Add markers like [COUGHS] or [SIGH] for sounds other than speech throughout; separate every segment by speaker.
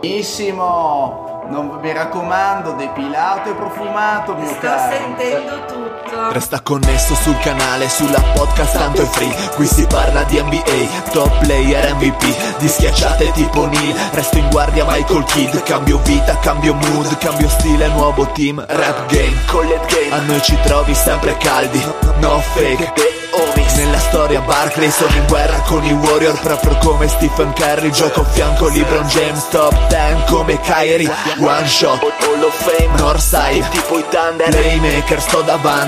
Speaker 1: Benissimo! Non, mi raccomando, depilato e profumato, mio
Speaker 2: Sto
Speaker 1: caro.
Speaker 2: sentendo tutto.
Speaker 3: Resta connesso sul canale, sulla podcast tanto è free. Qui si parla di NBA, top player MVP Di schiacciate tipo Neil, resto in guardia Michael Kidd. Cambio vita, cambio mood, cambio stile, nuovo team Rap game, collet game, a noi ci trovi sempre caldi. No fake, Nella storia Barclay sono in guerra con i Warrior. Proprio come Stephen Curry, gioco a fianco LeBron James. Top 10 come Kyrie, one shot. Hall of Fame, Northside, tipo i Thunder. Playmaker, sto davanti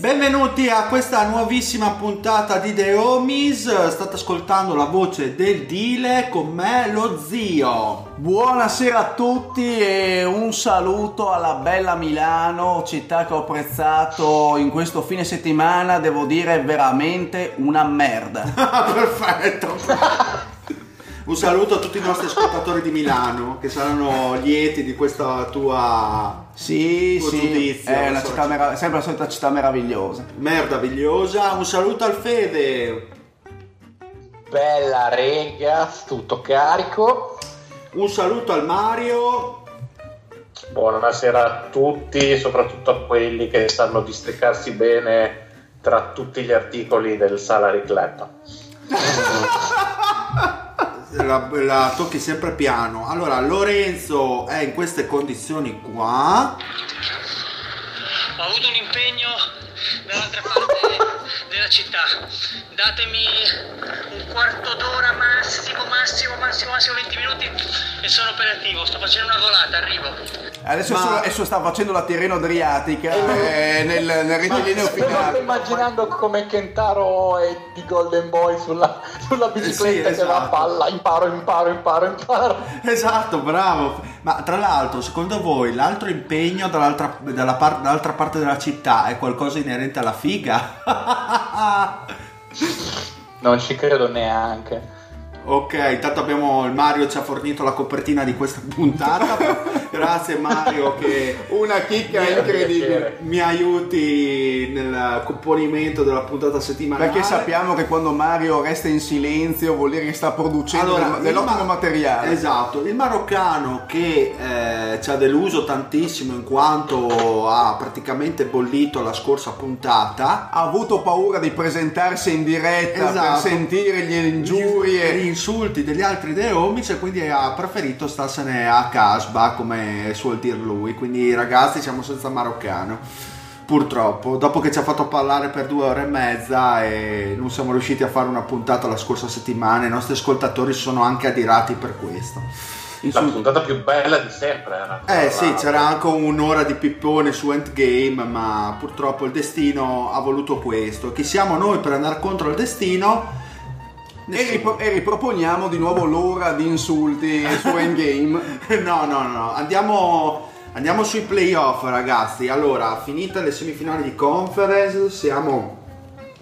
Speaker 4: Benvenuti a questa nuovissima puntata di The Homies. State ascoltando la voce del Dile con me, lo zio.
Speaker 1: Buonasera a tutti e un saluto alla bella Milano, città che ho apprezzato in questo fine settimana, devo dire veramente una merda. [LAUGHS]
Speaker 4: Perfetto. Un saluto a tutti i nostri ascoltatori di Milano che saranno lieti di questa tua
Speaker 1: Sì,
Speaker 4: Tuo
Speaker 1: sì,
Speaker 4: giudizio,
Speaker 1: è una città merav- sempre la solita città meravigliosa.
Speaker 4: meravigliosa. Un saluto al Fede.
Speaker 5: Bella rega, tutto carico.
Speaker 4: Un saluto al Mario.
Speaker 6: Buonasera a tutti, soprattutto a quelli che sanno districarsi bene tra tutti gli articoli del Salary Club. [LAUGHS]
Speaker 4: La, la tocchi sempre piano. Allora, Lorenzo è in queste condizioni qua.
Speaker 7: Ho avuto un impegno dall'altra parte città. Datemi un quarto d'ora massimo, massimo, massimo, massimo 20 minuti e sono operativo. Sto facendo una volata, arrivo.
Speaker 1: Adesso,
Speaker 4: Ma-
Speaker 1: adesso sta facendo la Tirreno Adriatica eh, nel, nel rettilineo
Speaker 5: Sto
Speaker 1: finale.
Speaker 5: immaginando come Kentaro e di Golden Boy sulla, sulla bicicletta
Speaker 4: Sì,
Speaker 5: che va a
Speaker 4: esatto.
Speaker 5: palla. Imparo, imparo, imparo, imparo.
Speaker 4: Esatto, bravo. Ma tra l'altro, secondo voi l'altro impegno dall'altra, dalla par- dall'altra parte della città è qualcosa inerente alla figa? [LAUGHS]
Speaker 5: Non ci credo neanche.
Speaker 4: Ok, intanto abbiamo il Mario ci ha fornito la copertina di questa puntata. [LAUGHS] Grazie Mario che
Speaker 1: Una chicca incredibile.
Speaker 4: mi aiuti nel componimento della puntata settimanale.
Speaker 1: Perché sappiamo che quando Mario resta in silenzio vuol dire che sta producendo del-
Speaker 4: il
Speaker 1: dell'ottimo
Speaker 4: ma-
Speaker 1: materiale.
Speaker 4: Esatto, il maroccano che eh, ci ha deluso tantissimo in quanto ha praticamente bollito la scorsa puntata.
Speaker 1: Ha avuto paura di presentarsi in diretta per
Speaker 4: Esatto.
Speaker 1: sentire gli ingiuri
Speaker 4: e gli
Speaker 1: e...
Speaker 4: insulti degli altri The Homies e quindi ha preferito starsene a Casba come suol dir lui. Quindi ragazzi siamo senza maroccano. Purtroppo, dopo che ci ha fatto parlare per due ore e mezza e non siamo riusciti a fare una puntata la scorsa settimana, i nostri ascoltatori sono anche adirati per questo.
Speaker 6: La puntata più bella di sempre era.
Speaker 4: Eh sì,
Speaker 6: Tra
Speaker 4: c'era anche un'ora di pippone su Endgame, ma purtroppo il destino ha voluto questo. Chi siamo noi per andare contro il destino?
Speaker 1: E, ripro- e riproponiamo di nuovo l'ora di insulti su Endgame. [LAUGHS]
Speaker 4: No, no, no, andiamo, andiamo sui playoff ragazzi. Allora, finite le semifinali di conference, siamo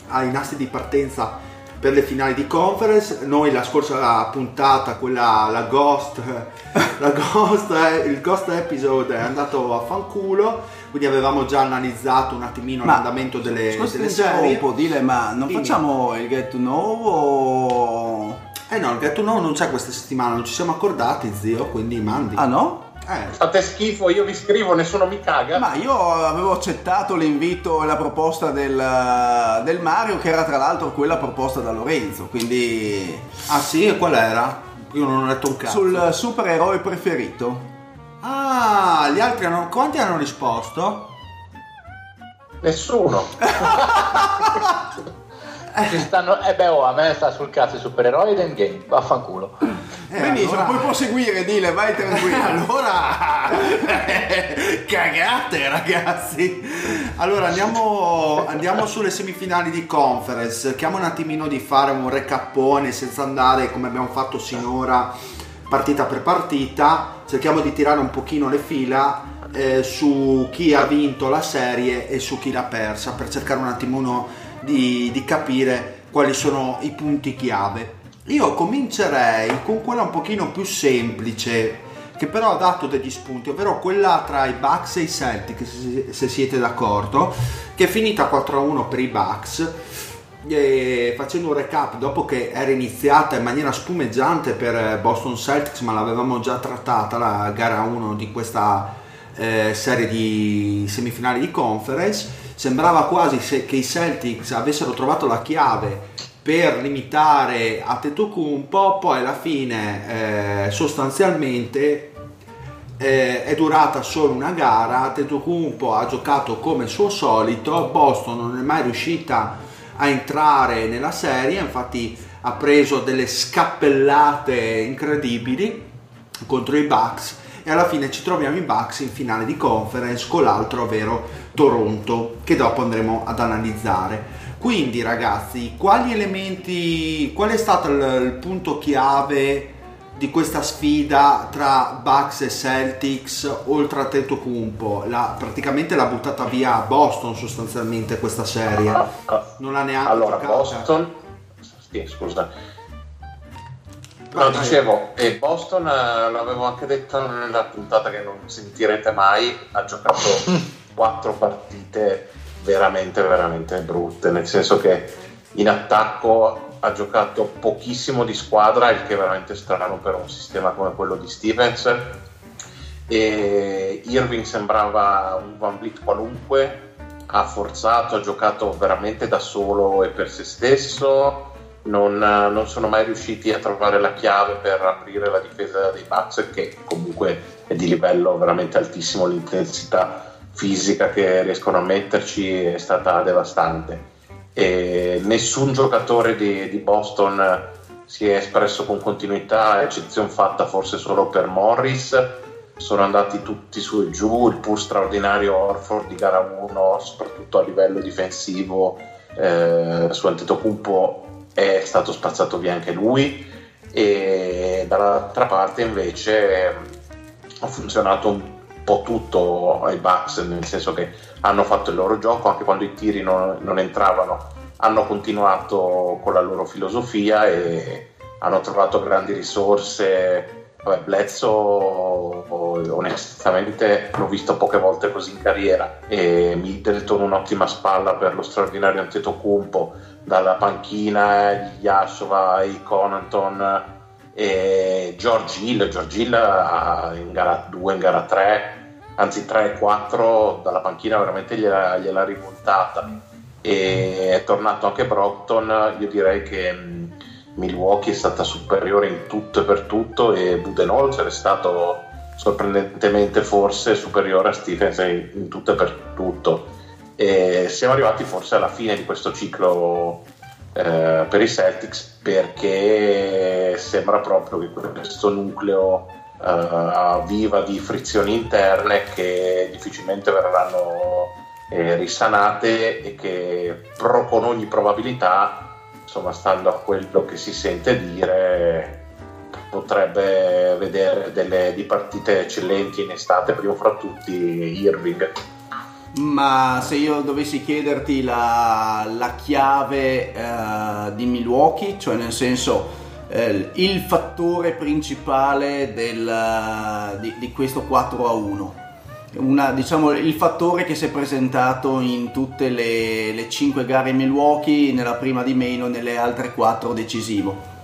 Speaker 4: ai nastri di partenza per le finali di conference. Noi la scorsa puntata, quella la Ghost, [LAUGHS] la Ghost, eh, il Ghost episode è andato a fanculo. Quindi avevamo già analizzato un attimino
Speaker 1: Ma-
Speaker 4: l'andamento delle,
Speaker 1: Scusa,
Speaker 4: delle
Speaker 1: ti interrompo,
Speaker 4: serie.
Speaker 1: dile, ma non
Speaker 4: Dimmi.
Speaker 1: facciamo il get to know o...
Speaker 4: Eh no, il Get to Know non c'è questa settimana, non ci siamo accordati, zio, quindi mandi.
Speaker 1: Ah no?
Speaker 4: Eh,
Speaker 6: Fate schifo, io vi scrivo, nessuno mi caga.
Speaker 1: Ma io avevo accettato l'invito e la proposta del, del Mario, che era tra l'altro quella proposta da Lorenzo, quindi
Speaker 4: ah sì, e qual era? Io non ho letto un cazzo.
Speaker 1: sul supereroe preferito.
Speaker 4: Ah, gli altri hanno... Quanti hanno risposto?
Speaker 6: Nessuno. [LAUGHS]
Speaker 5: Ci stanno, eh beh, oh, a me sta sul cazzo i supereroi ed Endgame, vaffanculo.
Speaker 4: Eh,
Speaker 1: Benissimo,
Speaker 4: allora-
Speaker 1: puoi proseguire, dile, vai tranquillo. [LAUGHS]
Speaker 4: Allora, cagate ragazzi. Allora andiamo, andiamo sulle semifinali di conference. Cerchiamo un attimino di fare un recappone senza andare come abbiamo fatto sinora partita per partita. Cerchiamo di tirare un pochino le fila eh, su chi ha vinto la serie e su chi l'ha persa per cercare un attimino di, di capire quali sono i punti chiave. Io comincerei con quella un pochino più semplice che però ha dato degli spunti, ovvero quella tra i Bucks e i Celtic, se, siete d'accordo, che è finita 4-1 per i Bucks. E facendo un recap, dopo che era iniziata in maniera spumeggiante per Boston Celtics, ma l'avevamo già trattata la gara 1 di questa eh, serie di semifinali di conference, sembrava quasi se- che i Celtics avessero trovato la chiave per limitare Antetokounmpo, poi alla fine eh, sostanzialmente eh, è durata solo una gara, Antetokounmpo ha giocato come suo solito, Boston non è mai riuscita a entrare nella serie, infatti ha preso delle scappellate incredibili contro i Bucks e alla fine ci troviamo i Bucks in finale di conference con l'altro ovvero Toronto che dopo andremo ad analizzare. Quindi ragazzi, quali elementi, qual è stato il, il punto chiave di questa sfida tra Bucks e Celtics oltre a Tetocumpo? La, praticamente l'ha buttata via a Boston sostanzialmente questa serie. Non l'ha neanche
Speaker 6: Allora,
Speaker 4: giocata.
Speaker 6: Boston. Sì, scusa. No,
Speaker 4: vai.
Speaker 6: dicevo, e Boston, eh, l'avevo anche detto nella puntata che non sentirete mai, ha giocato [LAUGHS] quattro partite veramente, veramente brutte, nel senso che in attacco ha giocato pochissimo di squadra, il che è veramente strano per un sistema come quello di Stevens. E Irving sembrava un Van Vliet qualunque, ha forzato, ha giocato veramente da solo e per se stesso. Non, non sono mai riusciti a trovare la chiave per aprire la difesa dei Bucks, che comunque è di livello veramente altissimo. L'intensità fisica che riescono a metterci è stata devastante. E nessun giocatore di, di Boston si è espresso con continuità, eccezione fatta forse solo per Morris. Sono andati tutti su e giù, il pur straordinario Orford di gara 1, soprattutto a livello difensivo, eh, su Antetokounmpo è stato spazzato via anche lui e dall'altra parte invece eh, ha funzionato un po' tutto ai Bucks, nel senso che hanno fatto il loro gioco anche quando i tiri non, non entravano, hanno continuato con la loro filosofia e hanno trovato grandi risorse. Vabbè, Bledsoe onestamente l'ho visto poche volte così in carriera e Middleton un'ottima spalla per lo straordinario Antetokounmpo dalla panchina Yashova e Conaton e George Hill George Hill in gara 2 in gara 3 anzi 3 e 4 dalla panchina veramente gliela, gliela rivoltata. E è tornato anche Brockton. Io direi che mh, Milwaukee è stata superiore in tutto e per tutto e Budenholzer è stato sorprendentemente forse superiore a Stephens in, in tutto e per tutto. E siamo arrivati forse alla fine di questo ciclo eh, per i Celtics perché sembra proprio che questo nucleo eh, viva di frizioni interne che difficilmente verranno eh, risanate e che pro, con ogni probabilità insomma stando a quello che si sente dire potrebbe vedere delle di partite eccellenti in estate primo fra tutti Irving.
Speaker 1: Ma se io dovessi chiederti la, la chiave eh, di Milwaukee, cioè nel senso eh, il fattore principale del, di, di questo 4 a 1, una, diciamo il fattore che si è presentato in tutte le, le 5 gare Milwaukee, nella prima di meno, nelle altre 4 decisivo.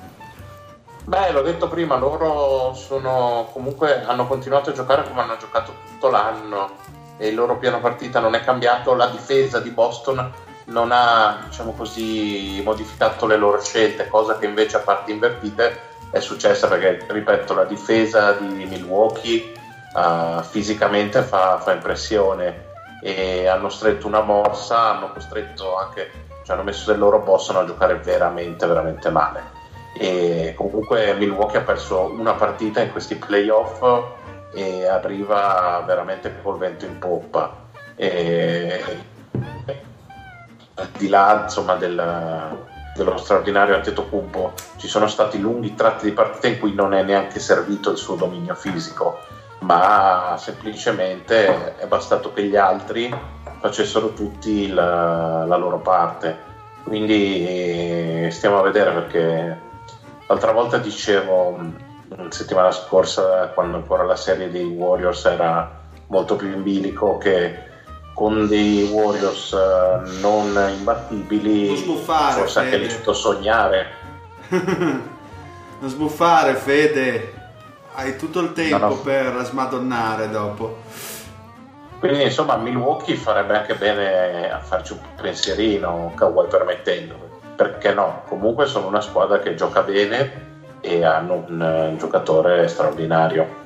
Speaker 6: Beh, l'ho detto prima, loro sono comunque hanno continuato a giocare come hanno giocato tutto l'anno e il loro piano partita non è cambiato, la difesa di Boston non ha, diciamo così, modificato le loro scelte, cosa che invece a parti invertite è successa perché, ripeto, la difesa di Milwaukee uh, fisicamente fa, fa impressione e hanno stretto una morsa, hanno costretto anche ci hanno messo del loro possono a giocare veramente, veramente male. E comunque Milwaukee ha perso una partita in questi playoff e arriva veramente col vento in poppa. E, al di là insomma, del, dello straordinario Antetokounmpo ci sono stati lunghi tratti di partita in cui non è neanche servito il suo dominio fisico ma semplicemente è bastato che gli altri facessero tutti la, la loro parte. Quindi stiamo a vedere perché l'altra volta dicevo, settimana scorsa, quando ancora la serie dei Warriors era molto più in bilico, che con dei Warriors eh, non imbattibili
Speaker 4: sbuffare,
Speaker 6: forse anche
Speaker 4: Fede.
Speaker 6: lecito sognare. [LAUGHS]
Speaker 4: non sbuffare, Fede. Hai tutto il tempo
Speaker 6: No, no.
Speaker 4: per smadonnare dopo.
Speaker 6: Quindi insomma Milwaukee farebbe anche bene a farci un pensierino, Kawhi permettendo, perché no? Comunque sono una squadra che gioca bene e hanno un eh, giocatore straordinario.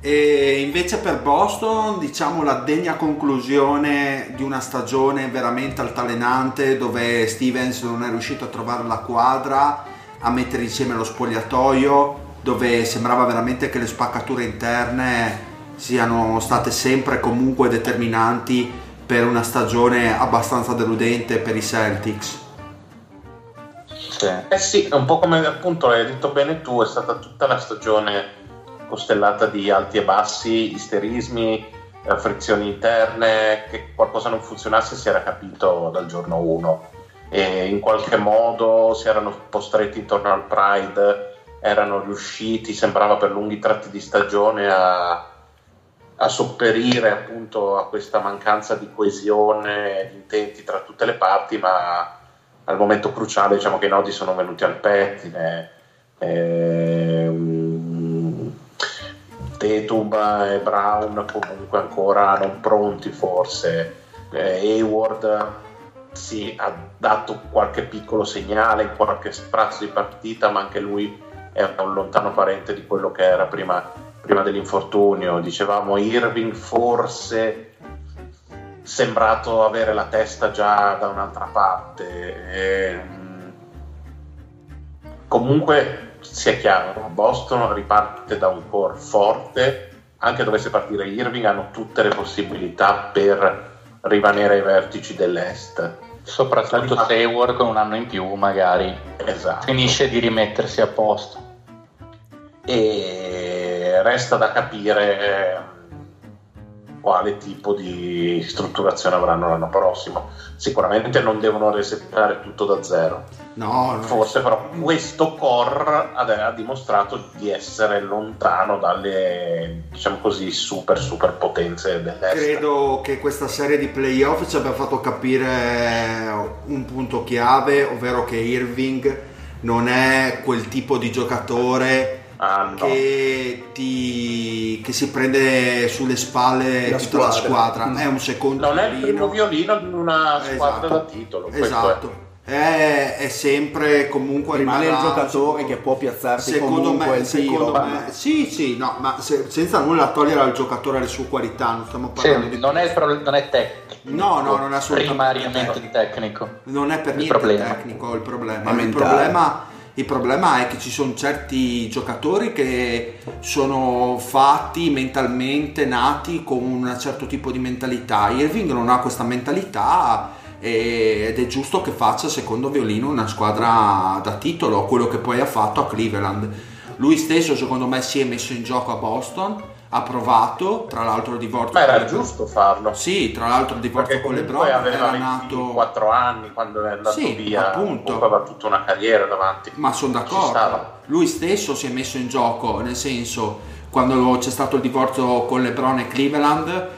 Speaker 4: E invece per Boston, diciamo la degna conclusione di una stagione veramente altalenante dove Stevens non è riuscito a trovare la quadra, a mettere insieme lo spogliatoio, dove sembrava veramente che le spaccature interne siano state sempre comunque determinanti per una stagione abbastanza deludente per i Celtics.
Speaker 2: Sì.
Speaker 6: Eh sì, è un po' come appunto hai detto bene tu, è stata tutta la stagione costellata di alti e bassi, isterismi, eh, frizioni interne, che qualcosa non funzionasse si era capito dal giorno 1 e in qualche modo si erano un po' stretti intorno al Pride, erano riusciti, sembrava per lunghi tratti di stagione a, a sopperire appunto a questa mancanza di coesione, di intenti tra tutte le parti, ma al momento cruciale diciamo che i nodi sono venuti al pettine. Ehm, Tatum e Brown comunque ancora non pronti forse. Eh, Hayward sì, ha dato qualche piccolo segnale, qualche sprazzo di partita, ma anche lui è un lontano parente di quello che era prima, prima dell'infortunio. Dicevamo Irving forse sembrato avere la testa già da un'altra parte. Ehm, comunque sia chiaro, Boston riparte da un core forte, anche dovesse partire Irving hanno tutte le possibilità per rimanere ai vertici dell'est.
Speaker 2: Soprattutto se Hayward con un anno in più magari
Speaker 6: Esatto.
Speaker 2: finisce di rimettersi a posto.
Speaker 6: e resta da capire quale tipo di strutturazione avranno l'anno prossimo. Sicuramente non devono resettare tutto da zero.
Speaker 4: No, no.
Speaker 6: Forse però questo core ha, dimostrato di essere lontano dalle diciamo così super super potenze dell'est.
Speaker 4: Credo che questa serie di playoff ci abbia fatto capire un punto chiave, ovvero che Irving non è quel tipo di giocatore
Speaker 6: Ah, no.
Speaker 4: che, ti- che si prende sulle spalle
Speaker 1: La
Speaker 4: tutta la
Speaker 1: squadra.
Speaker 4: squadra, è un secondo
Speaker 6: Non è il primo
Speaker 4: violino.
Speaker 6: violino di una squadra
Speaker 4: Esatto.
Speaker 6: da titolo.
Speaker 4: Esatto. È, è sempre comunque
Speaker 1: Rimane il giocatore che può piazzarsi
Speaker 4: Secondo
Speaker 1: comunque
Speaker 4: me,
Speaker 1: il tiro.
Speaker 4: secondo me, sì, sì, no, ma se- senza nulla togliere al giocatore le sue qualità, non stiamo parlando
Speaker 2: Sì,
Speaker 4: di
Speaker 2: non, è non è tecnico.
Speaker 4: No, no, non è assolutamente
Speaker 2: Primariamente tecnico.
Speaker 4: non è per
Speaker 2: Il
Speaker 4: niente
Speaker 2: problema.
Speaker 4: tecnico il problema.
Speaker 1: È
Speaker 4: Il
Speaker 1: mentale.
Speaker 4: problema, il problema è che ci sono certi giocatori che sono fatti mentalmente, nati con un certo tipo di mentalità. Irving non ha questa mentalità ed è giusto che faccia secondo violino una squadra da titolo, quello che poi ha fatto a Cleveland. Lui stesso secondo me si è messo in gioco a Boston, ha provato, tra l'altro il divorzio
Speaker 6: Ma era giusto farlo.
Speaker 4: Sì, tra l'altro il divorzio con le Brown
Speaker 6: aveva
Speaker 4: era nato
Speaker 6: 24 anni quando è andato
Speaker 4: Sì,
Speaker 6: via,
Speaker 4: appunto.
Speaker 6: aveva tutta una carriera davanti.
Speaker 4: Ma sono d'accordo. Lui stesso si è messo in gioco, nel senso, quando c'è stato il divorzio con LeBron e Cleveland,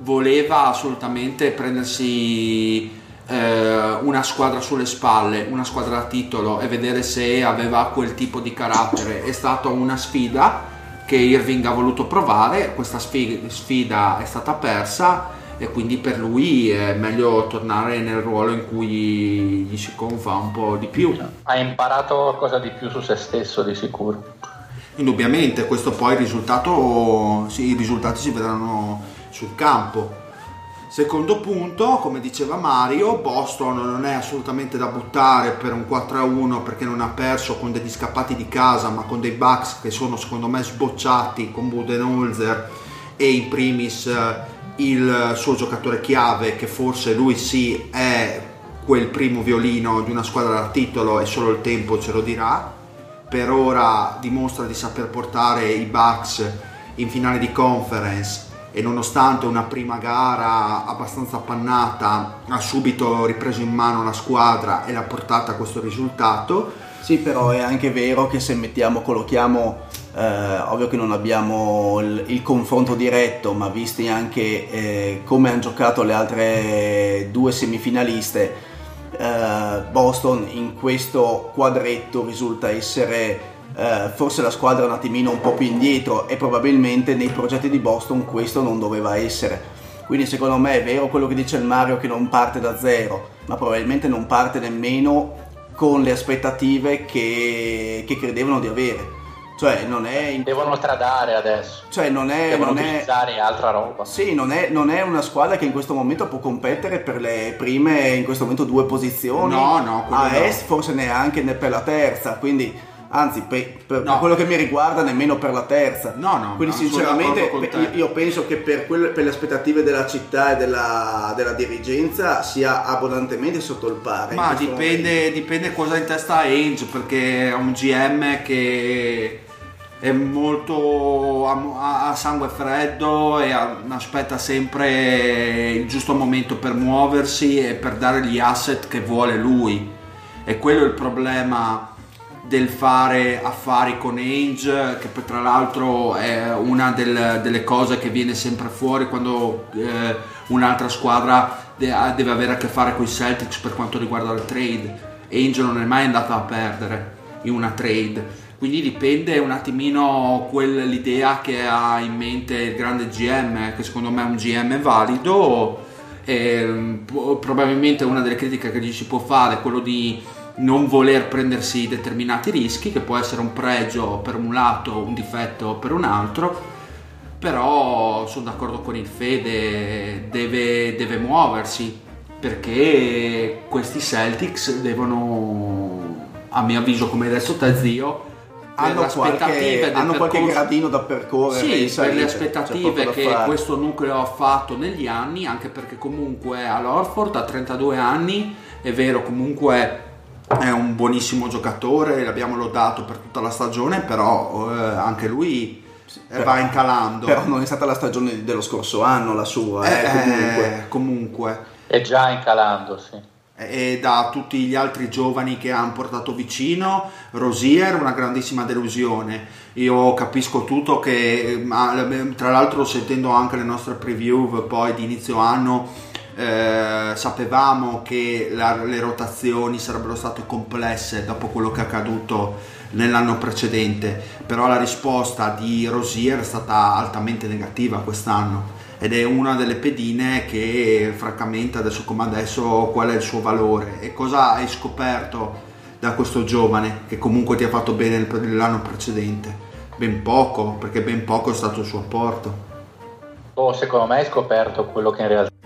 Speaker 4: voleva assolutamente prendersi eh, una squadra sulle spalle, una squadra a titolo e vedere se aveva quel tipo di carattere. È stata una sfida che Irving ha voluto provare, questa sfi- sfida è stata persa e quindi per lui è meglio tornare nel ruolo in cui gli si confa un po' di più.
Speaker 2: Ha imparato qualcosa di più su se stesso di sicuro.
Speaker 4: Indubbiamente, questo poi il risultato, sì, i risultati si vedranno sul campo. Secondo punto, come diceva Mario, Boston non è assolutamente da buttare per un 4-1 perché non ha perso con degli scappati di casa, ma con dei Bucks che sono secondo me sbocciati con Budenholzer e in primis eh, il suo giocatore chiave che forse lui sì è quel primo violino di una squadra da titolo e solo il tempo ce lo dirà. Per ora dimostra di saper portare i Bucks in finale di conference e nonostante una prima gara abbastanza appannata ha subito ripreso in mano la squadra e l'ha portata a questo risultato.
Speaker 1: Sì, però è anche vero che se mettiamo, collochiamo, eh, ovvio che non abbiamo il, il, confronto diretto, ma visti anche eh, come hanno giocato le altre due semifinaliste, eh, Boston in questo quadretto risulta essere eh, forse la squadra un attimino un po' più indietro e probabilmente nei progetti di Boston questo non doveva essere. Quindi secondo me è vero quello che dice il Mario che non parte da zero, ma probabilmente non parte nemmeno con le aspettative che, che credevano di avere. Cioè, non è.
Speaker 5: Devono tradare adesso.
Speaker 1: Cioè, non è.
Speaker 5: Devono
Speaker 1: non
Speaker 5: utilizzare
Speaker 1: è,
Speaker 5: altra roba.
Speaker 1: Sì, non è, non è, una squadra che in questo momento può competere per le prime, in questo momento, due posizioni.
Speaker 4: No, no,
Speaker 1: a
Speaker 4: no.
Speaker 1: est, forse neanche per la terza. Quindi anzi per, per, no. quello che mi riguarda nemmeno per la terza.
Speaker 4: No no
Speaker 1: quindi sinceramente io penso che per, quelle, per, le aspettative della città e della, della, dirigenza sia abbondantemente sotto il pari
Speaker 4: ma dipende, dipende, cosa ha in testa Ainge perché è un GM che è molto ha, sangue freddo e aspetta sempre il giusto momento per muoversi e per dare gli asset che vuole lui. E quello è il problema del fare affari con Ainge, che tra l'altro è una del, delle cose che viene sempre fuori quando eh, un'altra squadra deve avere a che fare con i Celtics per quanto riguarda il trade. Ainge non è mai andato a perdere in una trade. Quindi dipende un attimino quell'idea che ha in mente il grande GM, che secondo me è un GM valido. E, probabilmente una delle critiche che gli si può fare è quello di non voler prendersi determinati rischi, che può essere un pregio per un lato, un difetto per un altro, però sono d'accordo con il Fede, deve, deve muoversi, perché questi Celtics devono, a mio avviso, come hai detto te zio,
Speaker 1: hanno qualche, hanno qualche gradino da percorrere.
Speaker 4: Sì, per le aspettative che fare. questo nucleo ha fatto negli anni, anche perché comunque all'Orford a 32 anni, è vero, comunque è un buonissimo giocatore, l'abbiamo lodato per tutta la stagione, però eh, anche lui eh, però, va incalando.
Speaker 1: Però non è stata la stagione dello scorso anno la sua, eh, eh comunque.
Speaker 4: comunque.
Speaker 5: È già incalando, sì.
Speaker 4: E da tutti gli altri giovani che hanno portato vicino, Rosier una grandissima delusione. Io capisco tutto che, tra l'altro sentendo anche le nostre preview poi di inizio anno, eh, sapevamo che la, le rotazioni sarebbero state complesse dopo quello che è accaduto nell'anno precedente, però la risposta di Rosier è stata altamente negativa quest'anno ed è una delle pedine che francamente adesso come adesso qual è il suo valore e cosa hai scoperto da questo giovane che comunque ti ha fatto bene l'anno precedente? Ben poco, perché ben poco è stato il suo apporto.
Speaker 5: Oh, secondo me hai scoperto quello che in realtà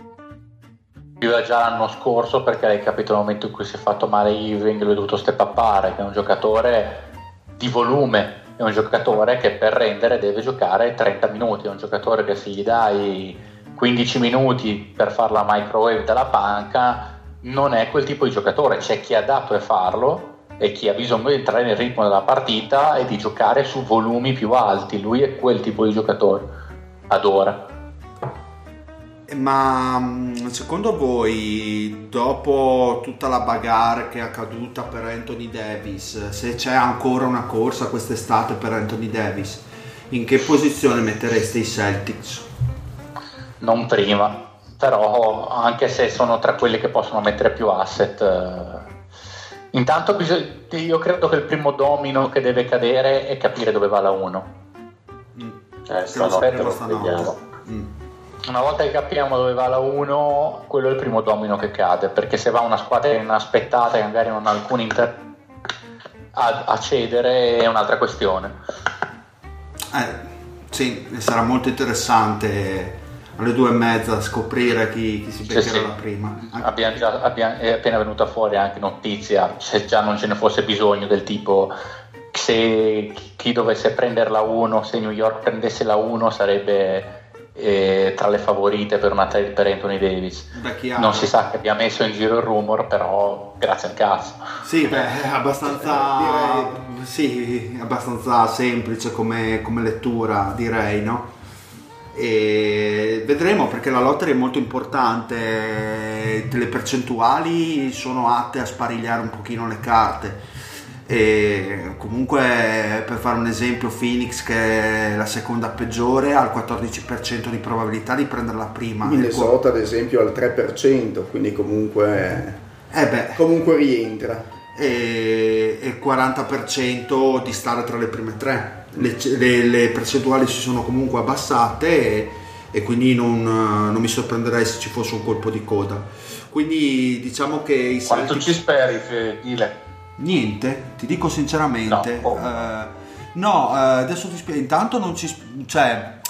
Speaker 5: viva già l'anno scorso perché hai capito il momento in cui si è fatto male Irving lui è dovuto step upare che è un giocatore di volume è un giocatore che per rendere deve giocare 30 minuti è un giocatore che se gli dai 15 minuti per fare la microwave dalla panca non è quel tipo di giocatore. C'è chi è adatto a farlo e chi ha bisogno di entrare nel ritmo della partita e di giocare su volumi più alti. Lui è quel tipo di giocatore. Adora
Speaker 4: ma mm, secondo voi, dopo tutta la bagarre che è accaduta per Anthony Davis, se c'è ancora una corsa quest'estate per Anthony Davis, in che posizione mettereste i Celtics?
Speaker 5: Non prima, però anche se sono tra quelli che possono mettere più asset. Eh, intanto io credo che il primo domino che deve cadere è capire dove va la 1.
Speaker 6: Mm. Eh, stanotte lo vediamo. Mm
Speaker 5: una volta che capiamo dove va la 1, quello è il primo domino che cade, perché se va una squadra inaspettata che magari non ha alcun inter a, a cedere è un'altra questione.
Speaker 4: Eh, sì, sarà molto interessante alle due e mezza scoprire chi, chi si beccherà
Speaker 5: Sì, sì.
Speaker 4: la prima.
Speaker 5: Abbiamo già- abbiamo- è appena venuta fuori anche notizia, se già non ce ne fosse bisogno, del tipo se chi dovesse prendere la 1, se New York prendesse la 1 sarebbe eh, tra le favorite per una per Anthony Davis.
Speaker 4: Beh.
Speaker 5: Non si sa che abbia messo in giro il rumor, però grazie al cazzo.
Speaker 4: Sì, beh, è abbastanza, [LAUGHS] sì, abbastanza semplice come, come lettura, direi, no? E vedremo perché la lotteria è molto importante, le percentuali sono atte a sparigliare un pochino le carte. E comunque per fare un esempio Phoenix che è la seconda peggiore ha il 14% di probabilità di prendere la prima
Speaker 1: Minnesota ad esempio al 3%, quindi comunque,
Speaker 4: eh beh,
Speaker 1: comunque rientra.
Speaker 4: e il 40% di stare tra le prime tre. Le, le- le percentuali si sono comunque abbassate e, e quindi non, non mi sorprenderei se ci fosse un colpo di coda. Quindi diciamo che i
Speaker 6: Quanto
Speaker 4: Celtics-
Speaker 6: ci speri, Dile?
Speaker 4: Niente, ti dico sinceramente.
Speaker 6: No, oh.
Speaker 4: eh, no, eh, adesso ti spiego. Intanto non ci. cioè.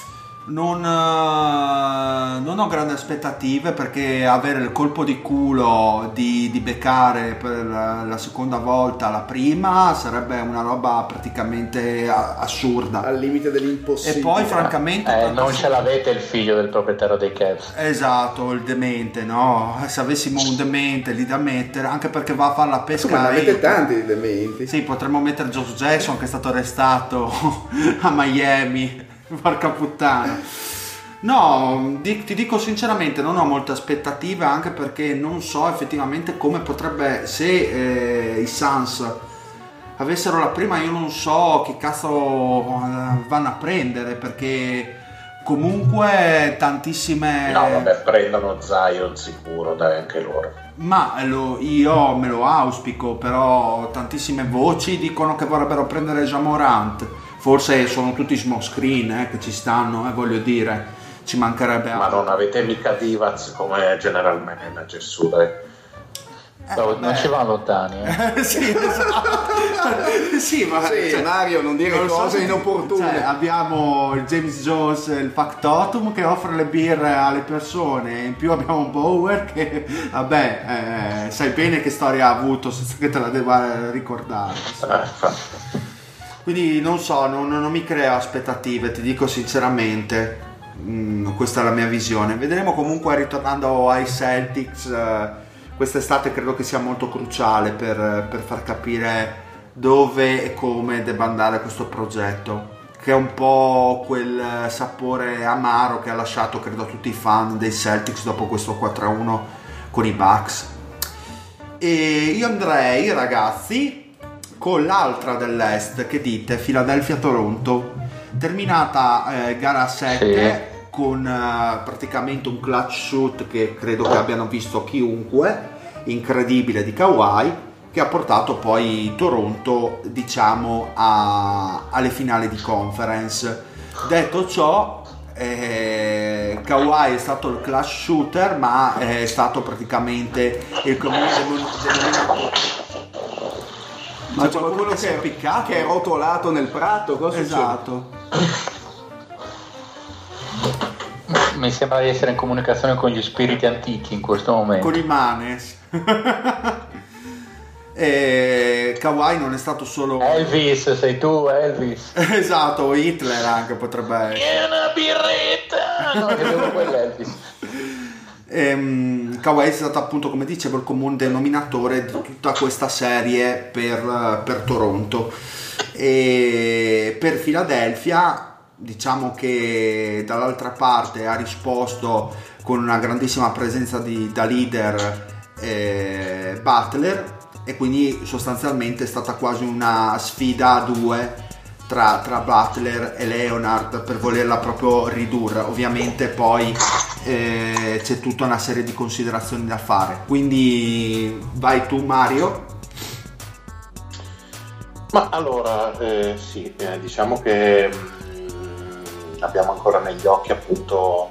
Speaker 4: Non, eh, non ho grandi aspettative perché avere il colpo di culo di, di beccare per la, seconda volta la prima sarebbe una roba praticamente assurda.
Speaker 1: Al limite dell'impossibile.
Speaker 4: E poi, francamente,
Speaker 5: Eh, non ce l'avete il figlio del proprietario dei Cavs.
Speaker 4: Esatto, il demente, no? Se avessimo un demente lì da mettere, anche perché va a fare la pesca.
Speaker 1: Insomma, ne
Speaker 4: a
Speaker 1: avete tanti di dementi.
Speaker 4: Sì, potremmo mettere Josh Jackson che è stato arrestato [LAUGHS] a Miami. Porca puttana. No, di- ti dico sinceramente, non ho molte aspettative anche perché non so effettivamente come potrebbe, se eh, i Suns avessero la prima, io non so che cazzo eh, vanno a prendere perché comunque tantissime...
Speaker 6: No, vabbè, prendono Zion sicuro, dai, anche loro.
Speaker 4: Ma lo- io me lo auspico, però tantissime voci dicono che vorrebbero prendere Jamorant. Forse sono tutti small screen eh, che ci stanno, eh, voglio dire, ci mancherebbe
Speaker 6: Ma
Speaker 4: altro.
Speaker 6: non avete mica Divac come general manager su, dai.
Speaker 5: No, non ci vanno lontani. Eh. [LAUGHS]
Speaker 4: sì, esatto. sì, ma
Speaker 1: Sì,
Speaker 4: cioè,
Speaker 1: Mario, non dire
Speaker 4: non so
Speaker 1: cose
Speaker 4: se-
Speaker 1: inopportune.
Speaker 4: cioè, abbiamo il James Jones, il factotum che offre le birre alle persone, in più abbiamo Bower che, vabbè, eh, sai bene che storia ha avuto senza che te la debba ricordare.
Speaker 6: Eh, infatti.
Speaker 4: Quindi non so, non, non mi crea aspettative, ti dico sinceramente. Mm, questa è la mia visione. Vedremo comunque ritornando ai Celtics. eh, quest'estate credo che sia molto cruciale per, per far capire dove e come debba andare questo progetto. Che è un po' quel sapore amaro che ha lasciato, credo, a tutti i fan dei Celtics dopo questo 4-1 con i Bucks. E io andrei, ragazzi, con l'altra dell'Est, che dite, Philadelphia-Toronto, terminata eh, gara 7 con eh, praticamente un clutch shoot che credo che abbiano visto chiunque, incredibile di Kawhi, che ha portato poi Toronto, diciamo, a- alle finali di conference. Detto ciò, eh, Kawhi è stato il clutch shooter, ma è stato praticamente il comune denom- denominatore.
Speaker 1: Ma
Speaker 4: C'è qualcuno
Speaker 1: qualcuno
Speaker 4: che si è piccato?
Speaker 1: Che è rotolato nel prato, cosa succede?
Speaker 4: Esatto.
Speaker 5: Mi sembra di essere in comunicazione con gli spiriti antichi in questo momento.
Speaker 4: Con i manes. [LAUGHS] e Kawhi non è stato solo...
Speaker 5: Elvis, sei tu Elvis. [LAUGHS]
Speaker 4: esatto, Hitler anche potrebbe essere.
Speaker 5: È una birretta! No, credevo quell'Elvis.
Speaker 4: Ehm, Kawhi è stato appunto, come dicevo, il comune denominatore di tutta questa serie per, per Toronto. E per Philadelphia, diciamo che dall'altra parte ha risposto con una grandissima presenza di, da leader eh, Butler e quindi sostanzialmente è stata quasi una sfida a due tra, tra Butler e Leonard per volerla proprio ridurre. Ovviamente poi eh, c'è tutta una serie di considerazioni da fare. Quindi vai tu Mario.
Speaker 6: Ma allora, eh, sì, eh, diciamo che mm, abbiamo ancora negli occhi appunto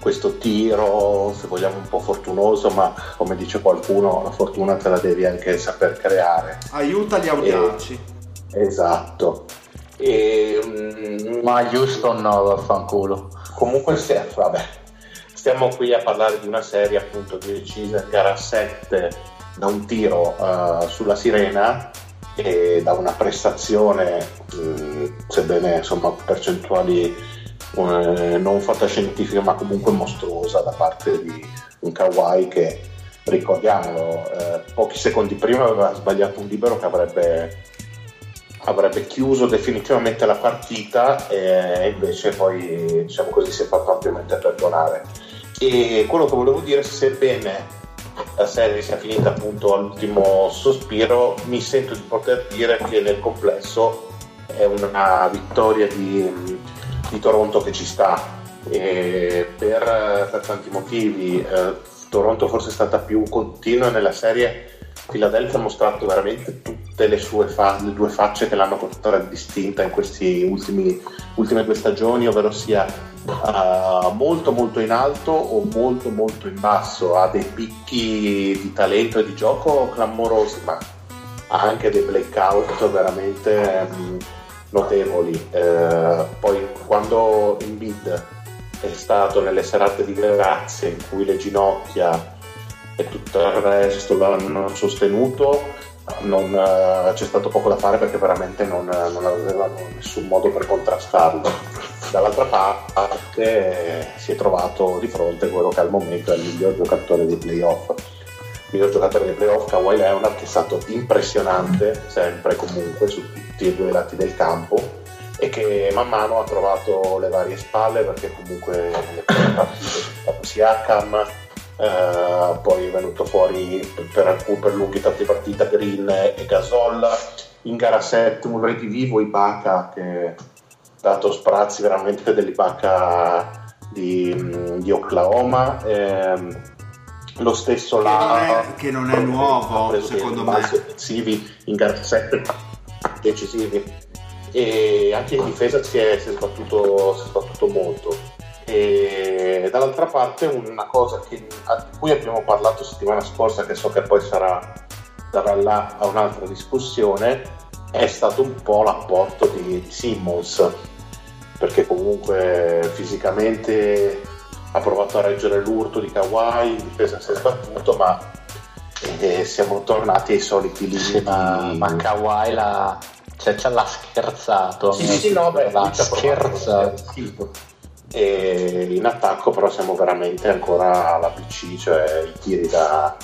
Speaker 6: questo tiro, se vogliamo un po' fortunoso, ma come dice qualcuno, la fortuna te la devi anche saper creare.
Speaker 4: Aiuta gli audaci.
Speaker 6: Esatto. E, mm,
Speaker 5: Ma Houston no, vaffanculo.
Speaker 6: comunque, se, vabbè, stiamo qui a parlare di una serie appunto decisa in gara 7 da un tiro uh, sulla sirena e da una prestazione, mh, sebbene insomma percentuali eh, non fantascientifiche ma comunque mostruosa da parte di un Kawhi che ricordiamolo eh, pochi secondi prima aveva sbagliato un libero che avrebbe, avrebbe chiuso definitivamente la partita e invece poi diciamo così si è fatto ampiamente perdonare e quello che volevo dire sebbene la serie sia finita appunto all'ultimo sospiro, mi sento di poter dire che nel complesso è una vittoria di, di Toronto che ci sta. Per, per, tanti motivi, eh, Toronto forse è stata più continua nella serie. Philadelphia ha mostrato veramente tutte le sue fa- le due facce che l'hanno contraddistinta in queste ultime due stagioni, ovvero sia uh, molto molto in alto o molto molto in basso, ha dei picchi di talento e di gioco clamorosi, ma ha anche dei blackout veramente um, notevoli. Uh, poi quando in bid è stato nelle serate di grazia in cui le ginocchia e tutto il resto l'hanno sostenuto, non, uh, c'è stato poco da fare perché veramente non, non avevano nessun modo per contrastarlo dall'altra parte eh, si è trovato di fronte quello che al momento è il miglior giocatore dei playoff. Il miglior giocatore dei playoff, Kawhi Leonard, che è stato impressionante sempre comunque su tutti e due i lati del campo e che man mano ha trovato le varie spalle perché comunque le prime partite Siakam eh, poi è venuto fuori per, alcun, per lunghi tratti partita Green e Gasol. In gara 7 un redivivo Ibaka che dato sprazzi veramente dell'Ibaka di, di Oklahoma. Ehm, lo stesso là
Speaker 4: che non è, che non è nuovo secondo me.
Speaker 6: offensivi in gara 7 decisivi. E anche in difesa si è, si è, sbattuto, si è sbattuto molto e dall'altra parte una cosa che, di cui abbiamo parlato settimana scorsa che so che poi sarà, sarà là a un'altra discussione è stato un po' l'apporto di, di Simmons perché comunque fisicamente ha provato a reggere l'urto di Kawhi, in difesa si è sbattuto, ma eh, siamo tornati ai soliti limiti. Sì,
Speaker 5: ma, ma Kawhi l'ha, cioè, l'ha scherzato.
Speaker 6: Sì, sì, no, beh,
Speaker 5: l'ha scherzato.
Speaker 6: E in attacco però siamo veramente ancora alla PC, cioè i tiri da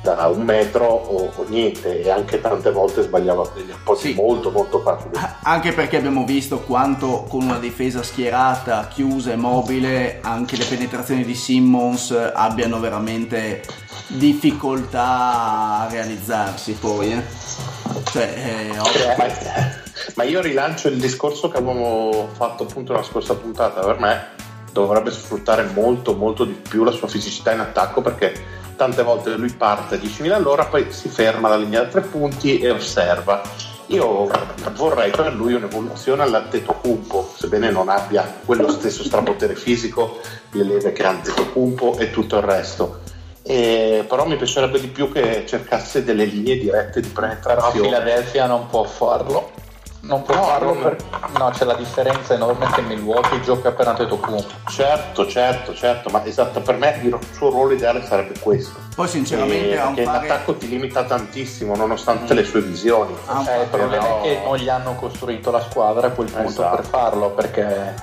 Speaker 6: da un metro o, o, niente e anche tante volte sbagliava degli appoggio sì. molto molto facili
Speaker 1: anche perché abbiamo visto quanto con una difesa schierata chiusa e mobile anche le penetrazioni di Simmons abbiano veramente difficoltà a realizzarsi poi eh. cioè, eh,
Speaker 6: ovvio... ma, io rilancio il discorso che avevamo fatto appunto nella scorsa puntata per me dovrebbe sfruttare molto molto di più la sua fisicità in attacco perché tante volte lui parte a 10.000 all'ora, poi si ferma alla linea da tre punti e osserva. Io vorrei per lui un'evoluzione all'Antetokounmpo, sebbene non abbia quello stesso strapotere fisico, le leve che ha Antetokounmpo e tutto il resto. E, però mi piacerebbe di più che cercasse delle linee dirette di penetrazione.
Speaker 5: Però Philadelphia non può farlo non può no, farlo non... per... no c'è la differenza enorme che Milwaukee gioca per Antetokounmpo
Speaker 6: certo certo certo ma esatto per me il suo ruolo ideale sarebbe questo
Speaker 1: poi sinceramente
Speaker 6: e, perché fare... l'attacco ti limita tantissimo nonostante mm. le sue visioni
Speaker 5: eh, il problema però... è che non gli hanno costruito la squadra a quel punto esatto. per farlo perché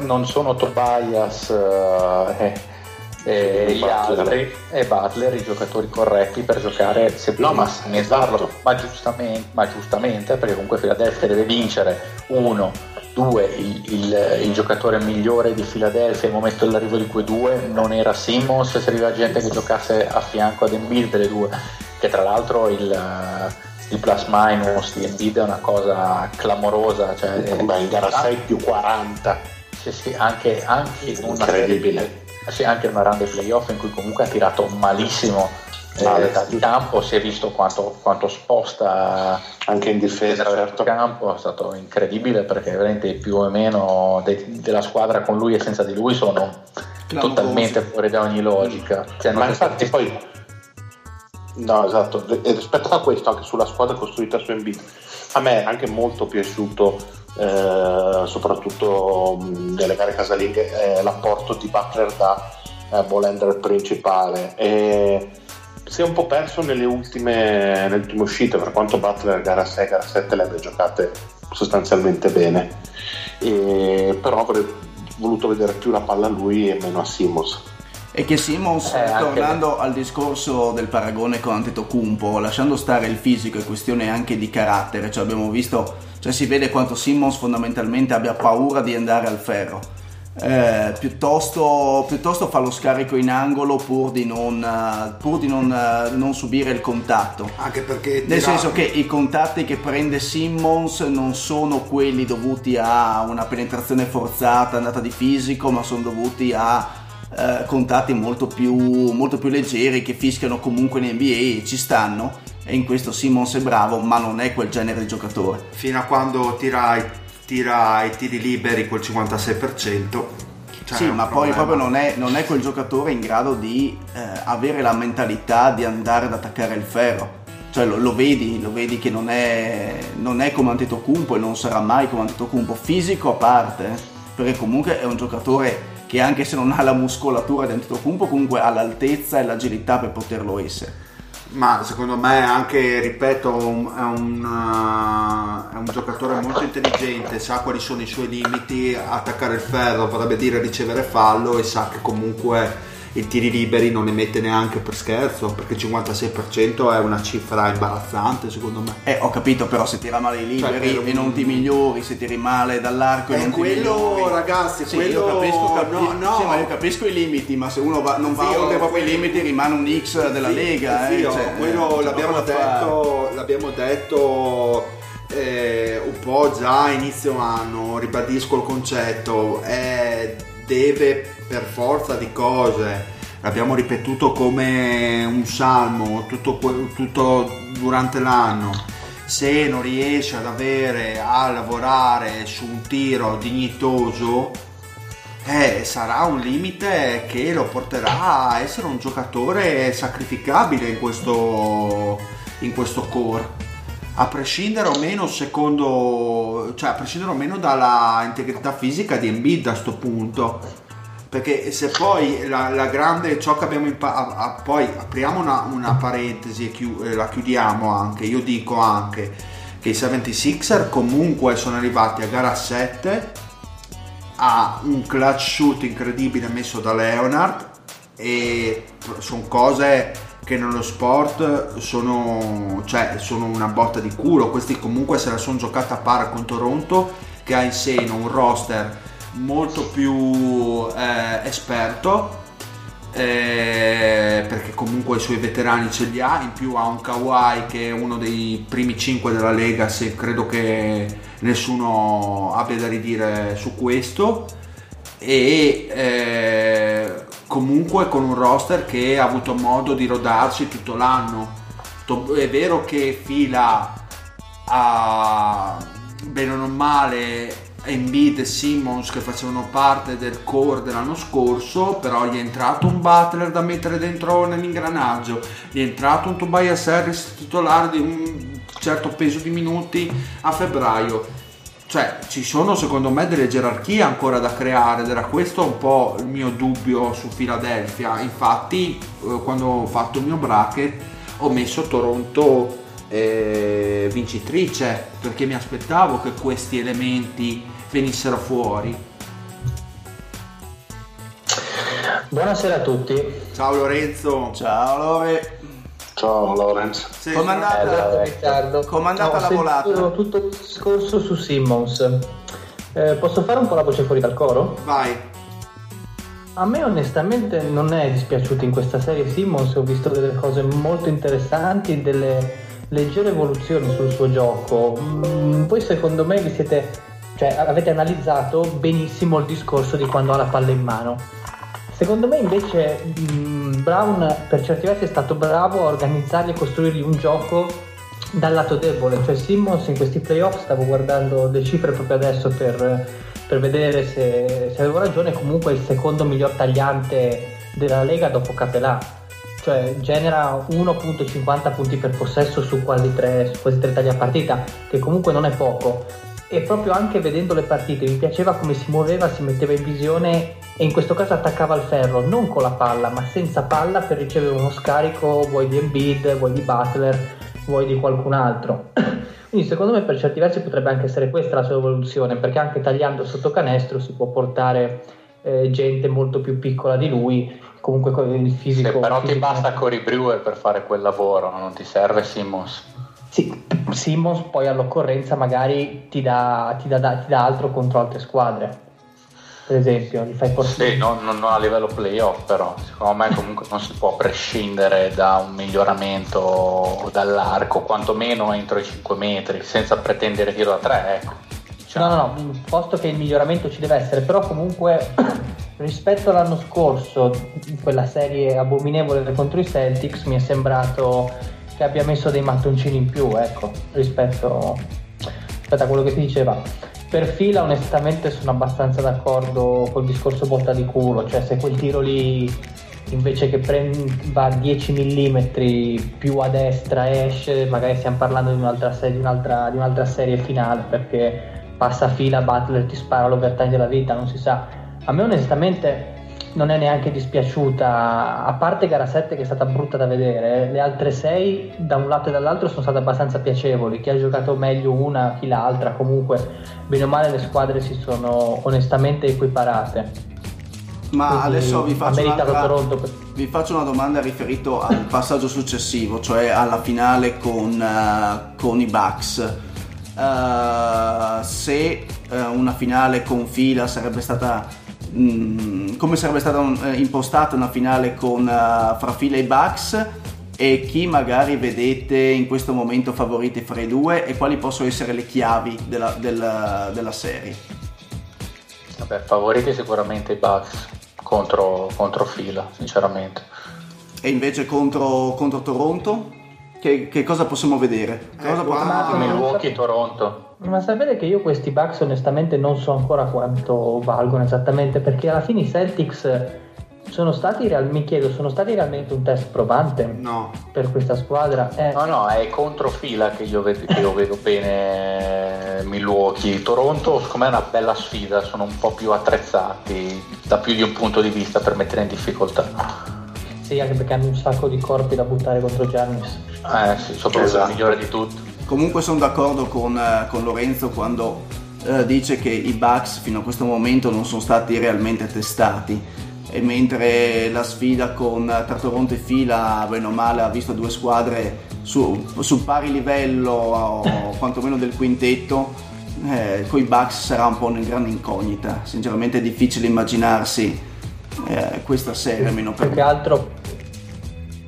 Speaker 5: non sono Tobias eh, e gli altri. E Butler i giocatori corretti per giocare se
Speaker 6: no, ma, esatto.
Speaker 5: ma, giustamente, ma giustamente perché comunque Philadelphia deve vincere. Uno due il, il, il, giocatore migliore di Philadelphia al momento dell'arrivo di quei due non era Simmons se arriva gente che giocasse a fianco ad Embiid delle due. Che tra l'altro il, il plus minus di Embiid è una cosa clamorosa cioè,
Speaker 6: Beh, in gara 6 più 40
Speaker 5: sì, sì, anche, anche una serie sì, anche una run dei playoff in cui comunque ha tirato malissimo eh, dal campo, si è visto quanto, quanto sposta
Speaker 6: anche in difesa
Speaker 5: certo. campo, è stato incredibile perché veramente più o meno de- della squadra con lui e senza di lui sono Clamorosi. totalmente fuori da ogni logica.
Speaker 6: Cioè, Ma infatti poi No, esatto, e rispetto a questo, anche sulla squadra costruita su Embiid, a me è anche molto piaciuto eh, soprattutto mh, nelle gare casalinghe, è l'apporto di Butler da eh, ball principale. E si è un po' perso nelle ultime, nelle ultime uscite, per quanto Butler gara 6 gara 7 le abbia giocate sostanzialmente bene. E, però avrei voluto vedere più la palla a lui e meno a Simmons.
Speaker 1: E che Simmons, eh, tornando al discorso del paragone con Antetokounmpo, lasciando stare il fisico è questione anche di carattere, cioè abbiamo visto, cioè si vede quanto Simmons fondamentalmente abbia paura di andare al ferro eh, piuttosto, piuttosto, fa lo scarico in angolo pur di non, pur di non, non subire il contatto.
Speaker 4: Anche perché
Speaker 1: nel senso che i contatti che prende Simmons non sono quelli dovuti a una penetrazione forzata, andata di fisico, ma sono dovuti a eh, contatti molto più, molto più leggeri che fischiano comunque in NBA e ci stanno. E in questo Simmons è bravo, ma non è quel genere di giocatore.
Speaker 4: Fino a quando tirai tira i tiri liberi col 56%.
Speaker 1: Cioè sì, ma poi proprio non è, non è, quel giocatore in grado di eh, avere la mentalità di andare ad attaccare il ferro. Cioè lo, lo vedi, lo vedi che non è, non è come Antetokounmpo e non sarà mai come Antetokounmpo, fisico a parte, eh, perché comunque è un giocatore che anche se non ha la muscolatura di Antetokounmpo comunque ha l'altezza e l'agilità per poterlo essere.
Speaker 4: Ma secondo me anche, ripeto, è un, uh, è un, giocatore molto intelligente, sa quali sono i suoi limiti, attaccare il ferro vorrebbe dire ricevere fallo e sa che comunque i tiri liberi non ne mette neanche per scherzo perché il 56% è una cifra imbarazzante secondo me.
Speaker 1: Eh ho capito però se tira male i cioè, liberi cioè, e non ti migliori se tiri male dall'arco
Speaker 4: eh,
Speaker 1: e non
Speaker 4: quello,
Speaker 1: ti migliori.
Speaker 4: ragazzi
Speaker 1: sì,
Speaker 4: quello
Speaker 1: io capisco, capi-
Speaker 4: no, no.
Speaker 1: Sì, ma io capisco i limiti ma se uno va, non va oltre proprio i limiti rimane un X della
Speaker 4: sì,
Speaker 1: Lega
Speaker 4: sì,
Speaker 1: eh, cioè,
Speaker 4: quello l'abbiamo detto, l'abbiamo detto eh, un po' già a inizio anno ribadisco il concetto eh, deve per forza di cose, l'abbiamo ripetuto come un salmo tutto, tutto durante l'anno, se non riesce ad avere a lavorare su un tiro dignitoso, eh, sarà un limite che lo porterà a essere un giocatore sacrificabile in questo, in questo core a prescindere o meno secondo cioè a prescindere o meno dalla integrità fisica di Embiid a questo punto perché se poi la, la grande ciò che abbiamo imparato poi apriamo una, una parentesi e chiu, eh, la chiudiamo anche io dico anche che i 76er comunque sono arrivati a gara 7 a un clutch shoot incredibile messo da Leonard e sono cose che nello sport sono, cioè, sono una botta di culo. Questi comunque se la sono giocata a para con Toronto che ha in seno un roster molto più eh, esperto eh, perché comunque i suoi veterani ce li ha in più ha un Kawhi che è uno dei primi 5 della Lega se credo che nessuno abbia da ridire su questo e eh, comunque con un roster che ha avuto modo di rodarsi tutto l'anno. È vero che fila a bene o male Embiid e Simmons che facevano parte del core dell'anno scorso, però gli è entrato un Butler da mettere dentro nell'ingranaggio, gli è entrato un Tobias Harris titolare di un certo peso di minuti a febbraio. Cioè ci sono secondo me delle gerarchie ancora da creare ed era questo un po' il mio dubbio su Philadelphia. Infatti eh, quando ho fatto il mio bracket ho messo Toronto eh, vincitrice perché mi aspettavo che questi elementi venissero fuori
Speaker 8: buonasera a tutti
Speaker 4: ciao Lorenzo
Speaker 1: ciao Lore
Speaker 6: Ciao Lorenz.
Speaker 1: Sì, Come è andata,
Speaker 8: Riccardo?
Speaker 1: Com'è andata no, la volata?
Speaker 8: tutto il discorso su Simmons. Eh, posso fare un po' la voce fuori dal coro?
Speaker 4: Vai.
Speaker 8: A me onestamente non è dispiaciuto in questa serie Simmons, ho visto delle cose molto interessanti, delle leggere evoluzioni sul suo gioco. Mm, poi secondo me vi siete, cioè, avete analizzato benissimo il discorso di quando ha la palla in mano. Secondo me invece mh, Brown per certi versi è stato bravo a organizzargli e costruirgli un gioco dal lato debole, cioè Simmons in questi playoff stavo guardando le cifre proprio adesso per, per vedere se, se, avevo ragione, comunque il secondo miglior tagliante della Lega dopo Capelà, cioè genera 1.50 punti per possesso su quasi 3, su quasi 3 tagli a partita, che comunque non è poco e proprio anche vedendo le partite mi piaceva come si muoveva, si metteva in visione e in questo caso attaccava il ferro non con la palla ma senza palla per ricevere uno scarico vuoi di Embiid, vuoi di Butler, vuoi di qualcun altro. [CLEARS THROAT] Quindi secondo me per certi versi potrebbe anche essere questa la sua evoluzione perché anche tagliando sotto canestro si può portare eh, gente molto più piccola di lui comunque con il fisico.
Speaker 5: Sì, però
Speaker 8: fisico
Speaker 5: ti basta Cory Brewer per fare quel lavoro, non ti serve Simmons.
Speaker 8: Sì, Simmons poi all'occorrenza magari ti dà, ti, dà, ti dà, altro contro altre squadre. Per esempio, gli fai portare.
Speaker 5: Sì, non, non, a livello playoff, però secondo me comunque non si può prescindere da un miglioramento dall'arco, quantomeno entro i 5 metri, senza pretendere tiro da 3, ecco.
Speaker 8: Diciamo. No, no, no, posto che il miglioramento ci deve essere, però comunque [COUGHS] rispetto all'anno scorso, in quella serie abominevole contro i Celtics, mi è sembrato che abbia messo dei mattoncini in più, ecco, rispetto, rispetto a quello che ti diceva. Per fila onestamente sono abbastanza d'accordo col discorso botta di culo, cioè se quel tiro lì invece che prend- va 10 mm più a destra esce, magari stiamo parlando di un'altra, serie, di un'altra, di un'altra serie finale perché passa fila, Butler ti spara l'overtime della vita, non si sa. A me onestamente non è neanche dispiaciuta, a parte gara 7 che è stata brutta da vedere, le altre 6 da un lato e dall'altro sono state abbastanza piacevoli, chi ha giocato meglio una, chi l'altra, comunque bene o male le squadre si sono onestamente equiparate.
Speaker 1: Ma Quindi adesso vi faccio, vi faccio, una domanda riferito al [LAUGHS] passaggio successivo, cioè alla finale con, uh, con i Bucks. Uh, se uh, una finale con fila sarebbe stata Mm, come sarebbe stata un, eh, impostata una finale con uh, fra fila e Bucks e chi magari vedete in questo momento favoriti fra i due e quali possono essere le chiavi della, della, della serie?
Speaker 5: Vabbè, favoriti sicuramente i Bucks contro, contro fila, sinceramente.
Speaker 1: E invece contro, contro Toronto? Che, che, cosa possiamo vedere? Cosa
Speaker 5: eh, potremmo... Milwaukee, Toronto.
Speaker 8: Ma sapete che io questi Bucks onestamente non so ancora quanto valgono esattamente perché alla fine i Celtics sono stati, real- mi chiedo, sono stati realmente un test probante
Speaker 4: no.
Speaker 8: per questa squadra?
Speaker 5: Eh. No, no, è controfila che io vedo, che io vedo bene Milwaukee. Toronto, secondo me è una bella sfida, sono un po' più attrezzati da più di un punto di vista per mettere in difficoltà.
Speaker 8: Sì, anche perché hanno un sacco di corpi da buttare contro Giannis.
Speaker 5: Eh sì, soprattutto esatto. il migliore di tutti.
Speaker 1: Comunque sono d'accordo con, eh, con Lorenzo quando eh, dice che i Bucks fino a questo momento non sono stati realmente testati e mentre la sfida con tra Toronto e Fila, bene o male, ha visto due squadre su, su pari livello o [LAUGHS] quantomeno del quintetto, eh, con i Bucks sarà un po' una grande incognita. Sinceramente è difficile immaginarsi eh, questa serie, meno
Speaker 8: per... Più che altro,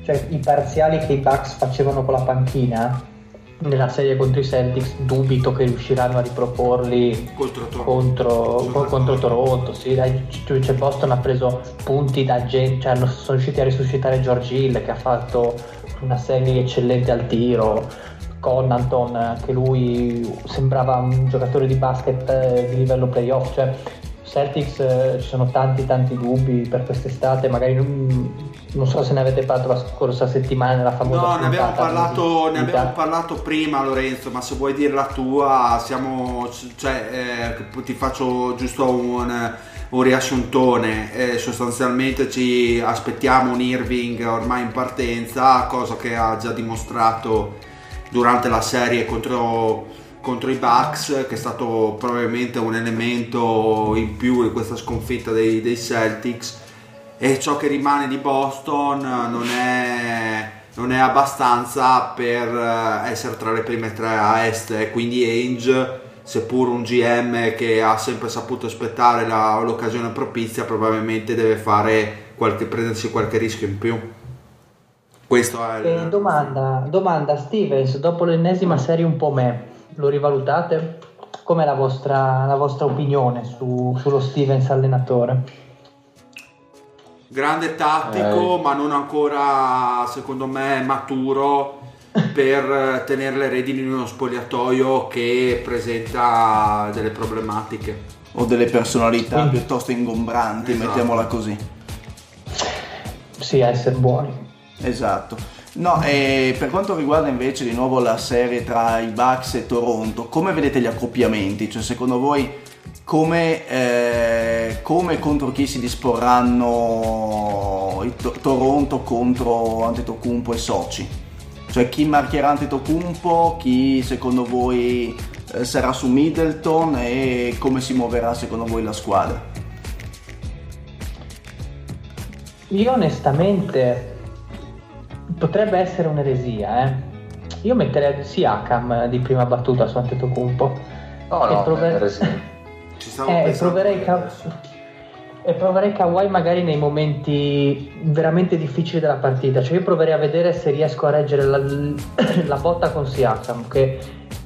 Speaker 8: cioè, i parziali che i Bucks facevano con la panchina nella serie contro i Celtics dubito che riusciranno a riproporli
Speaker 4: contro Toronto,
Speaker 8: contro, contro Toronto. Sì, dai, cioè Boston ha preso punti da gente cioè sono riusciti a risuscitare George Hill che ha fatto una serie eccellente al tiro Connanton che lui sembrava un giocatore di basket eh, di livello playoff cioè Celtics eh, ci sono tanti tanti dubbi per quest'estate, magari non, non, so se ne avete parlato la scorsa settimana nella famosa
Speaker 4: No, ne abbiamo, parlato, ne abbiamo parlato prima Lorenzo, ma se vuoi dire la tua, siamo, cioè, eh, ti faccio giusto un, un riassuntone, eh, sostanzialmente ci aspettiamo un Irving ormai in partenza, cosa che ha già dimostrato durante la serie contro contro i Bucks che è stato probabilmente un elemento in più in questa sconfitta dei, dei Celtics. E ciò che rimane di Boston non è, non è abbastanza per eh, essere tra le prime tre a est. Quindi Ainge seppur un GM che ha sempre saputo aspettare la, l'occasione propizia probabilmente deve qualche, prendersi qualche rischio in più. Questo è il...
Speaker 8: eh, domanda, domanda Stevens dopo l'ennesima serie un po' me lo rivalutate? Com'è la vostra, la vostra opinione su, sullo Stevens allenatore?
Speaker 4: Grande tattico, eh. ma non ancora, secondo me, maturo [LAUGHS] per tenere le redini in uno spogliatoio che presenta delle problematiche.
Speaker 1: O delle personalità Quindi. piuttosto ingombranti, esatto. mettiamola così.
Speaker 8: Sì, a essere buoni.
Speaker 1: Esatto. No, e per quanto riguarda invece di nuovo la serie tra i Bucks e Toronto, come vedete gli accoppiamenti? Cioè, secondo voi come, eh, come contro chi si disporranno to- Toronto contro Antetokounmpo e Soci? Cioè, chi marcherà Antetokounmpo, chi secondo voi eh, sarà su Middleton e come si muoverà secondo voi la squadra?
Speaker 8: Io onestamente potrebbe essere un'eresia, eh. Io metterei Siakam di prima battuta su Antetokounmpo.
Speaker 5: No,
Speaker 8: E
Speaker 5: no,
Speaker 8: prover-
Speaker 5: sì. [LAUGHS]
Speaker 4: Ci stavo
Speaker 8: Eh, e proverei,
Speaker 4: adesso.
Speaker 8: e proverei Kawhi magari nei momenti veramente difficili della partita. Cioè io proverei a vedere se riesco a reggere la, [COUGHS] la botta con Siakam, che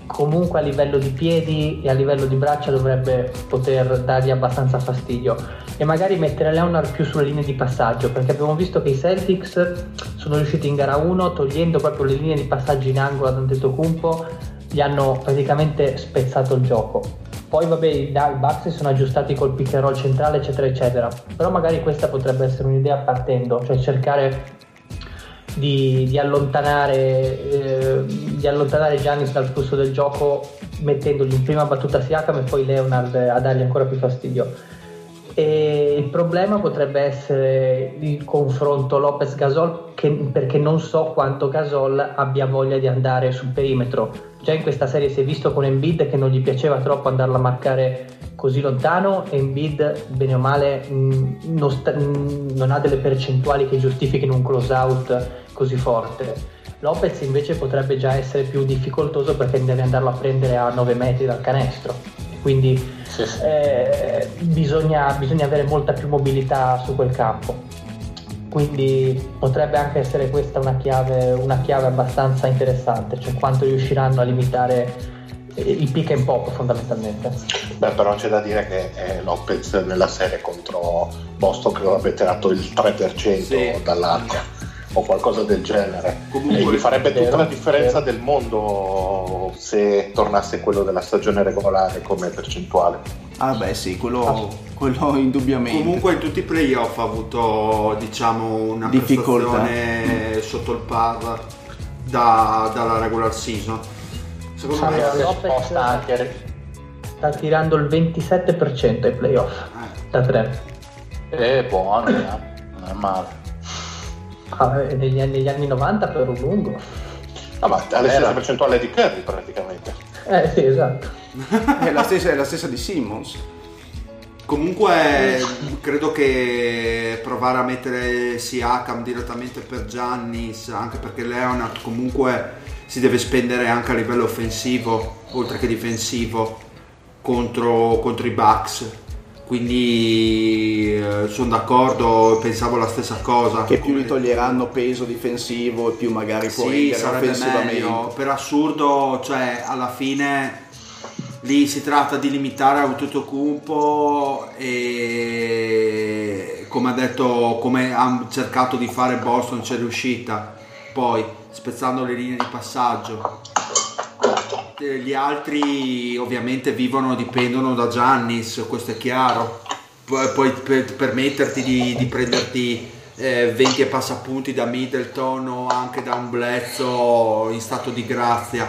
Speaker 8: comunque a livello di piedi e a livello di braccia dovrebbe poter dargli abbastanza fastidio. E magari mettere Leonard più sulle linee di passaggio, perché abbiamo visto che i Celtics sono riusciti in gara 1 togliendo proprio le linee di passaggio in angolo ad Antetokounmpo, gli hanno praticamente spezzato il gioco. Poi vabbè i Bucks si sono aggiustati col pick and roll centrale eccetera eccetera. Però magari questa potrebbe essere un'idea partendo, cioè cercare di, di allontanare eh, di allontanare Giannis dal flusso del gioco mettendogli in prima battuta Siakam e poi Leonard a dargli ancora più fastidio. E il problema potrebbe essere il confronto Lopez-Gasol che- perché non so quanto Gasol abbia voglia di andare sul perimetro. Già in questa serie si è visto con Embiid che non gli piaceva troppo andarlo a marcare così lontano Embiid bene o male mh, non, sta- mh, non ha delle percentuali che giustifichino un close out così forte. Lopez invece potrebbe già essere più difficoltoso perché deve andarlo a prendere a 9 metri dal canestro. Quindi
Speaker 5: Sì, sì.
Speaker 8: eh, bisogna, bisogna avere molta più mobilità su quel campo. Quindi potrebbe anche essere questa una chiave, una chiave abbastanza interessante, cioè quanto riusciranno a limitare eh, il pick and pop fondamentalmente.
Speaker 6: Beh, però c'è da dire che eh, Lopez nella serie contro Boston credo abbia tirato il 3%
Speaker 4: Sì.
Speaker 6: dall'arco o qualcosa del genere.
Speaker 4: Comunque-
Speaker 6: e gli farebbe tutta
Speaker 8: Vero,
Speaker 6: la differenza
Speaker 8: vero.
Speaker 6: del mondo se tornasse quello della stagione regolare come percentuale.
Speaker 1: Ah beh sì, quello, quello indubbiamente.
Speaker 4: Comunque in tutti i playoff ha avuto diciamo una
Speaker 1: Difficoltà.
Speaker 4: prestazione sotto il par da- dalla regular season. Secondo me
Speaker 8: Allora,
Speaker 5: Si
Speaker 8: Lopez-
Speaker 5: anche
Speaker 8: Sta tirando il 27% ai playoff
Speaker 4: eh,
Speaker 8: da 3.
Speaker 5: è buono, eh. non è male.
Speaker 8: Ah, eh, negli, anni, negli anni 90 per un lungo.
Speaker 6: Ah, ma ha la stessa percentuale di Curry praticamente.
Speaker 8: Eh sì, esatto. [LAUGHS]
Speaker 1: È la stessa, è la stessa di Simmons.
Speaker 4: Comunque credo che provare a mettere Siakam direttamente per Giannis, anche perché Leonard comunque si deve spendere anche a livello offensivo, oltre che difensivo, contro, contro i Bucks. Quindi sono d'accordo, pensavo la stessa cosa.
Speaker 1: Che più gli toglieranno peso difensivo e più magari può
Speaker 4: sì,
Speaker 1: offensivamente.
Speaker 4: meglio. Per assurdo, cioè, alla fine lì si tratta di limitare Autotocumpo e come ha detto, come ha cercato di fare Boston c'è riuscita. Poi spezzando le linee di passaggio. Gli altri ovviamente vivono, dipendono da Giannis, questo è chiaro. Poi, poi per permetterti di, di prenderti eh, 20 e passapunti da Middleton o anche da un Blezzo in stato di grazia,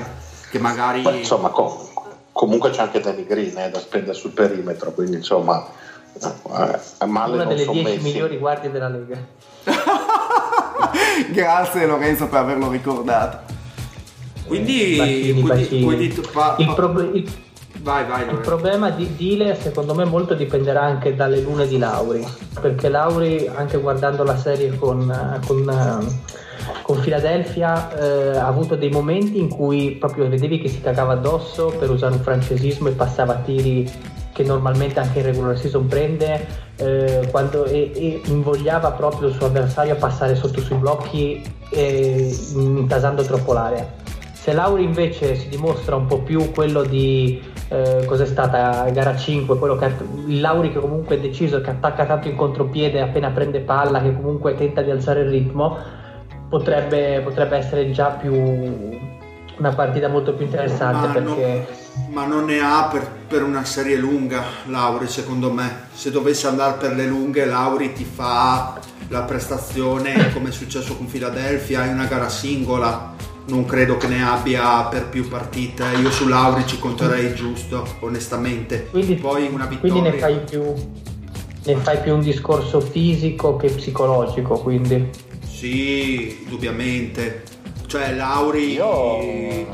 Speaker 4: che magari...
Speaker 6: Beh, insomma, co- comunque c'è anche Danny Green eh, da spendere sul perimetro, quindi insomma, eh, male
Speaker 8: Una
Speaker 6: non
Speaker 8: delle
Speaker 6: sono
Speaker 8: 10
Speaker 6: messi.
Speaker 8: migliori guardie della Lega. [LAUGHS]
Speaker 1: Grazie Lorenzo per averlo ricordato.
Speaker 4: Quindi,
Speaker 8: Bacini,
Speaker 4: quindi-
Speaker 8: bacini.
Speaker 4: quindi tu pa-
Speaker 8: Il,
Speaker 4: pa-
Speaker 8: prob- il-
Speaker 4: vai, vai,
Speaker 8: il problema di Dile secondo me molto dipenderà anche dalle lune di Lauri, perché Lauri anche guardando la serie con, con, con Philadelphia eh, ha avuto dei momenti in cui proprio vedevi che si cagava addosso per usare un francesismo e passava tiri che normalmente anche in regular season prende eh, quando, e, e invogliava proprio il suo avversario a passare sotto sui blocchi eh, intasando troppo l'area. Se Lauri invece si dimostra un po' più quello di eh, cos'è stata gara 5, quello che il Lauri che comunque è deciso, che attacca tanto in contropiede appena prende palla, che comunque tenta di alzare il ritmo, potrebbe, potrebbe essere già più una partita molto più interessante
Speaker 4: Ma
Speaker 8: perché
Speaker 4: non, ma non ne ha per, per una serie lunga Lauri secondo me. Se dovesse andare per le lunghe Lauri ti fa la prestazione come è successo con Philadelphia in una gara singola. Non credo che ne abbia per più partite. Io su Lauri ci conterei giusto, onestamente.
Speaker 8: quindi,
Speaker 4: Poi una vittoria.
Speaker 8: quindi ne fai più ne fai più un discorso fisico che psicologico quindi
Speaker 4: Sì, indubbiamente. Cioè, Lauri.
Speaker 5: Io-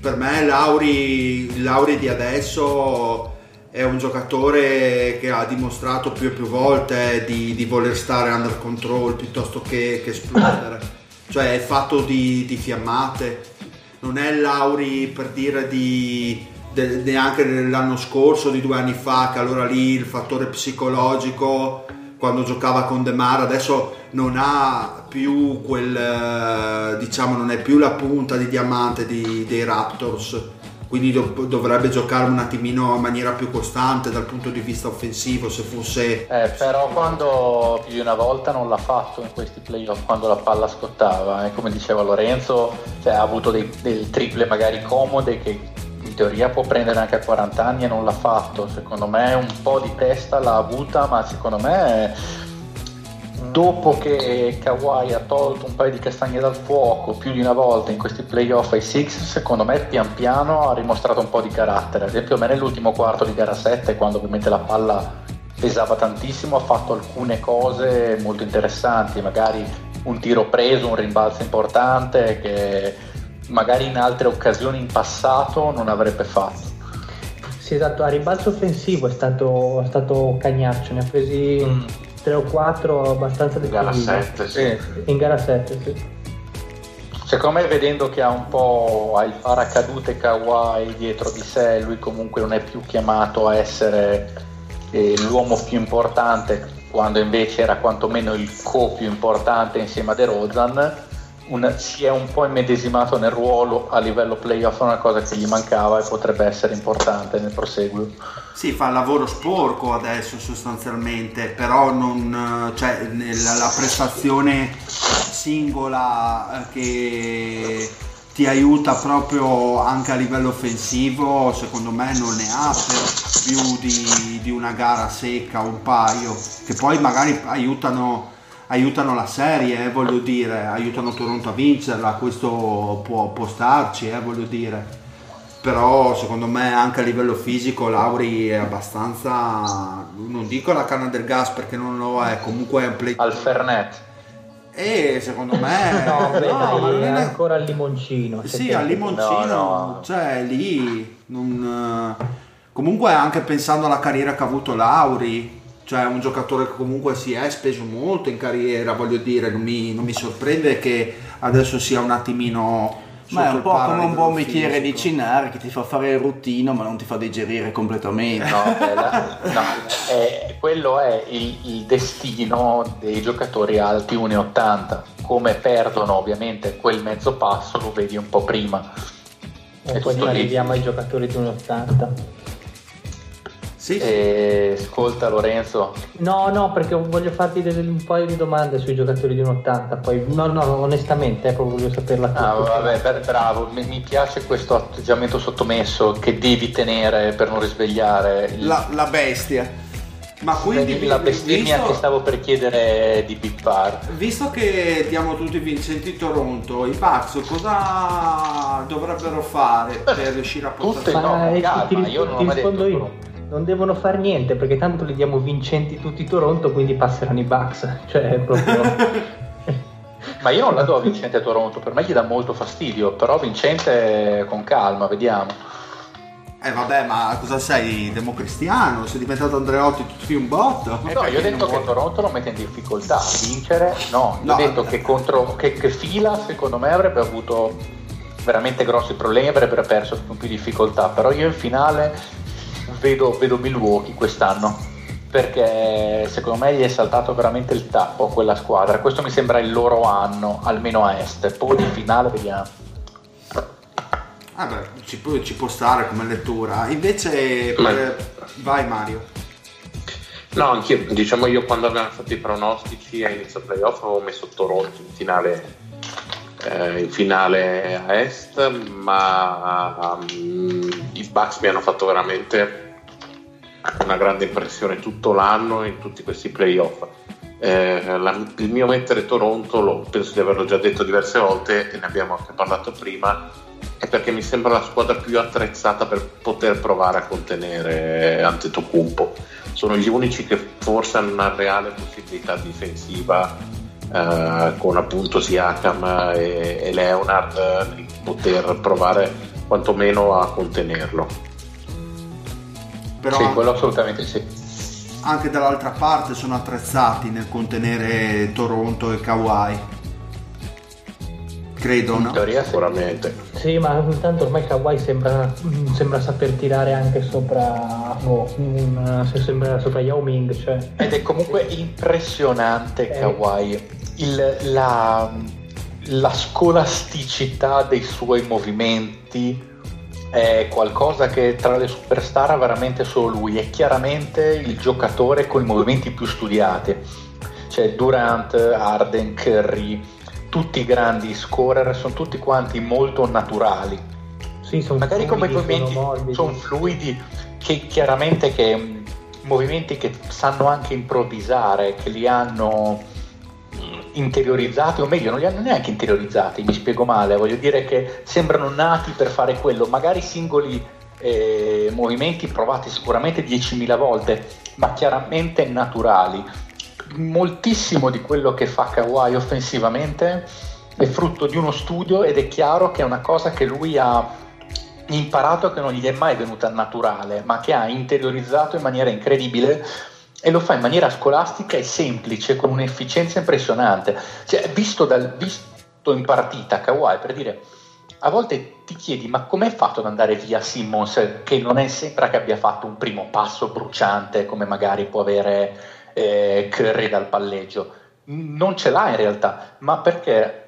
Speaker 4: Per me, Lauri, Lauri di adesso è un giocatore che ha dimostrato più e più volte di, di voler stare under control piuttosto che, che esplodere. Cioè, è fatto di, di fiammate. Non è Lauri per dire di. de- neanche dell'anno scorso, di due anni fa, che allora lì il fattore psicologico quando giocava con De Mar adesso non ha più quel eh, diciamo non è più la punta di diamante di- dei Raptors quindi dov- dovrebbe giocare un attimino in maniera più costante dal punto di vista offensivo se fosse
Speaker 5: Eh, però quando più di una volta non l'ha fatto in questi playoff quando la palla scottava e come diceva Lorenzo cioè, ha avuto dei, delle triple magari comode che in teoria può prendere anche a 40 anni e non l'ha fatto. Secondo me un po' di testa l'ha avuta ma secondo me dopo che Kawhi ha tolto un paio di castagne dal fuoco più di una volta in questi playoff ai Six, secondo me pian piano ha dimostrato un po' di carattere. Ad esempio, a me nell'ultimo quarto di gara 7, quando ovviamente la palla pesava tantissimo, ha fatto alcune cose molto interessanti, magari un tiro preso, un rimbalzo importante che magari in altre occasioni in passato non avrebbe fatto.
Speaker 8: sì esatto a rimbalzo offensivo è stato, è stato cagnaccio ne ha presi
Speaker 5: Mm.
Speaker 8: 3 o 4 abbastanza
Speaker 6: Gara
Speaker 8: decisivi
Speaker 6: 7, sì.
Speaker 8: in gara 7 sì.
Speaker 5: Secondo me vedendo che ha un po' ha il paracadute Kawhi dietro di sé, lui comunque non è più chiamato a essere eh, l'uomo più importante, quando invece era quantomeno il co più importante insieme a De Rozan, un- si è un po' immedesimato nel ruolo a livello playoff, una cosa che gli mancava e potrebbe essere importante nel proseguo.
Speaker 4: sì fa il lavoro sporco adesso sostanzialmente però non cioè nella la prestazione singola eh, che ti aiuta proprio anche a livello offensivo secondo me non ne ha più di, di una gara secca un paio che poi magari aiutano aiutano la serie eh, voglio dire aiutano Toronto a vincerla questo può, può starci eh, voglio dire però secondo me anche a livello fisico Lauri è abbastanza non dico la canna del gas perché non lo è comunque è un play
Speaker 5: Al Fernet.
Speaker 4: e secondo me [LAUGHS]
Speaker 8: no, beh,
Speaker 4: no,
Speaker 8: dai, è ancora al limoncino
Speaker 4: sì al limoncino
Speaker 5: No, no.
Speaker 4: cioè lì non, eh, comunque anche pensando alla carriera che ha avuto Lauri cioè un giocatore che comunque si è speso molto in carriera voglio dire non mi, non mi sorprende che adesso sia un attimino
Speaker 1: Ma è un po' come un buon bicchiere di
Speaker 4: fisico.
Speaker 1: cinare che ti fa fare il ruttino ma non ti fa digerire completamente.
Speaker 5: No, la- no, è- quello è il, il destino dei giocatori alti 1,80. Come perdono ovviamente quel mezzo passo lo vedi un po' prima.
Speaker 8: e poi arriviamo ai giocatori di 1,80
Speaker 4: sì, sì.
Speaker 5: E ascolta Lorenzo,
Speaker 8: No, no, perché voglio farti delle- un paio di domande sui giocatori di 1,80. Poi, no, no, onestamente, eh, proprio voglio saperla tutta.
Speaker 5: ah, vabbè, beh, bravo, mi, mi piace questo atteggiamento sottomesso che devi tenere per non risvegliare il-
Speaker 1: La, la bestia.
Speaker 4: ma quindi
Speaker 5: la bestemmia
Speaker 4: visto-
Speaker 5: che stavo per chiedere di Big Bar.
Speaker 4: Visto che diamo tutti vincenti Toronto, i Bucks cosa dovrebbero fare per riuscire a
Speaker 5: Tutte
Speaker 4: portare
Speaker 5: no,
Speaker 8: Ma eh,
Speaker 5: calma, io non ho mai detto
Speaker 8: io. Non devono fare niente perché tanto li diamo vincenti tutti Toronto, quindi passeranno i Bucks. [LAUGHS] Cioè, è proprio. [LAUGHS]
Speaker 5: Ma io non la do a Vincente a Toronto, per me gli dà molto fastidio, però Vincente con calma, vediamo.
Speaker 4: Eh vabbè, ma cosa sei? Democristiano? Sei diventato Andreotti tutti un botto?
Speaker 5: No, io ho detto che Toronto lo mette in difficoltà, vincere no, io
Speaker 4: No,
Speaker 5: ho detto
Speaker 4: eh.
Speaker 5: che contro che, che fila secondo me avrebbe avuto veramente grossi problemi, avrebbero perso con più difficoltà, però io in finale vedo, vedo Milwaukee quest'anno, perché secondo me gli è saltato veramente il tappo a quella squadra, questo mi sembra il loro anno, almeno a est, poi in finale vediamo.
Speaker 4: Ah beh, ci può, ci può stare come lettura. Invece,
Speaker 6: Ma-
Speaker 4: per- vai Mario.
Speaker 6: No, anch'io, diciamo io quando avevamo fatto i pronostici a inizio playoff avevo messo Toronto in finale eh, in finale a est, ma um, i Bucks mi hanno fatto veramente una grande impressione tutto l'anno in tutti questi playoff. Eh, la, il mio mettere Toronto, lo, penso di averlo già detto diverse volte e ne abbiamo anche parlato prima, è perché mi sembra la squadra più attrezzata per poter provare a contenere Antetokounmpo. Sono gli unici che forse hanno una reale possibilità difensiva eh, con appunto Siakam e, e Leonard di poter provare quantomeno a contenerlo.
Speaker 4: Però
Speaker 5: Sì, quello assolutamente sì.
Speaker 4: anche dall'altra parte sono attrezzati nel contenere Toronto e Kawhi. Credo,
Speaker 5: In
Speaker 4: no?
Speaker 5: teoria.
Speaker 6: Sicuramente.
Speaker 8: Sì, ma intanto ormai Kawhi sembra, mm, sembra saper tirare anche sopra, no, un- se sembra sopra Yao Ming, cioè.
Speaker 5: Ed è comunque impressionante
Speaker 8: Eh.
Speaker 5: Kawhi, Il- la, la scolasticità dei suoi movimenti è qualcosa che tra le superstar ha veramente solo lui, è chiaramente il giocatore con i movimenti più studiati, cioè Durant, Arden, Curry, tutti i grandi scorer sono tutti quanti molto naturali.
Speaker 8: Sì, sono
Speaker 5: magari come
Speaker 8: fluidi,
Speaker 5: movimenti
Speaker 8: sono
Speaker 5: sono fluidi che chiaramente che mh, movimenti che sanno anche improvvisare che li hanno interiorizzati o meglio non li hanno neanche interiorizzati mi spiego male voglio dire che sembrano nati per fare quello magari singoli eh, movimenti provati sicuramente 10.000 volte ma chiaramente naturali. Moltissimo di quello che fa Kawhi offensivamente è frutto di uno studio ed è chiaro che è una cosa che lui ha imparato che non gli è mai venuta naturale, ma che ha interiorizzato in maniera incredibile e lo fa in maniera scolastica e semplice, con un'efficienza impressionante. Cioè, visto, dal, visto in partita Kawhi, per dire, a volte ti chiedi ma com'è fatto ad andare via Simmons che non è, sembra che abbia fatto un primo passo bruciante come magari può avere eh, Curry dal palleggio. Non ce l'ha in realtà, ma perché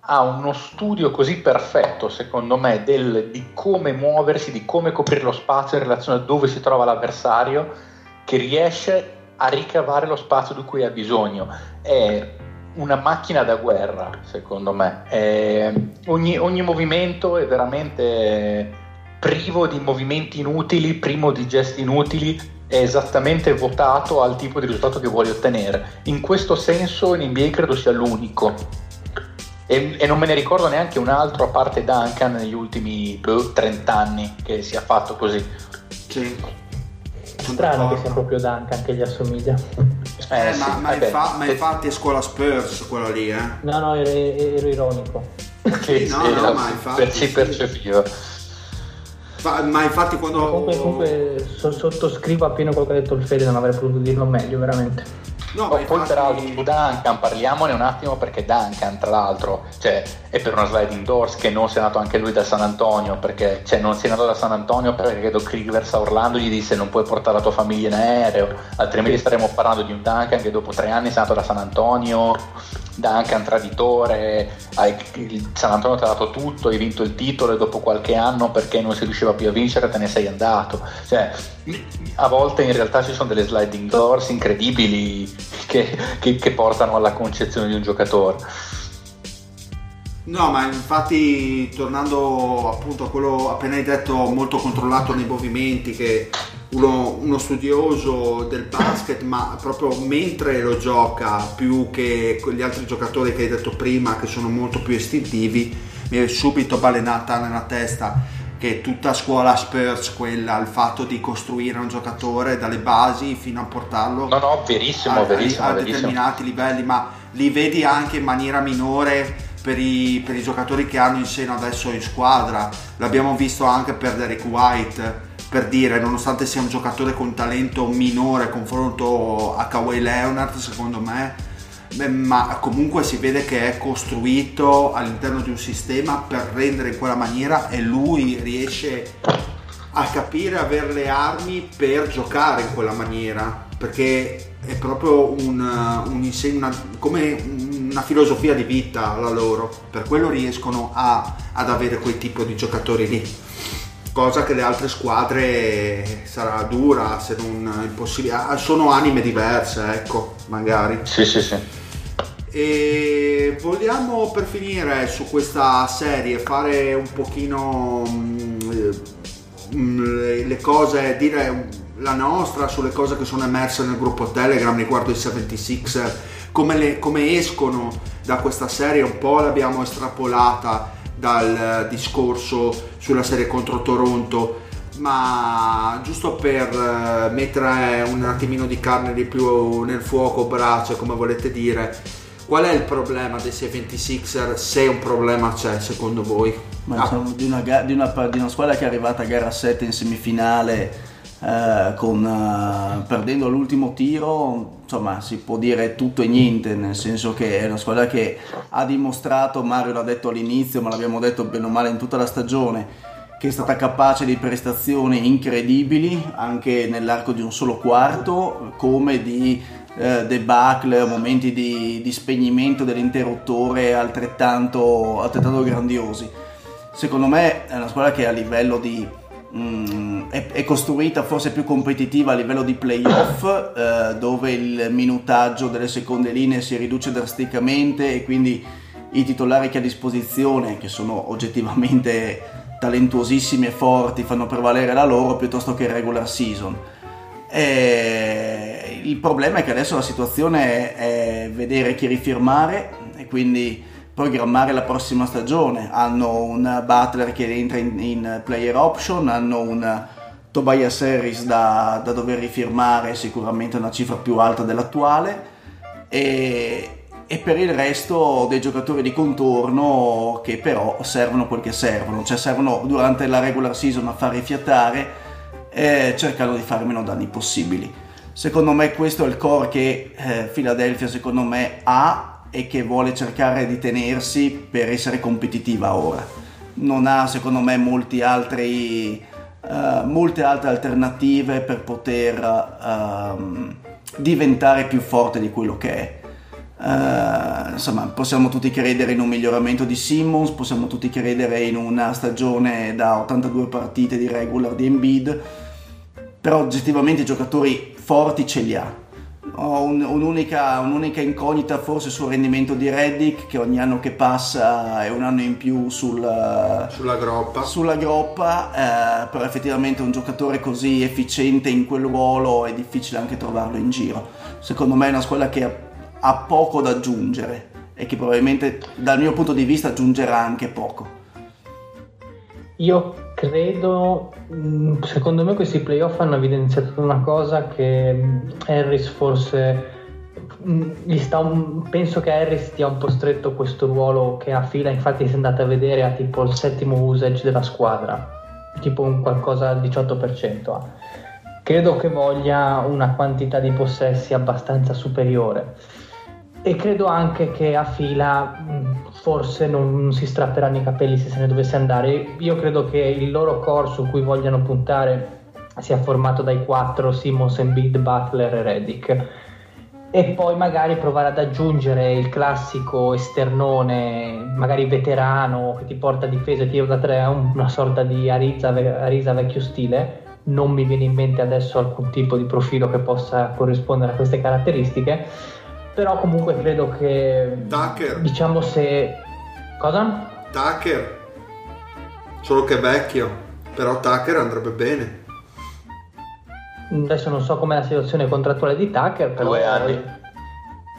Speaker 5: ha uno studio così perfetto, secondo me, del- di come muoversi, di come coprire lo spazio in relazione a dove si trova l'avversario, che riesce a ricavare lo spazio di cui ha bisogno. È una macchina da guerra, secondo me. È- ogni, ogni movimento è veramente privo di movimenti inutili, privo di gesti inutili, è esattamente votato al tipo di risultato che vuole ottenere. In questo senso in NBA credo sia l'unico. E, e non me ne ricordo neanche un altro a parte Duncan negli ultimi boh, 30 anni che sia fatto così.
Speaker 4: Sì.
Speaker 8: Strano che sia proprio Duncan che gli assomiglia.
Speaker 4: Eh,
Speaker 5: sì,
Speaker 4: ma, ma
Speaker 5: vabbè.
Speaker 4: infa- ma infatti è scuola Spurs quella lì, eh.
Speaker 8: No, no, ero, ero ironico.
Speaker 5: Sì,
Speaker 4: no,
Speaker 5: sì,
Speaker 4: no, ma infatti,
Speaker 5: per- si
Speaker 4: sì.
Speaker 5: percepiva.
Speaker 4: Ma, ma infatti quando...
Speaker 8: Comunque, comunque so- sottoscrivo appieno quello che ha detto il Fede, non avrei potuto dirlo meglio, veramente.
Speaker 4: No,
Speaker 5: Oh, poi peraltro su Duncan parliamone un attimo perché Duncan tra l'altro cioè, è per una sliding doors che non sia andato anche lui da San Antonio perché cioè, non si è andato da San Antonio perché credo Rivers a Orlando gli disse non puoi portare la tua famiglia in aereo altrimenti staremo parlando di un Duncan che dopo tre anni si è andato da San Antonio Duncan traditore hai- il San Antonio ti ha dato tutto hai vinto il titolo e dopo qualche anno perché non si riusciva più a vincere te ne sei andato cioè, a volte in realtà ci sono delle sliding doors incredibili che, che- che portano alla concezione di un giocatore.
Speaker 4: No, ma infatti tornando appunto a quello appena hai detto, molto controllato nei movimenti, che uno, uno studioso del basket, ma proprio mentre lo gioca, più che gli altri giocatori che hai detto prima, che sono molto più istintivi, mi è subito balenata nella testa che tutta scuola Spurs, quella, il fatto di costruire un giocatore dalle basi fino a portarlo
Speaker 5: No, no, verissimo,
Speaker 4: a,
Speaker 5: verissimo,
Speaker 4: a
Speaker 5: verissimo.
Speaker 4: determinati livelli, ma li vedi anche in maniera minore per i, per i giocatori che hanno in seno adesso in squadra. L'abbiamo visto anche per Derek White, per dire, nonostante sia un giocatore con talento minore confronto a Kawhi Leonard, secondo me, beh, ma comunque si vede che è costruito all'interno di un sistema per rendere in quella maniera e lui riesce a capire, avere le armi per giocare in quella maniera, perché è proprio un, un insegno, una- come una filosofia di vita la loro, per quello riescono a- ad avere quel tipo di giocatori lì. Cosa che le altre squadre sarà dura, se non impossibile. Ah, Sono anime diverse, ecco, magari.
Speaker 5: Sì, sì, sì.
Speaker 4: E vogliamo per finire su questa serie fare un pochino mm, mm, le- cose, dire la nostra sulle cose che sono emerse nel gruppo Telegram riguardo i 76er, come, le- come escono da questa serie, un po' l'abbiamo estrapolata dal discorso sulla serie contro Toronto, ma giusto per eh, mettere un attimino di carne di più nel fuoco, braccia, come volete dire, qual è il problema dei 76er, se un problema c'è secondo voi?
Speaker 1: Ma
Speaker 4: Ah,
Speaker 1: di, una, di una di una squadra che è arrivata a gara 7 in semifinale eh, con, eh, perdendo l'ultimo tiro, insomma si può dire tutto e niente, nel senso che è una squadra che ha dimostrato, Mario l'ha detto all'inizio, ma l'abbiamo detto bene o male in tutta la stagione, che è stata capace di prestazioni incredibili anche nell'arco di un solo quarto, come di eh, debacle, momenti di, di spegnimento dell'interruttore altrettanto, altrettanto grandiosi. Secondo me è una squadra che a livello di mm, è, è costruita forse più competitiva a livello di playoff, eh, dove il minutaggio delle seconde linee si riduce drasticamente e quindi i titolari che ha a disposizione, che sono oggettivamente talentuosissimi e forti, fanno prevalere la loro piuttosto che il regular season. E il problema è che adesso la situazione è vedere chi rifirmare e quindi programmare la prossima stagione. Hanno un Butler che entra in, in player option, hanno un Tobias Harris da, da dover rifirmare, sicuramente una cifra più alta dell'attuale. E, e per il resto dei giocatori di contorno che però servono quel che servono, cioè servono durante la regular season a far rifiatare e cercando di fare meno danni possibili. Secondo me questo è il core che eh, Philadelphia secondo me ha e che vuole cercare di tenersi per essere competitiva ora. Non ha secondo me altri, eh, molte altre alternative per poter ehm, diventare più forte di quello che è. Eh, insomma, possiamo tutti credere in un miglioramento di Simmons, possiamo tutti credere in una stagione da 82 partite di regular di Embiid, però oggettivamente i giocatori forti ce li ha. Ho un- un'unica, un'unica incognita forse sul rendimento di Reddick, che ogni anno che passa è un anno in più sul,
Speaker 4: sulla groppa.
Speaker 1: sulla groppa, eh, però effettivamente un giocatore così efficiente in quel ruolo è difficile anche trovarlo in giro. Secondo me è una squadra che ha, ha poco da aggiungere e che probabilmente dal mio punto di vista aggiungerà anche poco.
Speaker 8: Io credo, mh, secondo me questi playoff hanno evidenziato una cosa che Harris forse, sta un- penso che Harris stia un po' stretto questo ruolo che ha fila, infatti se andate a vedere ha tipo il settimo usage della squadra, tipo un qualcosa al 18% ha. Credo che voglia una quantità di possessi abbastanza superiore e credo anche che a fila mh, forse non si strapperanno i capelli se se ne dovesse andare. Io credo che il loro core su cui vogliano puntare sia formato dai quattro Simmons, Embiid, Butler e Reddick e poi magari provare ad aggiungere il classico esternone, magari veterano che ti porta a difesa e tiro da tre, un- una sorta di Ariza, Ariza vecchio stile. Non mi viene in mente adesso alcun tipo di profilo che possa corrispondere a queste caratteristiche però comunque credo che
Speaker 4: Tucker.
Speaker 8: diciamo se cosa?
Speaker 4: Tucker. Solo che è vecchio. Però Tucker andrebbe bene.
Speaker 8: adesso non so com'è la situazione contrattuale di Tucker però
Speaker 5: Due anni.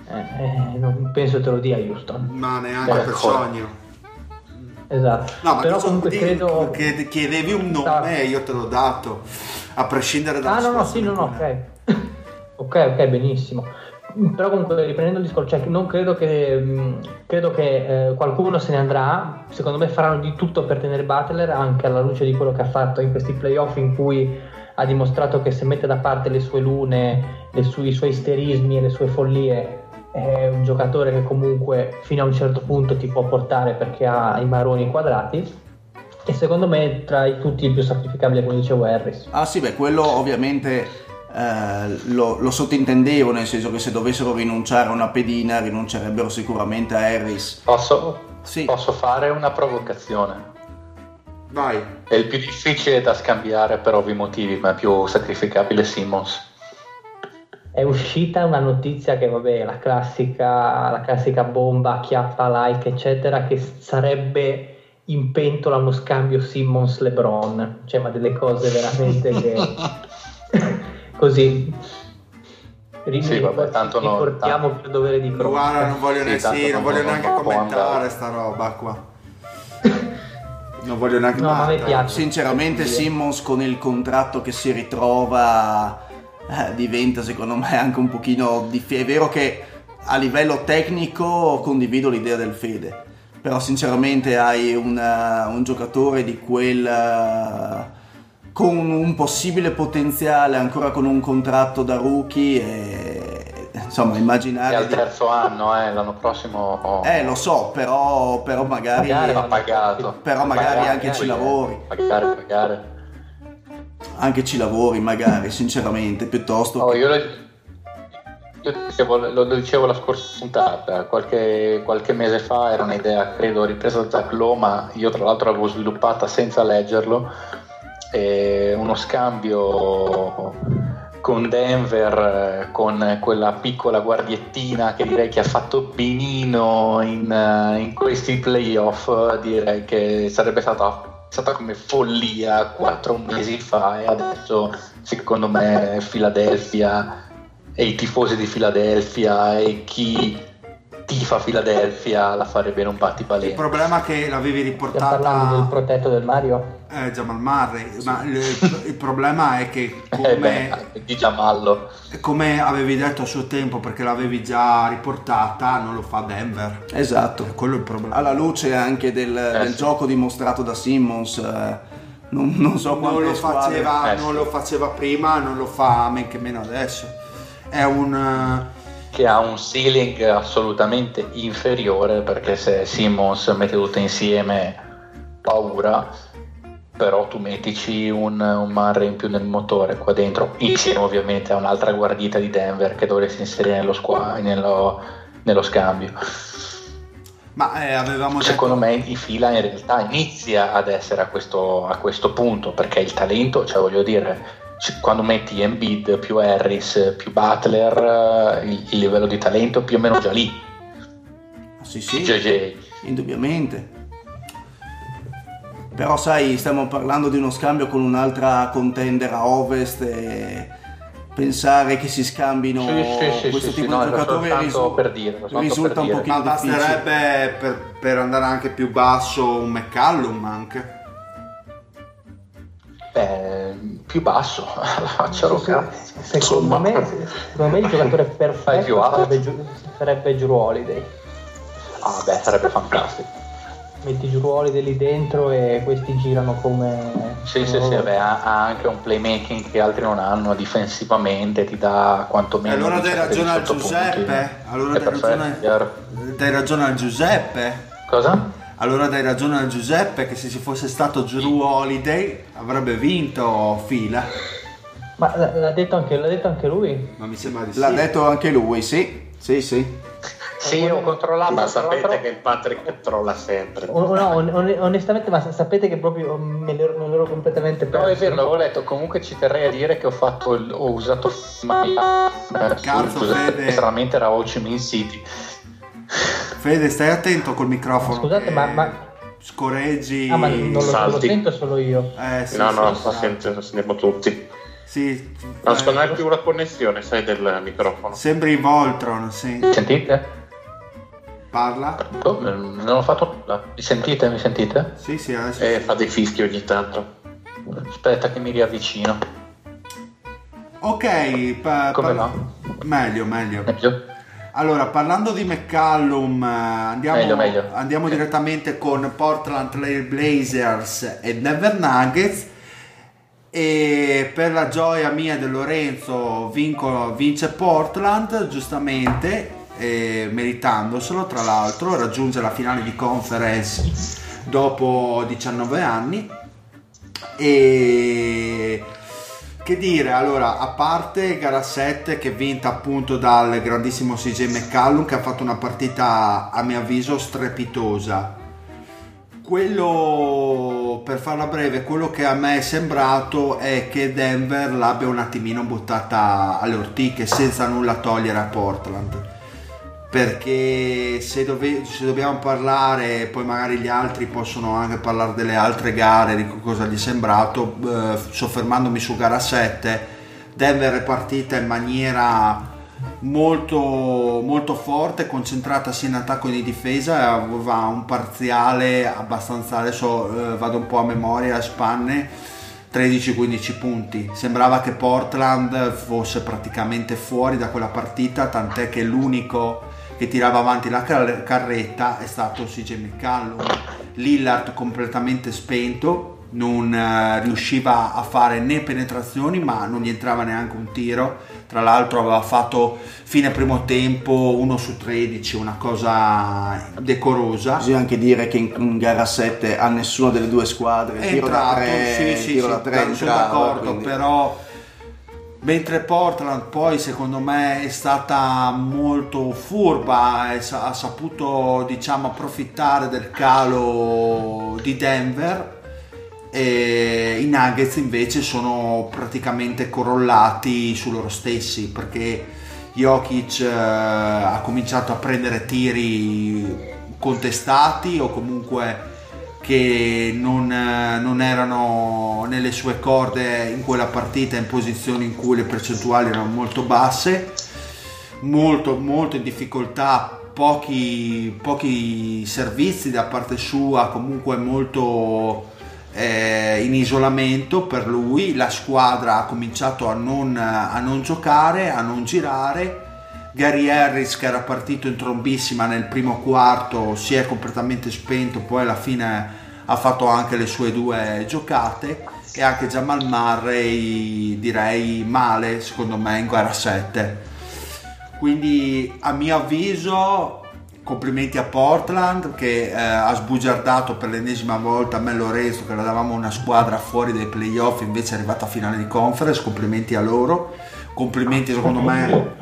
Speaker 8: eh, eh, non penso te lo dia Houston
Speaker 4: Ma neanche per
Speaker 5: ancora.
Speaker 4: sogno.
Speaker 8: esatto
Speaker 4: No, ma
Speaker 8: però comunque
Speaker 4: di-
Speaker 8: credo
Speaker 4: che chiedevi un nome e io te l'ho dato. A prescindere dalla
Speaker 8: ah no no sì no no ok [LAUGHS] ok ok benissimo però comunque riprendendo il discorso cioè, non credo che mh, credo che eh, qualcuno se ne andrà. Secondo me faranno di tutto per tenere Butler anche alla luce di quello che ha fatto in questi playoff in cui ha dimostrato che se mette da parte le sue lune le sue- i suoi isterismi e le sue follie è un giocatore che comunque fino a un certo punto ti può portare perché ha i maroni quadrati. E secondo me tra i tutti il più sacrificabile come dicevo Harris.
Speaker 1: Ah sì, beh, quello ovviamente eh, lo, lo sottintendevo, nel senso che se dovessero rinunciare a una pedina rinuncerebbero sicuramente a Harris.
Speaker 5: Posso,
Speaker 1: Sì.
Speaker 5: posso fare una provocazione?
Speaker 4: Vai.
Speaker 5: È il più difficile da scambiare per ovvi motivi, ma è più sacrificabile Simmons.
Speaker 8: è uscita una notizia che vabbè la classica, la classica bomba chiappa like eccetera che sarebbe in pentola uno scambio Simmons LeBron cioè ma delle cose veramente che [LAUGHS] [LAUGHS] così
Speaker 5: sì, vabbè, tanto no,
Speaker 8: riportiamo
Speaker 5: tanto.
Speaker 8: per dovere di cronaca
Speaker 4: Guarda, non voglio, ne-
Speaker 5: Sì,
Speaker 4: non
Speaker 5: non-
Speaker 4: voglio
Speaker 5: non-
Speaker 4: neanche
Speaker 5: non
Speaker 4: commentare sta roba qua. Non voglio neanche
Speaker 8: no ma
Speaker 1: Sinceramente Simmons con il contratto che si ritrova eh, diventa secondo me anche un pochino difficile. È vero che a livello tecnico condivido l'idea del Fede, però sinceramente hai un, eh, un giocatore di quel... eh, con un possibile potenziale ancora con un contratto da rookie e insomma
Speaker 5: È
Speaker 1: immaginare...
Speaker 5: al
Speaker 1: di-
Speaker 5: terzo anno, eh, l'anno prossimo oh,
Speaker 1: Eh lo so, però, però magari...
Speaker 8: Magari
Speaker 5: va pagato.
Speaker 1: Però magari
Speaker 5: Pagare,
Speaker 1: anche ci
Speaker 5: poi,
Speaker 1: lavori.
Speaker 5: Pagare, pagare.
Speaker 1: Anche ci lavori magari, [LAUGHS] sinceramente, piuttosto
Speaker 5: Oh,
Speaker 1: che...
Speaker 5: io lo, io dicevo, lo, dicevo la scorsa puntata, qualche, qualche mese fa era un'idea, credo, ripresa da Zach Lowe, ma io tra l'altro l'avevo sviluppata senza leggerlo, e uno scambio con Denver, con quella piccola guardiettina che direi che ha fatto benino in, eh, in questi playoff, direi che sarebbe stata, stata come follia quattro mesi fa e adesso secondo me Philadelphia e i tifosi di Philadelphia e chi tifa Philadelphia la farebbe non batti
Speaker 4: Il
Speaker 5: baleno.
Speaker 4: problema è che l'avevi
Speaker 8: stiamo parlando del
Speaker 4: riportata
Speaker 8: protetto del Mario
Speaker 4: eh, Jamal Murray, ma il, il problema è che [LAUGHS]
Speaker 5: Eh
Speaker 4: come,
Speaker 5: beh, di Giamallo.
Speaker 4: come avevi detto a suo tempo, perché l'avevi già riportata, non lo fa Denver.
Speaker 1: Esatto.
Speaker 4: Quello è il problema.
Speaker 1: Alla luce anche del, del
Speaker 5: sì.
Speaker 1: gioco dimostrato da Simmons, eh, non, non so
Speaker 4: non lo, faceva,
Speaker 5: Eh,
Speaker 4: non
Speaker 5: sì.
Speaker 4: lo faceva prima, non lo fa men che meno adesso. È un...
Speaker 5: che ha un ceiling assolutamente inferiore perché se Simmons mette tutto insieme paura. Però tu mettici un, un Murray in più nel motore qua dentro. Insieme ovviamente a un'altra guardita di Denver che dovresti inserire nello, squa- nello, nello scambio.
Speaker 4: Ma eh, avevamo detto...
Speaker 5: secondo me il fila in realtà inizia ad essere a questo, a questo punto perché il talento cioè voglio dire quando metti Embiid più Harris più Butler eh, il, il livello di talento più o meno già lì
Speaker 1: Sì, sì,
Speaker 5: JJ
Speaker 1: indubbiamente. Però sai, stiamo parlando di uno scambio con un'altra contender a ovest e pensare che si scambino
Speaker 5: Sì, sì, sì,
Speaker 1: questo
Speaker 5: sì,
Speaker 1: tipo
Speaker 5: sì, no,
Speaker 1: di
Speaker 5: era
Speaker 1: giocatori risu-
Speaker 5: per dire,
Speaker 1: risulta
Speaker 5: per
Speaker 1: un
Speaker 5: dire.
Speaker 1: pochino
Speaker 4: Ma
Speaker 1: difficile.
Speaker 4: basterebbe per, per andare anche più basso un McCallum anche.
Speaker 5: Beh, più basso [LAUGHS] facciano cazzo
Speaker 8: secondo me, secondo me il giocatore perfetto sarebbe, Giu- sarebbe Drew Holiday
Speaker 5: ah beh sarebbe fantastico
Speaker 8: metti Drew Holiday lì dentro e questi girano come
Speaker 5: sì sì
Speaker 8: come
Speaker 5: sì
Speaker 8: loro.
Speaker 5: vabbè, ha, ha anche un playmaking che altri non hanno difensivamente ti dà quantomeno
Speaker 4: E allora dai
Speaker 5: 17
Speaker 4: ragione al. Giuseppe. Allora dai
Speaker 5: perfetto,
Speaker 4: ragione, dai ragione al Giuseppe.
Speaker 5: cosa?
Speaker 4: Allora dai ragione al Giuseppe che se ci fosse stato Drew Holiday avrebbe vinto fila.
Speaker 8: ma l- l'ha detto, anche, l'ha detto anche lui
Speaker 4: Ma mi sembra di
Speaker 1: L'ha
Speaker 4: sì.
Speaker 1: detto anche lui, sì, sì, sì.
Speaker 5: sì ho controllato
Speaker 6: Ma sapete
Speaker 5: l'altro-
Speaker 6: che il Patrick trolla sempre.
Speaker 8: O- no, on- on- onestamente ma sa- sapete che proprio me l'ero, me l'ero completamente perso
Speaker 5: No, è vero, l'avevo letto. Comunque ci terrei a dire che ho fatto il- ho usato
Speaker 4: Cazzo, Fede.
Speaker 5: Stranamente era Ho Chi Minh City.
Speaker 4: Fede, stai attento col microfono.
Speaker 8: Scusate, ma- ma-
Speaker 4: Scorreggi.
Speaker 8: ah ma non lo, non lo
Speaker 6: Salti.
Speaker 8: sento solo io
Speaker 4: Eh, sì,
Speaker 6: no,
Speaker 4: sì,
Speaker 6: no,
Speaker 4: sì.
Speaker 6: la sente- la sentiamo tutti.
Speaker 4: Sì,
Speaker 6: Non
Speaker 4: eh,
Speaker 6: so, non è più la connessione, sai, del microfono.
Speaker 4: Sembri Voltron, sì.
Speaker 5: Sentite?
Speaker 4: Parla?
Speaker 5: Oh, non ho fatto nulla. Mi sentite? Mi sentite?
Speaker 4: Sì, sì, adesso.
Speaker 6: E fa dei fischi ogni tanto.
Speaker 5: Aspetta che mi riavvicino.
Speaker 4: Ok, pa-
Speaker 5: Come
Speaker 4: pa-
Speaker 5: va?
Speaker 4: Meglio, meglio.
Speaker 5: Meglio?
Speaker 4: Allora, parlando di McCallum, eh, andiamo,
Speaker 5: Meglio, meglio.
Speaker 4: andiamo direttamente con Portland Trail Blazers e Denver Nuggets. E per la gioia mia e di Lorenzo vinco- vince Portland, giustamente, meritandoselo tra l'altro, raggiunge la finale di conference dopo 19 anni. E che dire, allora, a parte gara 7 che è vinta appunto dal grandissimo CJ McCallum che ha fatto una partita a mio avviso strepitosa. Quello per farla breve, quello che a me è sembrato è che Denver l'abbia un attimino buttata alle ortiche senza nulla togliere a Portland. Perché se, dove- se dobbiamo parlare, poi magari gli altri possono anche parlare delle altre gare, di cosa gli è sembrato, eh, soffermandomi su gara 7, Denver è partita in maniera molto, molto forte, concentrata sia in attacco che in difesa, e aveva un parziale abbastanza, adesso eh, vado un po' a memoria, a spanne, 13-15 punti. Sembrava che Portland fosse praticamente fuori da quella partita, tant'è che l'unico che tirava avanti la car- carretta è stato CJ McCallum. Lillard completamente spento, non eh, riusciva a fare né penetrazioni, ma non gli entrava neanche un tiro. Tra l'altro aveva fatto fine primo tempo 1 su 13, una cosa decorosa.
Speaker 1: Bisogna anche dire che in, in gara 7 a nessuna delle due squadre
Speaker 4: È
Speaker 1: tiro
Speaker 4: entrato,
Speaker 1: da 3,
Speaker 4: sì, sì,
Speaker 1: tiro
Speaker 4: sì,
Speaker 1: da 3
Speaker 4: sono
Speaker 1: entrava,
Speaker 4: d'accordo,
Speaker 1: quindi-
Speaker 4: però mentre Portland poi secondo me è stata molto furba ha saputo diciamo approfittare del calo di Denver e i Nuggets invece sono praticamente corollati su loro stessi perché Jokic eh, ha cominciato a prendere tiri contestati o comunque che non, eh, non erano nelle sue corde in quella partita in posizioni in cui le percentuali erano molto basse molto molto in difficoltà pochi, pochi servizi da parte sua comunque molto eh, in isolamento per lui. La squadra ha cominciato a non, a non giocare a non girare Gary Harris che era partito in trombissima nel primo quarto si è completamente spento poi alla fine ha fatto anche le sue due giocate. E anche Jamal Murray direi male secondo me in gara 7 quindi a mio avviso complimenti a Portland che eh, ha sbugiardato per l'ennesima volta a me Lorenzo che la davamo una squadra fuori dai playoff invece è arrivata a finale di conference complimenti a loro. Complimenti secondo me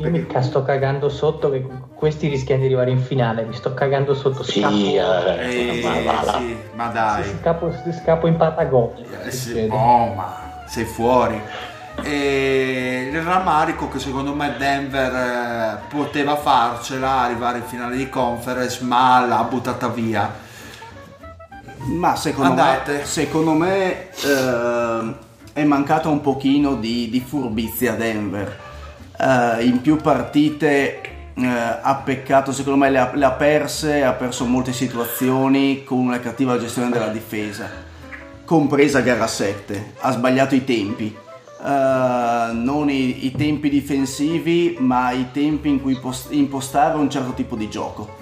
Speaker 8: Io mi ca- sto cagando sotto che questi rischiano di arrivare in finale, mi sto cagando sotto,
Speaker 5: Sì,
Speaker 8: scappo,
Speaker 5: eh, ma va là.
Speaker 4: sì, ma dai
Speaker 8: scappo, scappo in Patagonia.
Speaker 4: Eh sì, oh, ma sei fuori. E il rammarico che secondo me Denver eh, poteva farcela, arrivare in finale di conference, ma l'ha buttata via.
Speaker 1: Ma secondo
Speaker 4: Andate.
Speaker 1: me, secondo me eh, è mancata un pochino di, di furbizia a Denver. Eh, in più partite eh, ha peccato, secondo me le ha, le ha perse, ha perso molte situazioni con una cattiva gestione della difesa, compresa gara 7. Ha sbagliato i tempi. Eh, non i, i tempi difensivi, ma i tempi in cui post- impostare un certo tipo di gioco.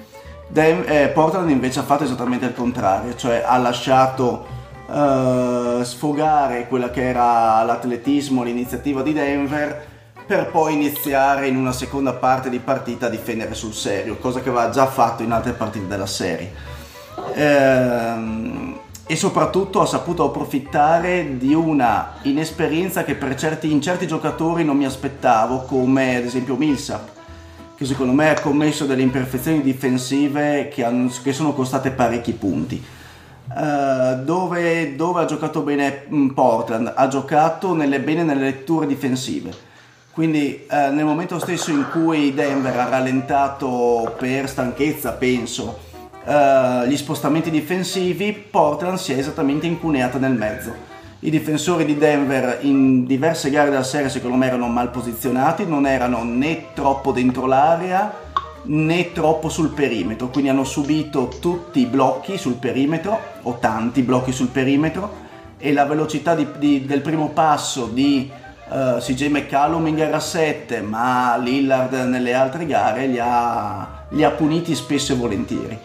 Speaker 1: Den- eh, Portland invece ha fatto esattamente il contrario, cioè ha lasciato eh, sfogare quella che era l'atletismo, l'iniziativa di Denver per poi iniziare in una seconda parte di partita a difendere sul serio, cosa che aveva già fatto in altre partite della serie. Ehm, e soprattutto ha saputo approfittare di una inesperienza che certi, in certi giocatori non mi aspettavo, come ad esempio Millsap che secondo me ha commesso delle imperfezioni difensive che, hanno- che sono costate parecchi punti. Eh, dove, dove ha giocato bene mm, Portland? Ha giocato nelle, bene nelle letture difensive. Quindi eh, nel momento stesso in cui Denver ha rallentato per stanchezza, penso, eh, gli spostamenti difensivi, Portland si è esattamente incuneata nel mezzo. I difensori di Denver in diverse gare della serie secondo me erano mal posizionati, non erano né troppo dentro l'area né troppo sul perimetro, quindi hanno subito tutti i blocchi sul perimetro o tanti blocchi sul perimetro e la velocità di- di- del primo passo di eh, CJ McCallum in gara 7 ma Lillard nelle altre gare li ha, li ha puniti spesso e volentieri.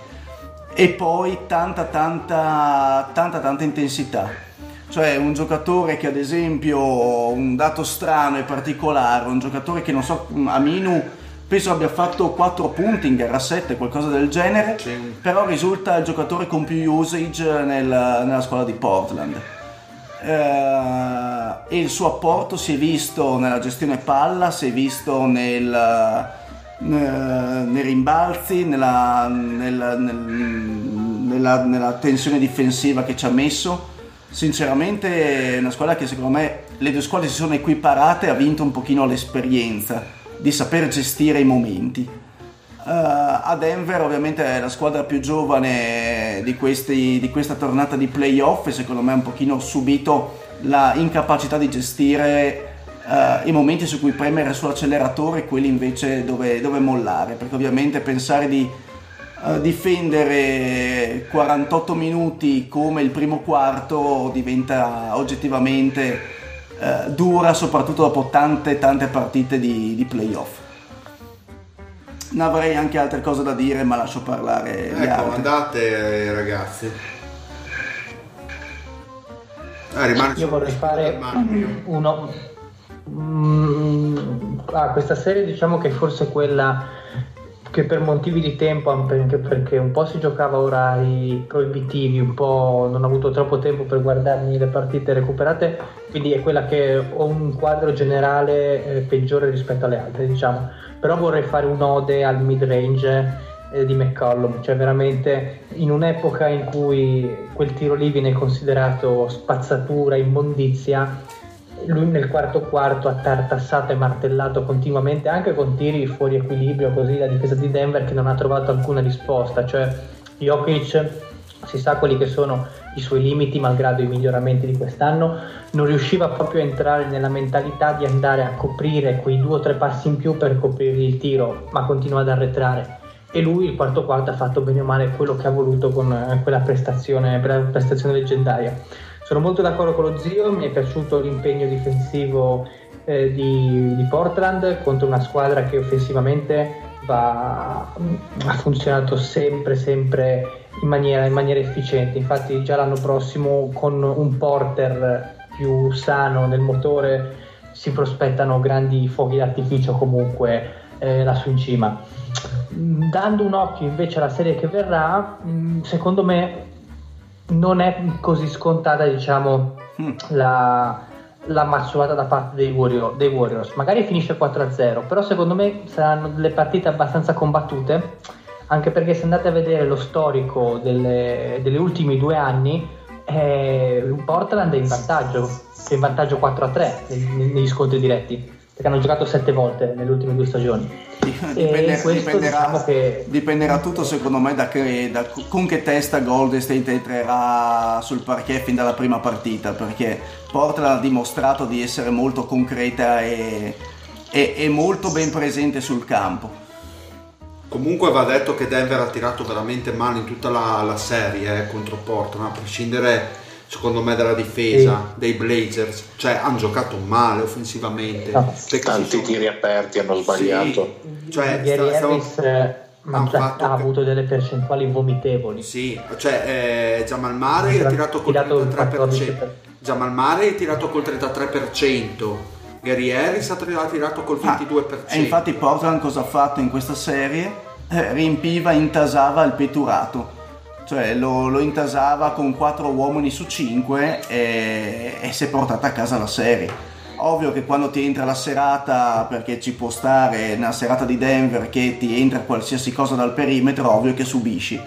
Speaker 1: E poi tanta tanta tanta tanta intensità. Cioè un giocatore che ad esempio un dato strano e particolare un giocatore che non so Aminu penso abbia fatto 4 punti in gara 7 qualcosa del genere però risulta il giocatore con più usage nel- nella squadra di Portland Eh, e il suo apporto si è visto nella gestione palla si è visto nel eh, nei rimbalzi, nella- nel- nel- nella, nella tensione difensiva che ci ha messo. Sinceramente è una squadra che secondo me le due squadre si sono equiparate, ha vinto un pochino l'esperienza di saper gestire i momenti. Uh, a Denver ovviamente è la squadra più giovane di, questi, di, questa tornata di playoff e secondo me ha un pochino subito la incapacità di gestire uh, i momenti su cui premere sull'acceleratore e quelli invece dove, dove mollare. Perché ovviamente pensare di uh, difendere 48 minuti come il primo quarto diventa oggettivamente dura soprattutto dopo tante tante partite di, di playoff ne avrei anche altre cose da dire, ma lascio parlare gli
Speaker 4: ecco,
Speaker 1: altri.
Speaker 4: andate ragazzi. Eh, rimane
Speaker 8: Io vorrei fare uno. Mm, ah, questa serie diciamo che forse quella che per motivi di tempo, anche perché un po' si giocava orari proibitivi, un po' non ho avuto troppo tempo per guardarmi le partite recuperate, quindi è quella che ho un quadro generale eh, peggiore rispetto alle altre, diciamo. Però vorrei fare un'ode al mid range eh, di McCollum, cioè veramente in un'epoca in cui quel tiro lì viene considerato spazzatura, immondizia lui nel quarto quarto ha tartassato e martellato continuamente anche con tiri fuori equilibrio così la difesa di Denver che non ha trovato alcuna risposta. Cioè Jokic si sa quelli che sono i suoi limiti malgrado i miglioramenti di quest'anno non riusciva proprio a entrare nella mentalità di andare a coprire quei due o tre passi in più per coprire il tiro ma continua ad arretrare. E lui il quarto quarto ha fatto bene o male quello che ha voluto con eh, quella prestazione, prestazione leggendaria. Sono molto d'accordo con lo zio, mi è piaciuto l'impegno difensivo eh, di, di, Portland contro una squadra che offensivamente va, ha funzionato sempre, sempre in maniera, in maniera efficiente. Infatti già l'anno prossimo con un Porter più sano nel motore si prospettano grandi fuochi d'artificio comunque eh, lassù in cima. Dando un occhio invece alla serie che verrà, secondo me non è così scontata, diciamo, mm. la, la mazzolata da parte dei, Warrior, dei, Warriors. Magari finisce 4-0, però secondo me saranno delle partite abbastanza combattute, anche perché se andate a vedere lo storico delle, degli ultimi due anni, eh, Portland è in vantaggio, è in vantaggio 4-3 negli, negli scontri diretti perché hanno giocato sette volte nelle ultime due stagioni.
Speaker 1: Dipende, dipenderà, diciamo che... dipenderà, tutto secondo me da, che, da, con che testa Golden State entrerà sul parquet fin dalla prima partita perché Portland ha dimostrato di essere molto concreta e, e, e molto ben presente sul campo.
Speaker 4: Comunque va detto che Denver ha tirato veramente male in tutta la, la serie eh, contro Portland, a prescindere secondo me dalla difesa sì. dei Blazers cioè hanno giocato male offensivamente no.
Speaker 6: tanti sono... tiri aperti hanno sbagliato
Speaker 8: sì. cioè, Gary sta, Harris stavo... ma ha che... avuto delle percentuali vomitevoli
Speaker 4: sì cioè eh, Jamal Murray ha tirato col 33% Jamal Murray ha tirato col 33% Gary Harris ha tirato col 22% ah,
Speaker 1: e infatti Portland cosa ha fatto in questa serie? Eh, riempiva, intasava il peturato cioè lo, lo, intasava con 4 uomini su 5 e, e si è portata a casa la serie. Ovvio che quando ti entra la serata, perché ci può stare una serata di Denver che ti entra qualsiasi cosa dal perimetro, ovvio che subisci.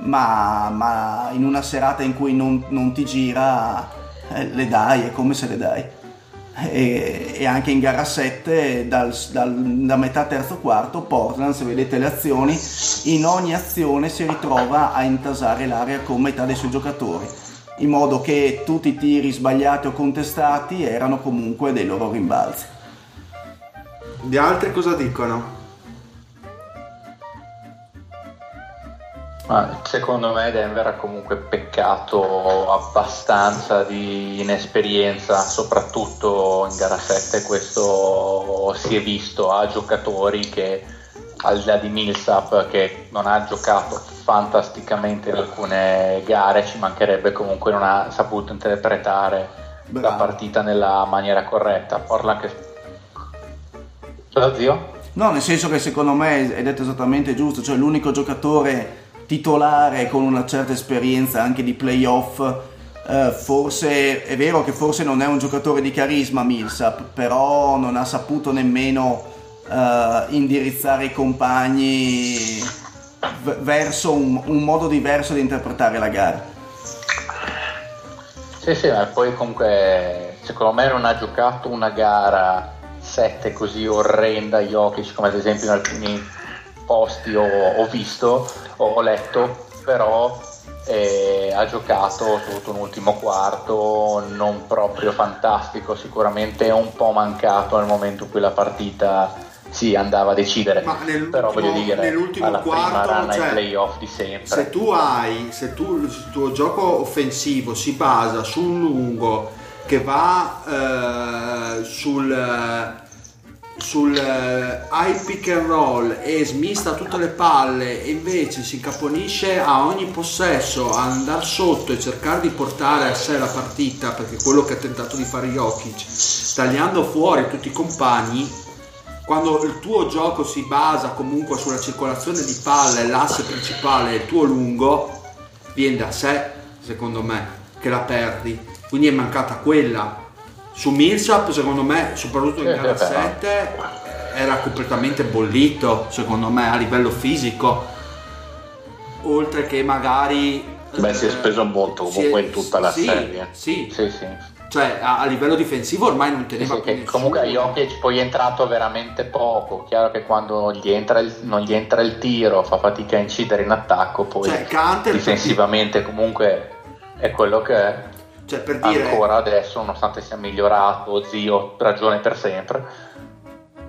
Speaker 1: Ma, ma in una serata in cui non, non ti gira, eh, le dai, è come se le dai e, e anche in gara 7 dal, dal, da metà terzo quarto Portland se vedete le azioni in ogni azione si ritrova a intasare l'area con metà dei suoi giocatori in modo che tutti i tiri sbagliati o contestati erano comunque dei loro rimbalzi
Speaker 4: gli altri cosa dicono?
Speaker 5: Ma secondo me Denver ha comunque peccato abbastanza di inesperienza, soprattutto in gara 7 questo si è visto a giocatori che al di là di Millsap che non ha giocato fantasticamente in alcune gare, ci mancherebbe comunque non ha saputo interpretare Bravo. la partita nella maniera corretta. Portland che... Cosa zio?
Speaker 1: No, nel senso che secondo me è detto esattamente giusto, cioè l'unico giocatore titolare con una certa esperienza anche di playoff. Eh, forse è vero che forse non è un giocatore di carisma Millsap, però non ha saputo nemmeno eh, indirizzare i compagni v- verso un, un modo diverso di interpretare la gara.
Speaker 5: Sì, sì, ma poi comunque secondo me non ha giocato una gara 7 così orrenda Jokic come ad esempio in alcuni posti ho, ho visto, ho, ho letto, però eh, ha giocato tutto un ultimo quarto non proprio fantastico, sicuramente un po' mancato nel momento in cui la partita si andava a decidere, però voglio dire
Speaker 4: nell'ultimo
Speaker 5: alla prima
Speaker 4: quarto,
Speaker 5: ai
Speaker 4: cioè,
Speaker 5: playoff di sempre.
Speaker 4: Se tu hai, se tu il tuo gioco offensivo si basa su un lungo che va eh, sul sul eh, high pick and roll e smista tutte le palle e invece si incaponisce a ogni possesso a andare sotto e cercare di portare a sé la partita perché è quello che ha tentato di fare Jokic tagliando fuori tutti i compagni quando il tuo gioco si basa comunque sulla circolazione di palle l'asse principale è il tuo lungo viene da sé secondo me che la perdi. Quindi è mancata quella su Millsap secondo me soprattutto in
Speaker 5: Sì,
Speaker 4: gara
Speaker 5: sì, però.
Speaker 4: 7 era completamente bollito secondo me a livello fisico oltre che magari
Speaker 6: Beh, si è
Speaker 4: eh,
Speaker 6: speso molto comunque
Speaker 4: è-
Speaker 6: in tutta la
Speaker 4: sì,
Speaker 6: serie.
Speaker 4: sì,
Speaker 5: Sì, sì.
Speaker 4: cioè a, a livello difensivo ormai non
Speaker 5: Sì,
Speaker 4: teneva
Speaker 5: sì,
Speaker 4: più
Speaker 5: che
Speaker 4: nessuno.
Speaker 5: comunque Jokic poi è entrato veramente poco. Chiaro che quando gli entra il- non gli entra il tiro, fa fatica a incidere in attacco, poi
Speaker 4: Cioè,
Speaker 5: difensivamente comunque è quello che è.
Speaker 4: Cioè per dire
Speaker 5: Ancora adesso, nonostante sia migliorato, zio, ragione per sempre.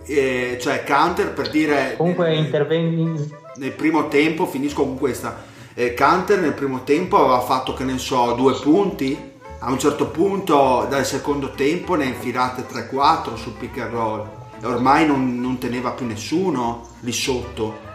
Speaker 4: eh, cioè Canter per dire
Speaker 8: Comunque interventi
Speaker 4: nel primo tempo finisco con questa. Eh, Canter nel primo tempo aveva fatto che ne so due punti. A un certo punto dal secondo tempo ne ha infilate 3-4 sul pick and roll. E ormai non, non teneva più nessuno lì sotto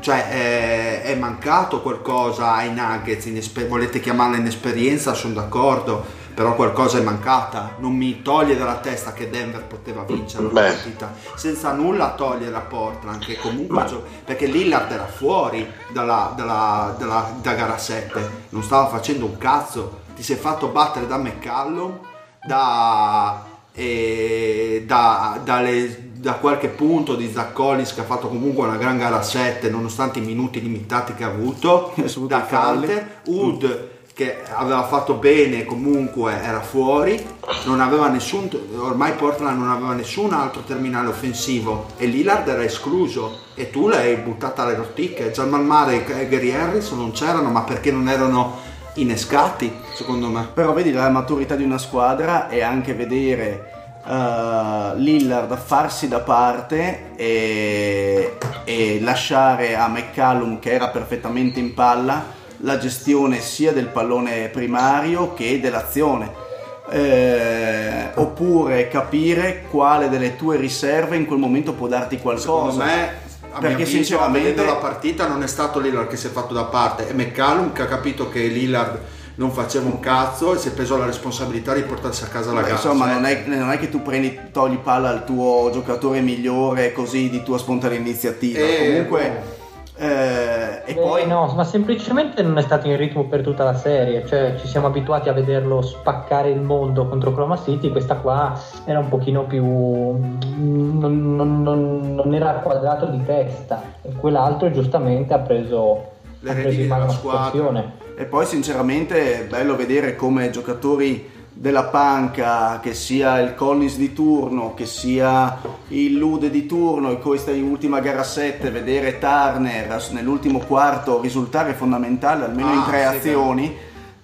Speaker 4: cioè eh, è mancato qualcosa ai Nuggets inesper- volete chiamarla inesperienza? Sono d'accordo però qualcosa è mancata. Non mi toglie dalla testa che Denver poteva vincere la partita. Senza nulla togliere a Portland che comunque gio- perché Lillard era fuori dalla, dalla- dalla- da gara 7 non stava facendo un cazzo. Ti sei fatto battere da McCallum da, e da, dalle- da qualche punto di Zach Collins che ha fatto comunque una gran gara 7 nonostante i minuti limitati che ha avuto [LAUGHS] da. Canter Wood che aveva fatto bene comunque era fuori non aveva nessun ormai Portland non aveva nessun altro terminale offensivo e Lillard era escluso e tu l'hai buttata alle rotticche Jamal Murray e Gary Harris non c'erano ma perché non erano innescati secondo me.
Speaker 1: Però vedi la maturità di una squadra e anche vedere eh, Lillard farsi da parte e, e lasciare a McCallum che era perfettamente in palla la gestione sia del pallone primario che dell'azione. Eh, oppure capire quale delle tue riserve in quel momento può darti qualcosa.
Speaker 4: secondo me
Speaker 1: perché
Speaker 4: avviso,
Speaker 1: sinceramente
Speaker 4: vedendo la partita non è stato Lillard che si è fatto da parte è McCallum che ha capito che Lillard non faceva un cazzo e si è preso la responsabilità di portarsi a casa la gara
Speaker 1: insomma,
Speaker 4: Cioè,
Speaker 1: non è, non è che tu prendi, togli palla al tuo giocatore migliore così di tua spontanea iniziativa.
Speaker 4: Eh,
Speaker 1: Comunque, eh, e
Speaker 8: Eh,
Speaker 1: poi
Speaker 8: no, ma semplicemente non è stato in ritmo per tutta la serie, cioè ci siamo abituati a vederlo spaccare il mondo contro Chroma City, questa qua era un pochino più... non, non- non- non era quadrato di testa, e quell'altro giustamente ha preso,
Speaker 4: Le
Speaker 8: ha preso in mano la
Speaker 4: squadra.
Speaker 8: situazione.
Speaker 1: E poi sinceramente è bello vedere come giocatori della panca, che sia il Collins di turno, che sia il Lude di turno, in questa ultima gara 7, vedere Turner nell'ultimo quarto risultare fondamentale, almeno in
Speaker 4: Ah,
Speaker 1: tre
Speaker 4: sì,
Speaker 1: azioni,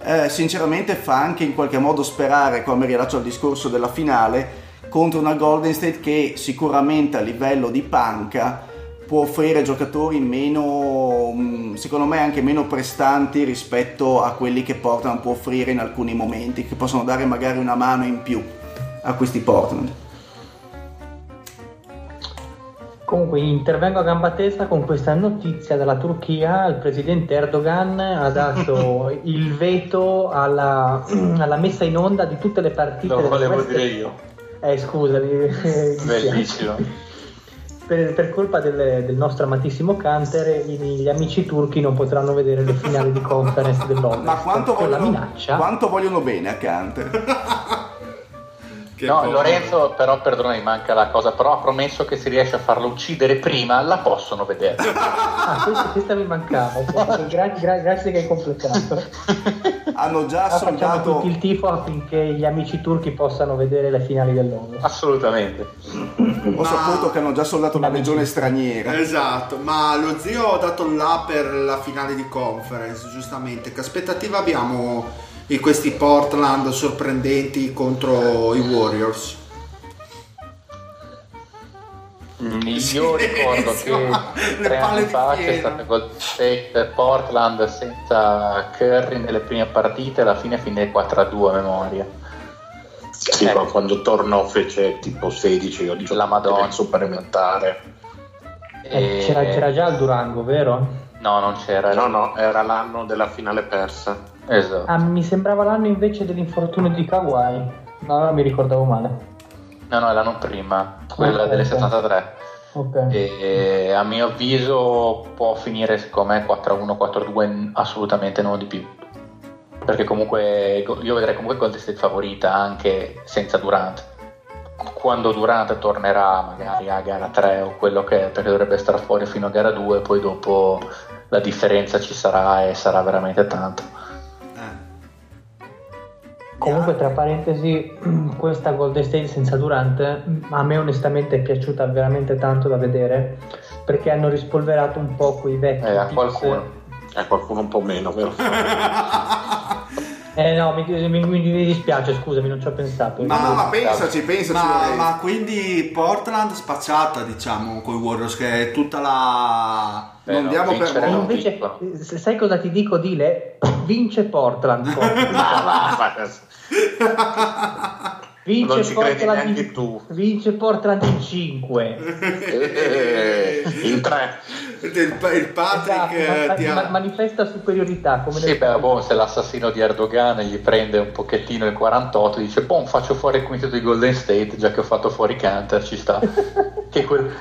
Speaker 1: eh, sinceramente fa anche in qualche modo sperare, come riallaccio al discorso della finale, contro una Golden State che sicuramente a livello di panca può offrire giocatori meno, mh, secondo me anche meno prestanti rispetto a quelli che Portland può offrire in alcuni momenti, che possono dare magari una mano in più a questi Portland.
Speaker 8: Comunque intervengo a gamba tesa con questa notizia dalla Turchia, il presidente Erdogan ha dato [LAUGHS] il veto alla, [CLEARS THROAT] alla messa in onda di tutte le partite.
Speaker 5: Lo volevo
Speaker 8: West-
Speaker 5: dire io.
Speaker 8: Eh scusami.
Speaker 5: Bellissimo. [LAUGHS]
Speaker 8: Per, per colpa del, del nostro amatissimo Canter gli amici turchi non potranno vedere le finali di conference dell'Ovest
Speaker 1: Ma quanto
Speaker 8: con la
Speaker 1: vogliono,
Speaker 8: minaccia
Speaker 1: quanto vogliono bene a Canter? [LAUGHS]
Speaker 4: Che
Speaker 5: No, Lorenzo, però, perdonami, manca la cosa, però ha promesso che se riesce a farlo uccidere prima, la possono vedere.
Speaker 8: Ah, questa, questa mi mancava. cioè, [LAUGHS] gra- gra- grazie che hai completato.
Speaker 1: Hanno già
Speaker 8: facciamo
Speaker 1: soldato
Speaker 8: tutti il tifo affinché gli amici turchi possano vedere le finali dell'ONU.
Speaker 5: Assolutamente.
Speaker 1: Ho saputo che hanno già soldato una legione straniera.
Speaker 4: Esatto, ma lo zio ha dato là per la finale di conference, giustamente. Che aspettativa abbiamo di questi Portland sorprendenti contro i Warriors?
Speaker 5: Io ricordo che tre anni fa c'è stato Gold State Portland senza Curry nelle prime partite, alla fine finì 4-2 a memoria.
Speaker 6: Sì,
Speaker 5: Eh.
Speaker 6: ma quando tornò fece tipo 16 o 18
Speaker 5: La Madonna.
Speaker 6: supplementare.
Speaker 8: Eh,
Speaker 5: E-
Speaker 8: c'era, c'era già il Durango, vero?
Speaker 5: No, non c'era.
Speaker 6: No, no, era l'anno della finale persa.
Speaker 5: Esatto.
Speaker 8: Ah, mi sembrava l'anno invece dell'infortunio di Kawhi. No, no, mi ricordavo male.
Speaker 5: No, no, è l'anno prima, quella
Speaker 8: Ok,
Speaker 5: delle
Speaker 8: ok.
Speaker 5: 73.
Speaker 8: Ok.
Speaker 5: E a mio avviso può finire secondo me 4-1, 4-2, assolutamente non di più. Perché comunque io vedrei comunque Golden State favorita anche senza Durant. Quando Durant tornerà magari a gara 3 o quello che è, perché dovrebbe stare fuori fino a gara 2, poi dopo la differenza ci sarà e sarà veramente tanto.
Speaker 8: Comunque, tra parentesi, [CLEARS THROAT] questa Golden State senza Durant a me onestamente è piaciuta veramente tanto da vedere perché hanno rispolverato un po' quei vecchi
Speaker 5: Eh, a qualcuno.
Speaker 6: Eh, qualcuno un po' meno, vero? [LAUGHS]
Speaker 8: Eh no, mi, mi- mi- mi dispiace, scusami, non ci ho pensato.
Speaker 4: Ma-
Speaker 1: No, ma pensaci, pensaci.
Speaker 4: Ma, ma quindi Portland spacciata, diciamo, con i Warriors, che è tutta la...
Speaker 5: Eh,
Speaker 1: Non
Speaker 5: no,
Speaker 1: diamo per
Speaker 5: vincere
Speaker 1: no,
Speaker 5: non
Speaker 8: invece, sai cosa ti dico, Dile? Vince Portland. [LAUGHS] poi. Vince
Speaker 6: Non ci credi
Speaker 8: Portland
Speaker 6: neanche
Speaker 8: in,
Speaker 6: tu.
Speaker 8: Vince Portland in 5.
Speaker 6: Eh, in tre.
Speaker 4: Il, il Patrick eh, ti ha...
Speaker 8: manifesta superiorità come
Speaker 5: Sì, beh, boh, se l'assassino di Erdogan gli prende un pochettino il 48, dice, boh, faccio fuori il quintetto di Golden State, già che ho fatto fuori Canter, ci sta. [LAUGHS] che quel...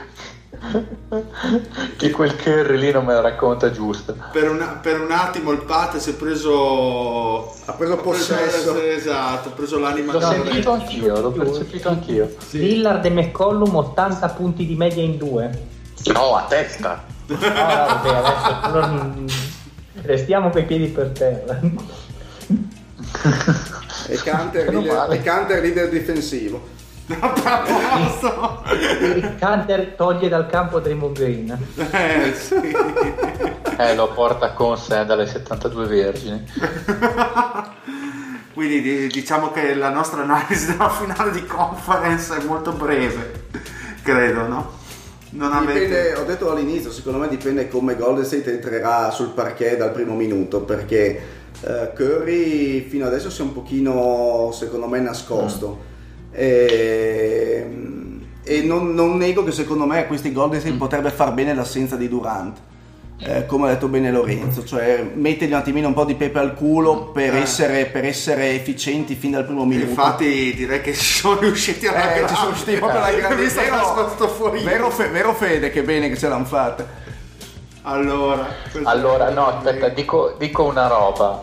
Speaker 5: che quel Curry lì non me la racconta giusta.
Speaker 4: Per un, per un attimo il Pat si è preso...
Speaker 1: Ha preso possesso.
Speaker 4: esatto, ha preso l'anima
Speaker 5: L'ho
Speaker 4: di
Speaker 5: sentito anch'io, l'ho percepito anch'io.
Speaker 8: Lillard e McCollum 80 punti di media in due.
Speaker 6: No, a testa.
Speaker 8: No, no, vabbè, adesso non- restiamo coi piedi per terra.
Speaker 1: E Canter, leader, e leader difensivo. [LAUGHS]
Speaker 4: A posto.
Speaker 8: Canter toglie dal campo Draymond Green.
Speaker 4: Eh, sì.
Speaker 5: Eh, lo porta con sé dalle 72 vergini. [LAUGHS]
Speaker 4: Quindi di- diciamo che la nostra analisi della finale di conference è molto breve, credo, no? Non
Speaker 1: Dipende,
Speaker 4: avete...
Speaker 1: ho detto all'inizio, secondo me dipende come Golden State entrerà sul parquet dal primo minuto, perché eh, Curry fino adesso si è un pochino, secondo me, nascosto. E, e non, non nego che secondo me a questi Golden State potrebbe far bene l'assenza di Durant. Eh, come ha detto bene Lorenzo, cioè mettergli un attimino un po' di pepe al culo per,
Speaker 4: Eh.
Speaker 1: essere, per essere efficienti fin dal primo minuto.
Speaker 4: Infatti direi che si sono riusciti alla
Speaker 1: Eh,
Speaker 4: grande.
Speaker 1: ci sono riusciti proprio [LAUGHS] alla grande. Vero-
Speaker 4: fuori.
Speaker 1: Vero, Fe- vero Fede che bene che ce l'hanno fatta.
Speaker 4: Allora,
Speaker 5: Allora, no, aspetta, dico, dico una roba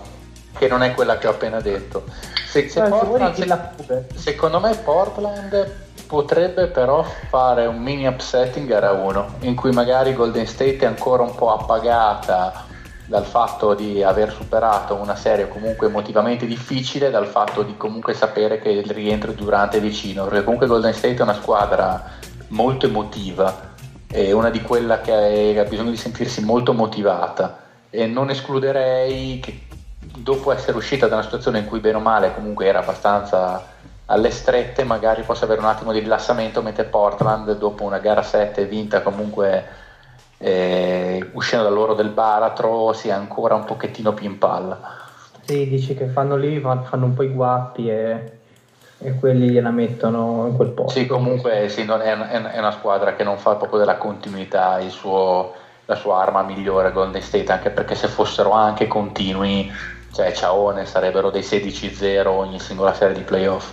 Speaker 5: che non è quella che ho appena detto. Se, se
Speaker 8: se
Speaker 5: Portland-
Speaker 8: pure.
Speaker 5: secondo me Portland potrebbe però fare un mini upset in gara 1 in cui magari Golden State è ancora un po' appagata dal fatto di aver superato una serie comunque emotivamente difficile dal fatto di comunque sapere che il rientro durante è vicino perché comunque Golden State è una squadra molto emotiva è una di quella che ha bisogno di sentirsi molto motivata e non escluderei che dopo essere uscita da una situazione in cui bene o male comunque era abbastanza alle strette magari possa avere un attimo di rilassamento mentre Portland dopo una gara 7 vinta comunque eh, uscendo dall'oro del baratro sia ancora un pochettino più in palla
Speaker 8: Sì, dici che fanno lì, fa- fanno un po' i guappi e, e quelli gliela mettono in quel posto.
Speaker 5: sì comunque sì, è- è una squadra che non fa proprio della continuità il suo- la sua arma migliore Golden State anche perché se fossero anche continui cioè ciaone sarebbero dei 16-0 ogni singola serie di playoff.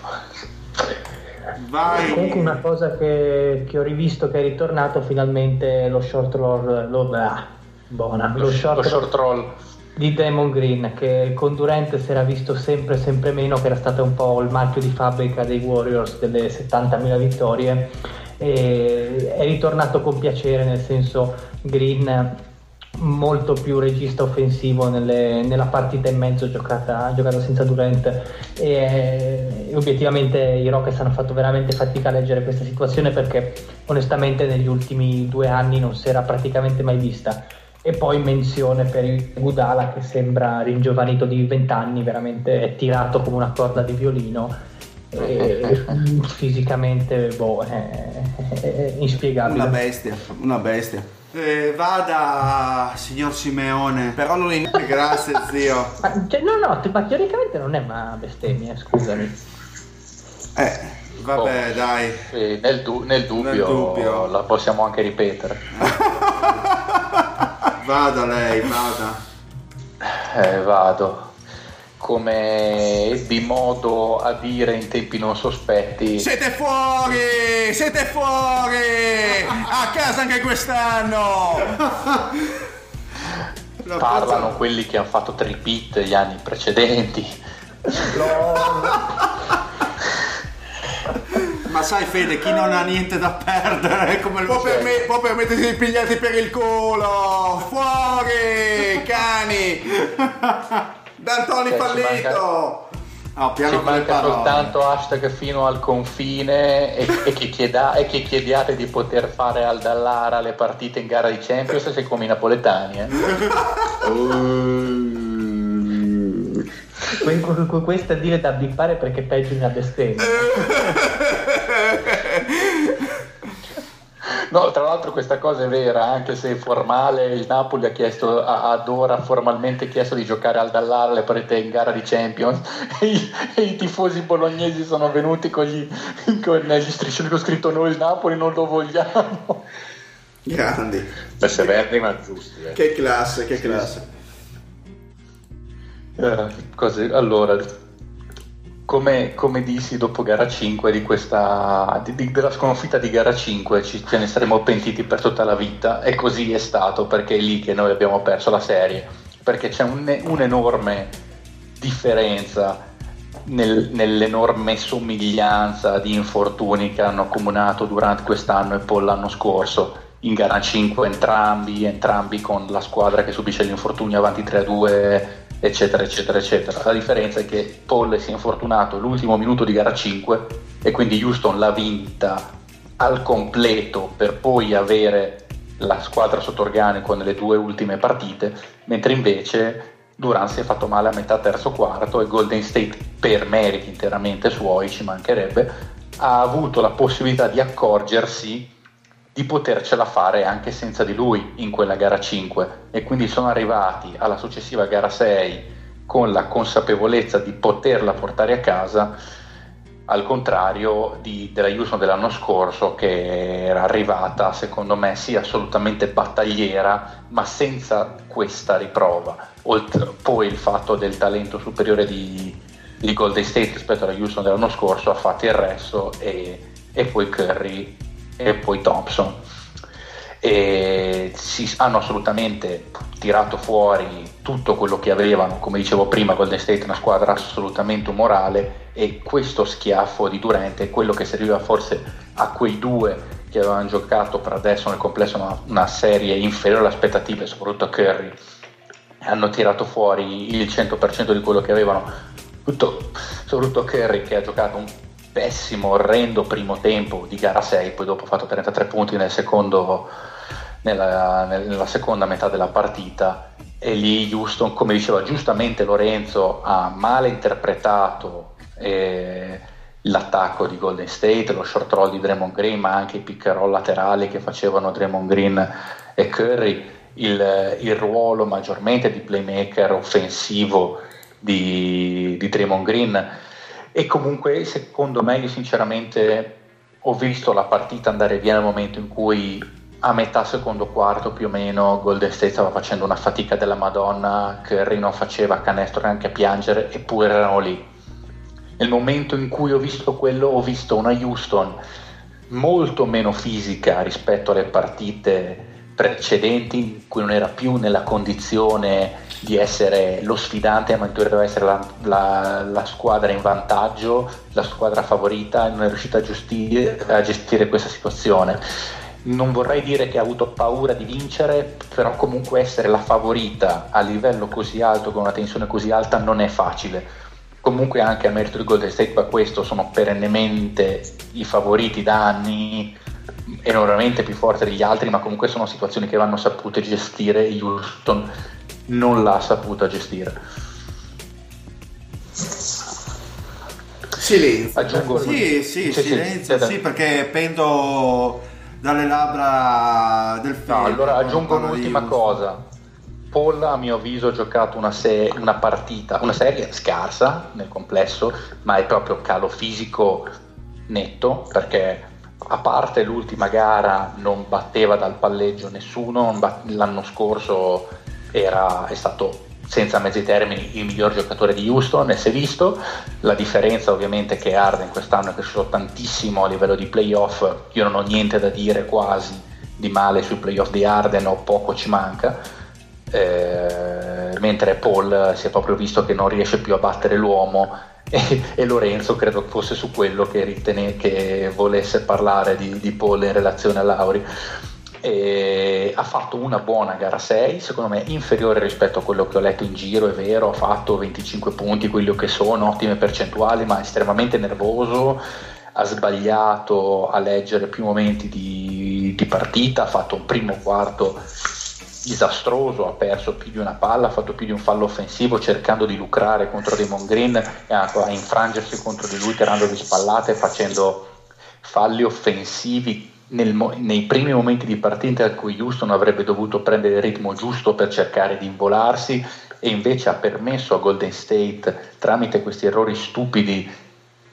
Speaker 4: Vai.
Speaker 8: Comunque una cosa che, che ho rivisto che è ritornato finalmente lo short roll, lo, ah, buona, lo, short,
Speaker 5: lo short roll
Speaker 8: di Damon Green che con Durant si era visto sempre sempre meno che era stato un po' il marchio di fabbrica dei Warriors delle 70.000 vittorie è ritornato con piacere nel senso Green molto più regista offensivo nelle, nella partita e mezzo giocata, giocata senza Durant. E, e, obiettivamente i Rockets hanno fatto veramente fatica a leggere questa situazione perché onestamente negli ultimi due anni non si era praticamente mai vista. E poi menzione per il Gudala che sembra ringiovanito di 20 anni veramente è tirato come una corda di violino e [LAUGHS] fisicamente boh, è, è inspiegabile
Speaker 1: una bestia una bestia
Speaker 4: eh, vada, signor Simeone.
Speaker 1: Però non in... [LAUGHS]
Speaker 4: Grazie, zio.
Speaker 8: Ma, cioè, no, no, ma teoricamente non è una bestemmia, scusami.
Speaker 4: Eh, vabbè,
Speaker 5: Oh.
Speaker 4: dai.
Speaker 5: E nel, du- nel dubbio,
Speaker 4: Nel dubbio.
Speaker 5: la possiamo anche ripetere. [LAUGHS]
Speaker 4: Vada lei, vada.
Speaker 5: Eh, vado. Come ebbi modo a dire in tempi non sospetti,
Speaker 1: Siete fuori! Siete fuori! A casa anche quest'anno!
Speaker 4: La
Speaker 5: parlano quelli che hanno fatto tripit gli anni precedenti.
Speaker 4: Ma sai Fede, chi non ha niente da perdere come
Speaker 1: Può,
Speaker 4: lo
Speaker 1: perme- può permettersi di pigliarti per il culo! Fuori! [LAUGHS] Cani! D'Antoni
Speaker 5: Cioè, ci
Speaker 1: fallito!
Speaker 4: No,
Speaker 5: Ci
Speaker 4: piano le
Speaker 5: manca
Speaker 4: parole.
Speaker 5: soltanto hashtag fino al confine e, e che chieda- e che chiediate di poter fare al Dallara le partite in gara di Champions se come i napoletani. eh.
Speaker 8: Que- que- que- Questa dire da bippare perché peggio di una bestemmia. [LAUGHS]
Speaker 5: No, tra l'altro questa cosa è vera, anche se formale, il Napoli ha chiesto, ad ora formalmente chiesto di giocare al Dallara le partite in gara di Champions e [LAUGHS] i, e i tifosi bolognesi sono venuti con gli, con gli striscioni con scritto noi il Napoli non lo vogliamo.
Speaker 4: Grandi.
Speaker 6: Perseverdi ma giusti. eh.
Speaker 4: Che classe, che classe.
Speaker 5: Eh, cose- allora, come, come dissi dopo gara 5 di questa, di- di- della sconfitta di gara 5, ci, ce ne saremmo pentiti per tutta la vita e così è stato perché è lì che noi abbiamo perso la serie, perché c'è un- un'enorme differenza nel- nell'enorme somiglianza di infortuni che hanno accomunato durante quest'anno e poi l'anno scorso. In gara 5 entrambi, entrambi con la squadra che subisce l'infortunio avanti 3-2, eccetera, eccetera, eccetera. La differenza è che Paul si è infortunato l'ultimo minuto di gara 5 e quindi Houston l'ha vinta al completo per poi avere la squadra sotto organico nelle due ultime partite, mentre invece Durant si è fatto male a metà terzo quarto e Golden State per meriti interamente suoi, ci mancherebbe, ha avuto la possibilità di accorgersi di potercela fare anche senza di lui in quella gara 5 e quindi sono arrivati alla successiva gara 6 con la consapevolezza di poterla portare a casa al contrario di- della Houston dell'anno scorso che era arrivata secondo me sì assolutamente battagliera ma senza questa riprova. Oltre poi il fatto del talento superiore di, di Golden State rispetto alla Houston dell'anno scorso ha fatto il resto e, e poi Curry e poi Thompson. E si hanno assolutamente tirato fuori tutto quello che avevano, come dicevo prima, Golden State è una squadra assolutamente umorale e questo schiaffo di Durant è quello che serviva forse a quei due che avevano giocato per adesso nel complesso una, una serie inferiore alle aspettative, soprattutto a Curry, hanno tirato fuori il 100% di quello che avevano, tutto, soprattutto Curry che ha giocato un pessimo, orrendo primo tempo di gara 6, poi dopo ha fatto 33 punti nel secondo, nella, nella seconda metà della partita. E lì Houston, come diceva giustamente Lorenzo, ha male interpretato eh, l'attacco di Golden State, lo short roll di Draymond Green, ma anche i pick and roll laterali che facevano Draymond Green e Curry, il, il ruolo maggiormente di playmaker offensivo di, di Draymond Green e comunque secondo me io sinceramente ho visto la partita andare via nel momento in cui a metà secondo quarto più o meno Golden State stava facendo una fatica della Madonna, Curry non faceva canestro neanche a piangere eppure erano lì. Nel momento in cui ho visto quello ho visto una Houston molto meno fisica rispetto alle partite precedenti in cui non era più nella condizione di essere lo sfidante, ma doveva essere la, la, la, squadra in vantaggio, la squadra favorita e non è riuscita a gestire, a gestire questa situazione. Non vorrei dire che ha avuto paura di vincere, però comunque essere la favorita a livello così alto, con una tensione così alta, non è facile. Comunque anche a merito di Golden State per questo sono perennemente i favoriti da anni, enormemente più forti degli altri, ma comunque sono situazioni che vanno sapute gestire. Houston non l'ha saputa gestire.
Speaker 4: Silenzio.
Speaker 5: Aggiungo
Speaker 4: sì, sì, sì, silenzio, sì, perché pendo dalle labbra del film.
Speaker 5: No, allora aggiungo un'ultima cosa. Paul a mio avviso ha giocato una, se- una partita, una serie scarsa nel complesso, ma è proprio calo fisico netto perché a parte l'ultima gara non batteva dal palleggio nessuno, l'anno scorso era, è stato senza mezzi termini il miglior giocatore di Houston e si è visto. La differenza ovviamente che Arden quest'anno è cresciuto tantissimo a livello di playoff. Io non ho niente da dire quasi di male sui playoff di Arden o poco ci manca. Eh, mentre Paul si è proprio visto che non riesce più a battere l'uomo [LAUGHS] e, e Lorenzo credo fosse su quello che, ritene, che volesse parlare di, di Paul in relazione a Lauri ha fatto una buona gara 6, secondo me inferiore rispetto a quello che ho letto in giro, è vero, ha fatto 25 punti, quelli che sono, ottime percentuali, ma estremamente nervoso, ha sbagliato a leggere più momenti di, di partita, ha fatto un primo quarto disastroso, ha perso più di una palla, ha fatto più di un fallo offensivo cercando di lucrare contro Damon Green e a infrangersi contro di lui tirando di spallate facendo falli offensivi nel, nei primi momenti di partita in cui Houston avrebbe dovuto prendere il ritmo giusto per cercare di involarsi e invece ha permesso a Golden State tramite questi errori stupidi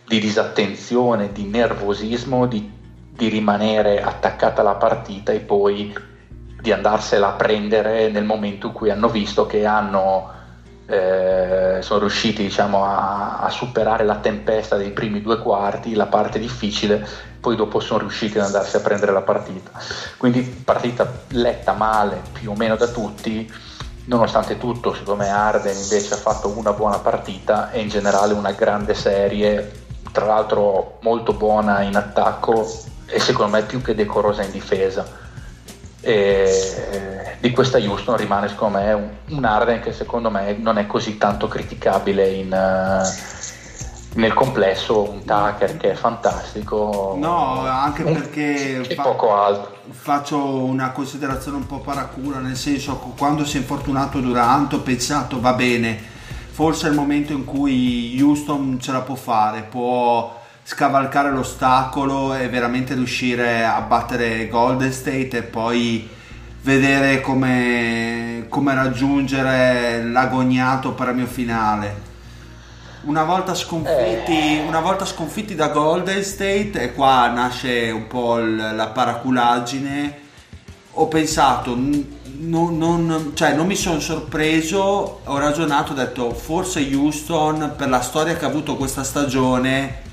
Speaker 5: di disattenzione, di nervosismo, di, di rimanere attaccata alla partita e poi di andarsela a prendere nel momento in cui hanno visto che hanno, eh, sono riusciti diciamo, a, a, superare la tempesta dei primi due quarti, la parte difficile, poi dopo sono riusciti ad andarsi a prendere la partita. Quindi partita letta male più o meno da tutti, nonostante tutto secondo me Arden invece ha fatto una buona partita e in generale una grande serie, tra l'altro molto buona in attacco e secondo me più che decorosa in difesa e di questa Houston rimane secondo me un, un Arden che secondo me non è così tanto criticabile in, uh, nel complesso un Tucker che è fantastico
Speaker 4: no anche perché
Speaker 5: fa- poco altro.
Speaker 4: faccio una considerazione un po' paracula nel senso quando si è infortunato Durant ho pensato va bene forse è il momento in cui Houston ce la può fare può scavalcare l'ostacolo e veramente riuscire a battere Golden State e poi vedere come, come raggiungere l'agognato premio finale. Una volta, sconfitti, eh. una volta sconfitti da Golden State, e qua nasce un po' la paraculaggine, ho pensato, non, non, cioè non mi sono sorpreso, ho ragionato, ho detto forse Houston per la storia che ha avuto questa stagione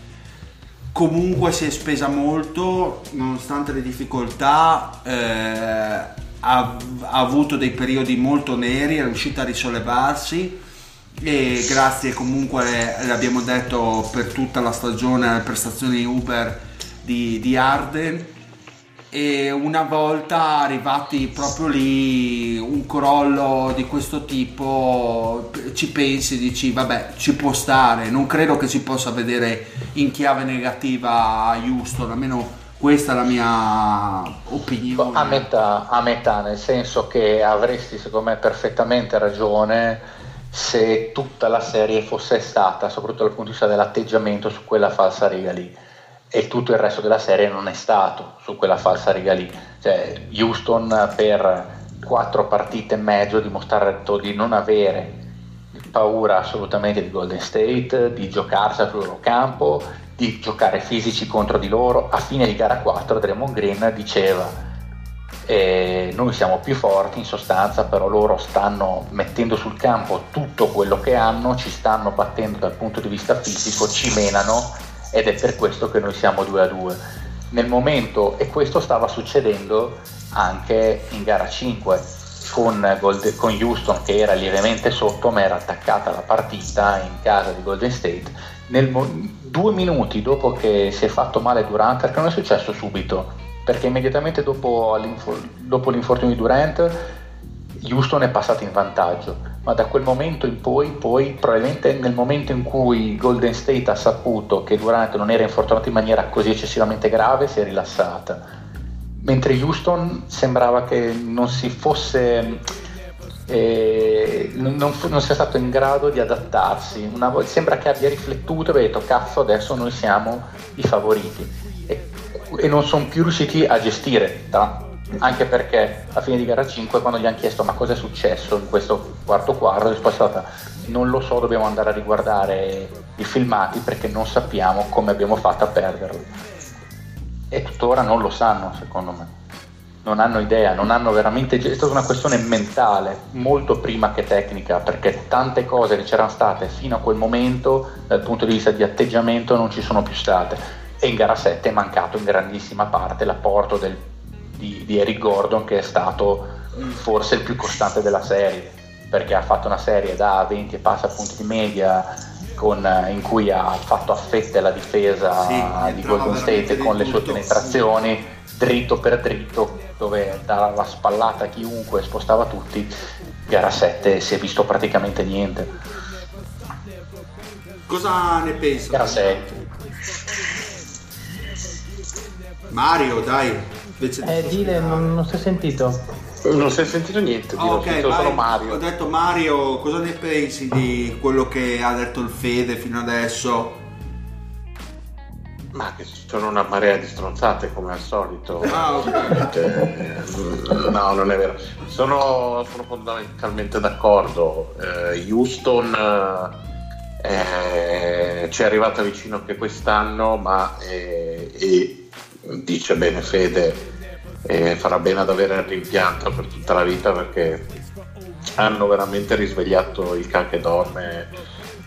Speaker 4: comunque si è spesa molto nonostante le difficoltà eh, ha, ha, avuto dei periodi molto neri è riuscita a risollevarsi e grazie comunque l'abbiamo detto per tutta la stagione alle prestazioni Uber di, di Arden e una volta arrivati proprio lì un crollo di questo tipo ci pensi dici vabbè ci può stare. Non credo che si possa vedere in chiave negativa Houston almeno questa è la mia opinione.
Speaker 5: A metà, a metà nel senso che avresti secondo me perfettamente ragione se tutta la serie fosse stata soprattutto dal punto di vista dell'atteggiamento su quella falsa riga lì e tutto il resto della serie non è stato su quella falsa riga lì. Cioè, Houston per quattro partite e mezzo ha dimostrato di non avere paura assolutamente di Golden State, di giocarsela sul loro campo, di giocare fisici contro di loro. A fine di gara 4 Draymond Green diceva eh, noi siamo più forti in sostanza, però loro stanno mettendo sul campo tutto quello che hanno, ci stanno battendo dal punto di vista fisico, ci menano ed è per questo che noi siamo 2 a 2. Nel momento, e questo stava succedendo anche in gara 5, con, Gold, con Houston che era lievemente sotto ma era attaccata la partita in casa di Golden State nel, due minuti dopo che si è fatto male Durant perché non è successo subito perché immediatamente dopo, dopo l'infortunio di Durant Houston è passato in vantaggio ma da quel momento in poi, poi probabilmente nel momento in cui Golden State ha saputo che Durant non era infortunato in maniera così eccessivamente grave si è rilassata. Mentre Houston sembrava che non si fosse eh, non, non, sia stato in grado di adattarsi. Una, sembra che abbia riflettuto e abbia detto cazzo adesso noi siamo i favoriti. E, e non sono più riusciti a gestire tra, anche perché a fine di gara 5 quando gli hanno chiesto ma cosa è successo in questo quarto quarto la risposta è stata non lo so dobbiamo andare a riguardare i filmati perché non sappiamo come abbiamo fatto a perderlo e tuttora non lo sanno secondo me. Non hanno idea, non hanno veramente è stata una questione mentale molto prima che tecnica perché tante cose che c'erano state fino a quel momento dal punto di vista di atteggiamento non ci sono più state. E in gara 7 è mancato in grandissima parte l'apporto del, di, di Eric Gordon che è stato forse il più costante della serie perché ha fatto una serie da 20 e passa punti di media con, in cui ha fatto a fette la difesa sì, di Golden State con le sue penetrazioni dritto per dritto dove dava la spallata a chiunque spostava tutti. Gara 7 si è visto praticamente niente.
Speaker 4: Cosa ne pensi?
Speaker 5: gara 6
Speaker 4: Mario dai
Speaker 8: eh Dile non, non si è sentito
Speaker 6: non si è sentito niente,
Speaker 4: oh, ok, solo Mario. Ho detto Mario, cosa ne pensi di quello che ha detto il Fede fino adesso?
Speaker 6: Ma che sono una marea di stronzate come al solito.
Speaker 4: Ah, okay.
Speaker 6: no, non è vero. Sono, sono fondamentalmente d'accordo. Eh, Houston eh, ci è arrivata vicino anche quest'anno, ma eh, e dice bene Fede e farà bene ad avere il rimpianto per tutta la vita perché hanno veramente risvegliato il can che dorme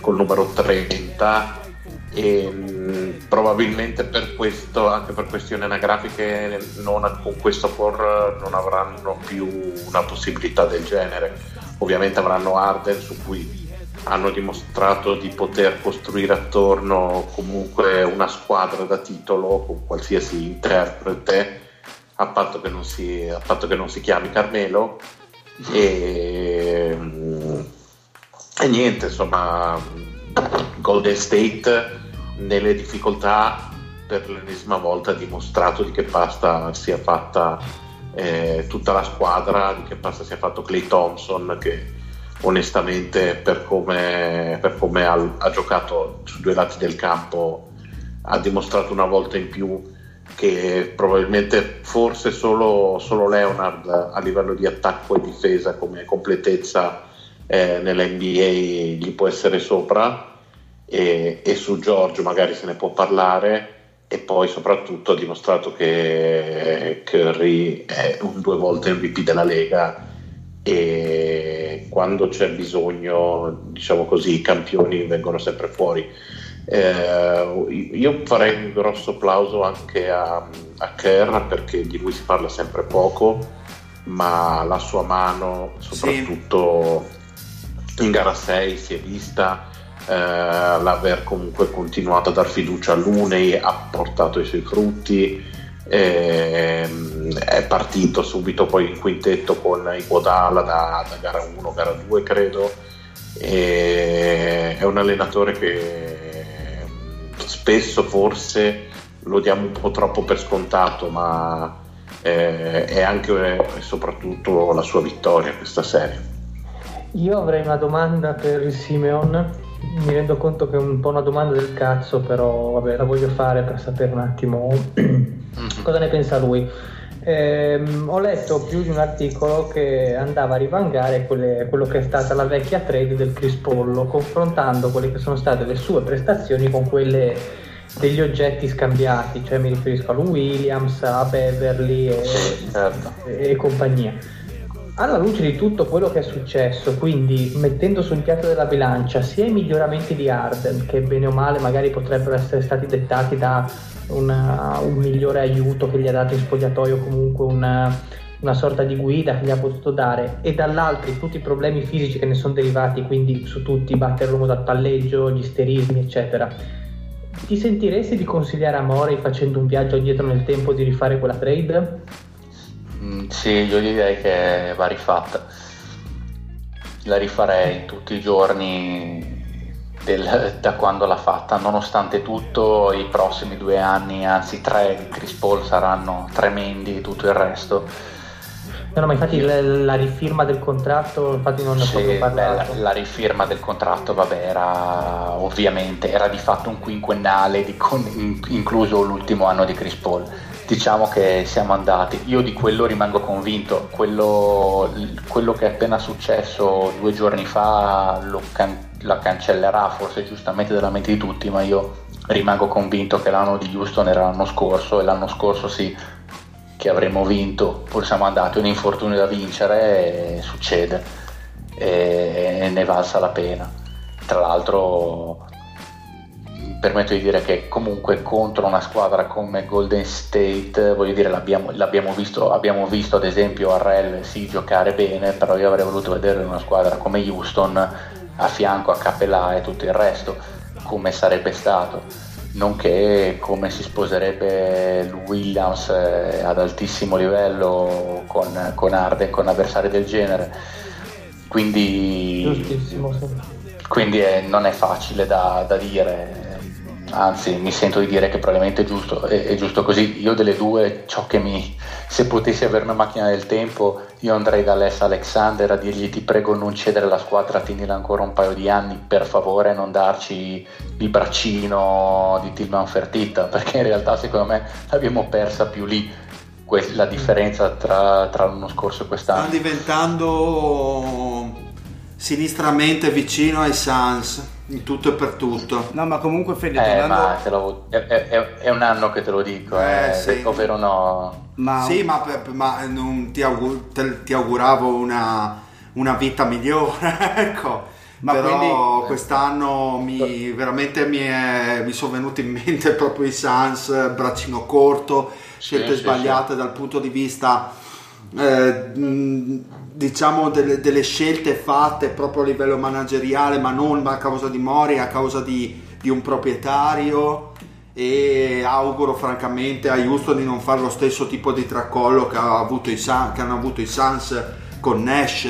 Speaker 6: col numero 30 e mh, probabilmente per questo, anche per questioni anagrafiche, non, con questo core non avranno più una possibilità del genere. Ovviamente avranno Arden su cui hanno dimostrato di poter costruire attorno comunque una squadra da titolo con qualsiasi interprete a patto che non si, che non si chiami Carmelo e, e niente insomma Golden State nelle difficoltà per l'ennesima volta ha dimostrato di che pasta sia fatta eh, tutta la squadra, di che pasta sia fatto Clay Thompson che onestamente per come, per come ha, ha, giocato su due lati del campo ha dimostrato una volta in più che probabilmente forse solo, solo Leonard a livello di attacco e difesa come completezza eh, nell'NBA gli può essere sopra e, e, su Giorgio magari se ne può parlare e poi soprattutto ha dimostrato che Curry è un due volte MVP della Lega e quando c'è bisogno diciamo così i campioni vengono sempre fuori eh, io farei un grosso applauso anche a, a Kerr perché di lui si parla sempre poco, ma la sua mano, soprattutto sì. in gara 6, si è vista. Eh, l'aver comunque continuato a dar fiducia a Lunei ha portato i suoi frutti eh, è partito subito poi in quintetto con Iguodala da, da gara 1 gara 2 credo e è un allenatore che spesso forse lo diamo un po' troppo per scontato, ma eh, è anche e soprattutto la sua vittoria questa serie.
Speaker 8: Io avrei una domanda per il Simeon, mi rendo conto che è un po' una domanda del cazzo, però vabbè, la voglio fare per sapere un attimo [CLEARS THROAT] cosa ne pensa lui. Eh, ho letto più di un articolo che andava a rivangare quelle, quello che è stata la vecchia trade del Crispollo, confrontando quelle che sono state le sue prestazioni con quelle degli oggetti scambiati, cioè mi riferisco a Lou Williams, a Beverly e, certo. e, e compagnia. Alla luce di tutto quello che è successo, quindi mettendo sul piatto della bilancia sia i miglioramenti di Arden, che bene o male magari potrebbero essere stati dettati da una, un migliore aiuto che gli ha dato in spogliatoio, comunque una, una sorta di guida che gli ha potuto dare e dall'altro tutti i problemi fisici che ne sono derivati, quindi su tutti battere l'uomo dal palleggio, gli sterismi, eccetera. Ti sentiresti di consigliare a Morey facendo un viaggio dietro nel tempo di rifare quella trade?
Speaker 5: Mm, sì, io direi che va rifatta. La rifarei tutti i giorni del, da quando l'ha fatta. Nonostante tutto, i prossimi due anni, anzi tre di Chris Paul saranno tremendi, tutto il resto.
Speaker 8: No, no, ma infatti la, la rifirma del contratto, infatti non ne ho proprio
Speaker 5: beh,
Speaker 8: parlato.
Speaker 5: la, la rifirma del contratto, vabbè, era ovviamente era di fatto un quinquennale, di con- in- incluso l'ultimo anno di Chris Paul. Diciamo che siamo andati, io di quello rimango convinto, quello, quello che è appena successo due giorni fa lo can- la cancellerà forse giustamente dalla mente di tutti, ma io rimango convinto che l'anno di Houston era l'anno scorso e l'anno scorso sì che avremmo vinto, pur siamo andati un infortunio da vincere succede e ne valsa la pena. Tra l'altro mi permetto di dire che comunque contro una squadra come Golden State, voglio dire, l'abbiamo, l'abbiamo visto, abbiamo visto ad esempio Arrel sì giocare bene, però io avrei voluto vedere una squadra come Houston a fianco a Capelà e tutto il resto, come sarebbe stato nonché come si sposerebbe Williams eh, ad altissimo livello con, con Arden, con avversari del genere. Quindi, quindi eh, non è facile da, da dire, anzi mi sento di dire che probabilmente è giusto, è, è giusto così. Io delle due, ciò che mi, se potessi avere una macchina del tempo, io andrei da Les Alexander a dirgli ti prego non cedere la squadra, tienila ancora un paio di anni, per favore non darci il braccino di Tillman Fertitta, [LAUGHS] perché in realtà secondo me l'abbiamo persa più lì. La differenza tra, tra l'anno scorso e
Speaker 4: Sta
Speaker 5: quest'anno.
Speaker 4: diventando sinistramente vicino ai Suns in tutto e per tutto.
Speaker 1: No, ma comunque Fede,
Speaker 5: Eh,
Speaker 1: tornando...
Speaker 5: ma te lo- è, è- è un anno che te lo dico,
Speaker 4: Eh,
Speaker 5: eh,
Speaker 4: sì.
Speaker 5: ovvero no.
Speaker 1: ma-
Speaker 4: Sì, ma, ma non ti, augu- te- ti auguravo una, una vita migliore, [LAUGHS] ecco.
Speaker 1: Ma
Speaker 4: Però
Speaker 1: quindi-
Speaker 4: quest'anno mi, veramente mi, è- mi sono venuti in mente proprio i Suns, braccino corto, scelte
Speaker 5: sì,
Speaker 4: sbagliate dal punto di vista eh, mh, diciamo delle, delle scelte fatte proprio a livello manageriale, ma non a causa di Mori, a causa di, di un proprietario. E auguro francamente a Houston di non fare lo stesso tipo di tracollo che, ha avuto i Sun- che hanno avuto i Suns con Nash,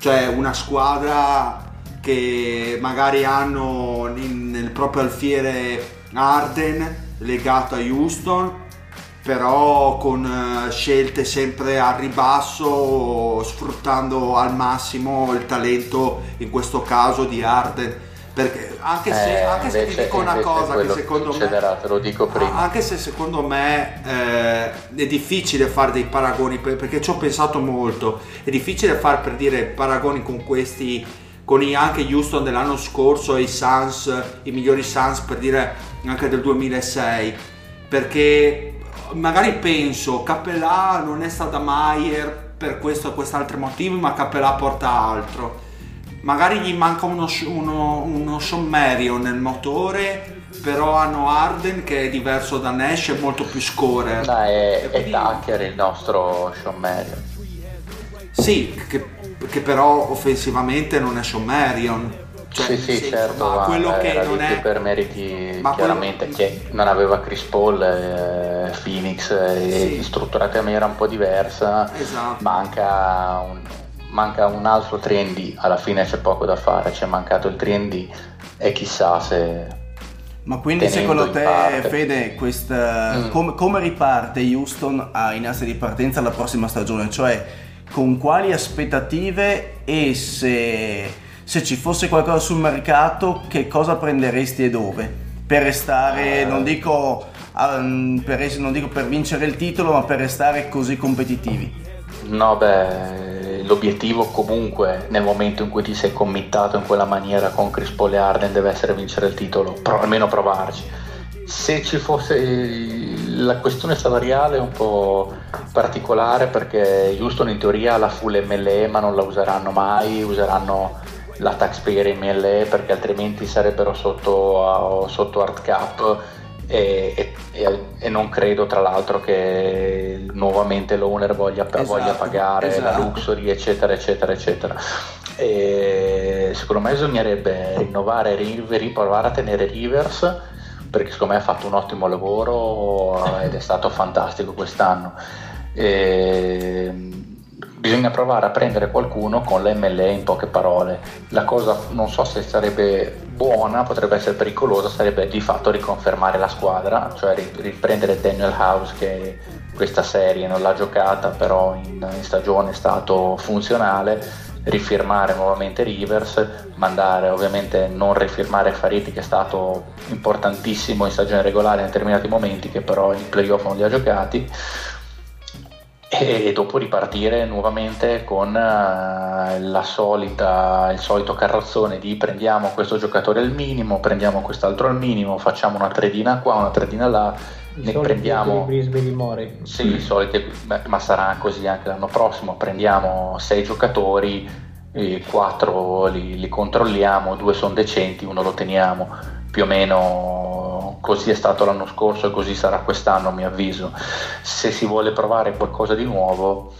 Speaker 4: cioè una squadra che magari hanno in- nel proprio alfiere Arden legato a Houston però con eh, scelte sempre a ribasso, sfruttando al massimo il talento, in questo caso di Arden. Perché anche se,
Speaker 5: Eh,
Speaker 4: anche se ti dico una cosa che secondo me
Speaker 5: te lo dico prima.
Speaker 4: Ah, anche se secondo me eh, è difficile fare dei paragoni per- perché ci ho pensato molto è difficile fare per dire paragoni con questi con i, anche Houston dell'anno scorso e i Suns i migliori Suns per dire anche del 2006 perché magari penso Capellà non è stata Maier per questo e quest'altro motivo ma Capellà porta altro. Magari gli manca uno, uno, uno Sean Marion nel motore però hanno Arden che è diverso da Nash è molto più scorer
Speaker 5: No, è,
Speaker 4: E
Speaker 5: è Tucker il nostro Sean Marion.
Speaker 4: sì che, che però offensivamente non è Sean Marion Cioè,
Speaker 5: sì, sì,
Speaker 4: senso,
Speaker 5: certo,
Speaker 4: ma
Speaker 5: ma
Speaker 4: quello che
Speaker 5: era
Speaker 4: non è
Speaker 5: per meriti
Speaker 4: Ma
Speaker 5: chiaramente
Speaker 4: quello-
Speaker 5: che non aveva Chris Paul, eh, Phoenix e
Speaker 4: Sì.
Speaker 5: strutturata era un po' diversa,
Speaker 4: Esatto.
Speaker 5: manca un, manca un altro 3D, alla fine c'è poco da fare, c'è mancato il 3D e chissà se...
Speaker 1: Ma quindi secondo te,
Speaker 5: parte.
Speaker 1: Fede, questa-
Speaker 5: Mm.
Speaker 1: come, come riparte Houston a- in asse di partenza la prossima stagione? Cioè, con quali aspettative e se, se ci fosse qualcosa sul mercato, che cosa prenderesti e dove? Per restare,
Speaker 5: Eh.
Speaker 1: non dico, um, per, non dico per vincere il titolo, ma per restare così competitivi.
Speaker 5: No, beh, l'obiettivo comunque nel momento in cui ti sei committato in quella maniera con Chris Paul e Arden deve essere vincere il titolo, pro- almeno provarci. Se ci fosse la questione salariale è un po' particolare perché Houston in teoria ha la full MLE ma non la useranno mai, useranno la taxpayer MLE perché altrimenti sarebbero sotto, sotto hard cap e, e, e, non credo tra l'altro che nuovamente l'owner voglia, esatto, voglia pagare esatto. la luxury eccetera eccetera eccetera e secondo me bisognerebbe rinnovare River, provare a tenere Rivers perché secondo me ha fatto un ottimo lavoro ed è stato fantastico quest'anno e bisogna provare a prendere qualcuno con l'MLE in poche parole. La cosa non so se sarebbe buona, potrebbe essere pericolosa, sarebbe di fatto riconfermare la squadra, cioè riprendere Daniel House che questa serie non l'ha giocata, però in, in stagione è stato funzionale, rifirmare nuovamente Rivers, mandare ovviamente non rifirmare Fariti che è stato importantissimo in stagione regolare in determinati momenti che però in playoff non li ha giocati e dopo ripartire nuovamente con la solita, il solito carrozzone di prendiamo questo giocatore al minimo, prendiamo quest'altro al minimo, facciamo una tredina qua, una tredina là,
Speaker 8: I ne prendiamo...
Speaker 5: Sì, mm. solite, ma sarà così anche l'anno prossimo, prendiamo sei giocatori, quattro li, li controlliamo, due sono decenti, uno lo teniamo, più o meno così è stato l'anno scorso e così sarà quest'anno a mio avviso. Se si vuole provare qualcosa di nuovo,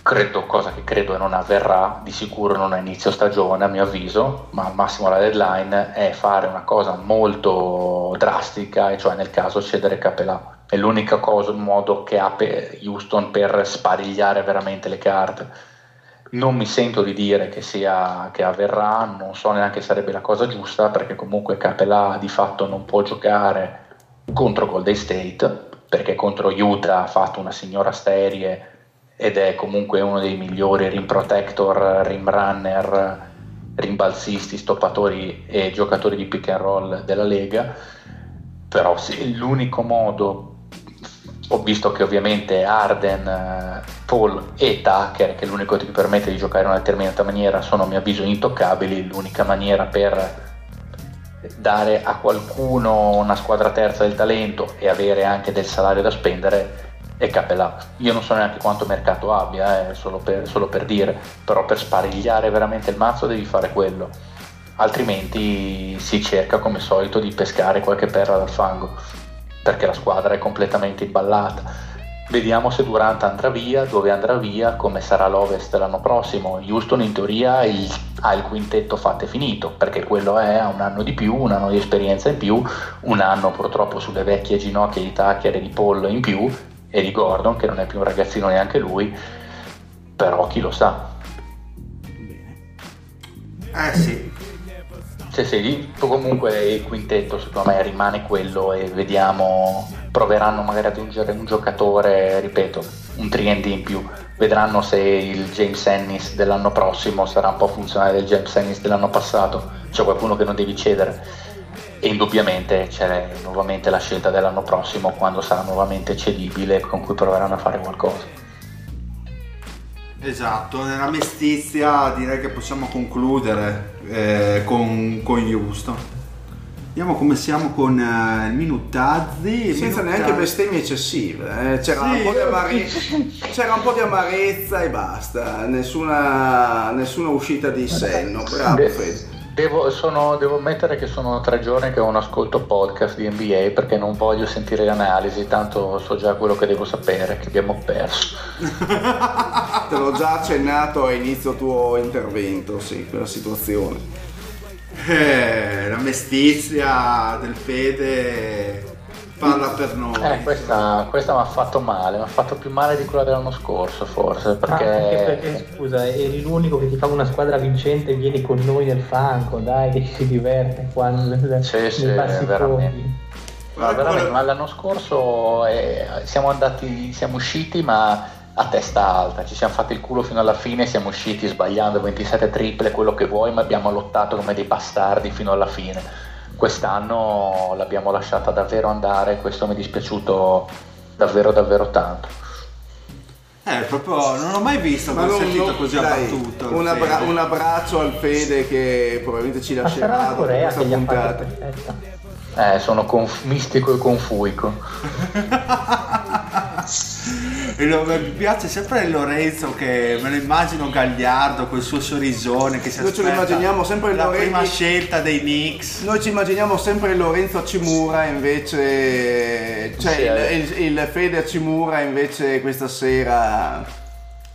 Speaker 5: credo, cosa che credo non avverrà, di sicuro non a inizio stagione a mio avviso, ma al massimo la deadline è fare una cosa molto drastica, e cioè nel caso cedere Capelà. È un modo che ha per Houston per sparigliare veramente le carte non mi sento di dire che, sia, che avverrà, non so neanche se sarebbe la cosa giusta perché comunque Capelà di fatto non può giocare contro Golden State perché contro Utah ha fatto una signora serie ed è comunque uno dei migliori rim protector, rim runner, rimbalzisti, stoppatori e giocatori di pick and roll della Lega. Però sì, l'unico modo ho visto che ovviamente Arden, eh, Paul e Tucker, che è l'unico che ti permette di giocare in una determinata maniera, sono a mio avviso intoccabili. L'unica maniera per dare a qualcuno una squadra terza del talento e avere anche del salario da spendere è Capelà. Io non so neanche quanto mercato abbia, eh, solo, per, solo per dire, però per sparigliare veramente il mazzo devi fare quello. Altrimenti si cerca come solito di pescare qualche perla dal fango perché la squadra è completamente imballata. Vediamo se Durant andrà via, dove andrà via, come sarà l'Ovest l'anno prossimo. Houston in teoria il, ha il quintetto fatto e finito, perché quello è, un anno di più, un anno di esperienza in più, un anno purtroppo sulle vecchie ginocchia di Tucker e di Paul in più, e di Gordon, che non è più un ragazzino neanche lui, però chi lo sa.
Speaker 4: Eh sì,
Speaker 5: sì, sì, comunque il quintetto secondo me rimane quello e vediamo, proveranno magari ad aggiungere un giocatore, ripeto, un 3 in più, vedranno se il James Ennis dell'anno prossimo sarà un po' funzionale del James Ennis dell'anno passato, c'è qualcuno che non devi cedere. E indubbiamente c'è nuovamente la scelta dell'anno prossimo quando sarà nuovamente cedibile con cui proveranno a fare qualcosa.
Speaker 4: Esatto, nella mestizia direi che possiamo concludere eh, con, con Houston. Vediamo come siamo con uh, il Minutazzi.
Speaker 1: Senza minutazzi. neanche bestemmie eccessive. Eh. C'era, sì, un amarezza, [LAUGHS] c'era, un po di amarezza e basta. Nessuna, nessuna uscita di senno. Bravo Fede.
Speaker 5: Devo, sono, devo, ammettere che sono tre giorni che non ascolto podcast di NBA perché non voglio sentire le analisi, tanto so già quello che devo sapere, che abbiamo perso. [LAUGHS]
Speaker 1: Te l'ho già accennato a inizio tuo intervento, sì, quella situazione.
Speaker 4: Eh, la mestizia del Fede parla per noi.
Speaker 5: Eh, questa, questa mi ha fatto male, mi ha fatto più male di quella dell'anno scorso forse. Perché... Ah,
Speaker 8: anche perché scusa, eri l'unico che ti fa una squadra vincente, vieni con noi nel fanco, dai che ci si diverte qua nel,
Speaker 5: sì, sì, veramente. Ma, veramente, ma l'anno scorso eh, siamo andati, siamo usciti ma a testa alta, ci siamo fatti il culo fino alla fine, siamo usciti sbagliando 27 triple, quello che vuoi, ma abbiamo lottato come dei bastardi fino alla fine quest'anno l'abbiamo lasciata davvero andare, questo mi è dispiaciuto davvero davvero tanto.
Speaker 4: Eh, proprio non ho mai visto, ma non, sentito non, così dai, abbattuto.
Speaker 1: Un, abbra- un, abbraccio al Fede che probabilmente ci lascerà
Speaker 8: dopo questa puntata.
Speaker 5: Eh, sono conf- mistico e confuico. [LAUGHS]
Speaker 4: E lo- mi piace sempre Lorenzo che me lo immagino gagliardo col suo sorrisone che si
Speaker 1: Noi ce lo immaginiamo sempre
Speaker 4: la
Speaker 1: Lorenzo-
Speaker 4: prima scelta dei Knicks.
Speaker 1: Noi ci immaginiamo sempre Lorenzo Cimura invece, cioè
Speaker 5: Sì, eh.
Speaker 1: il, il, il Fede Cimura invece questa sera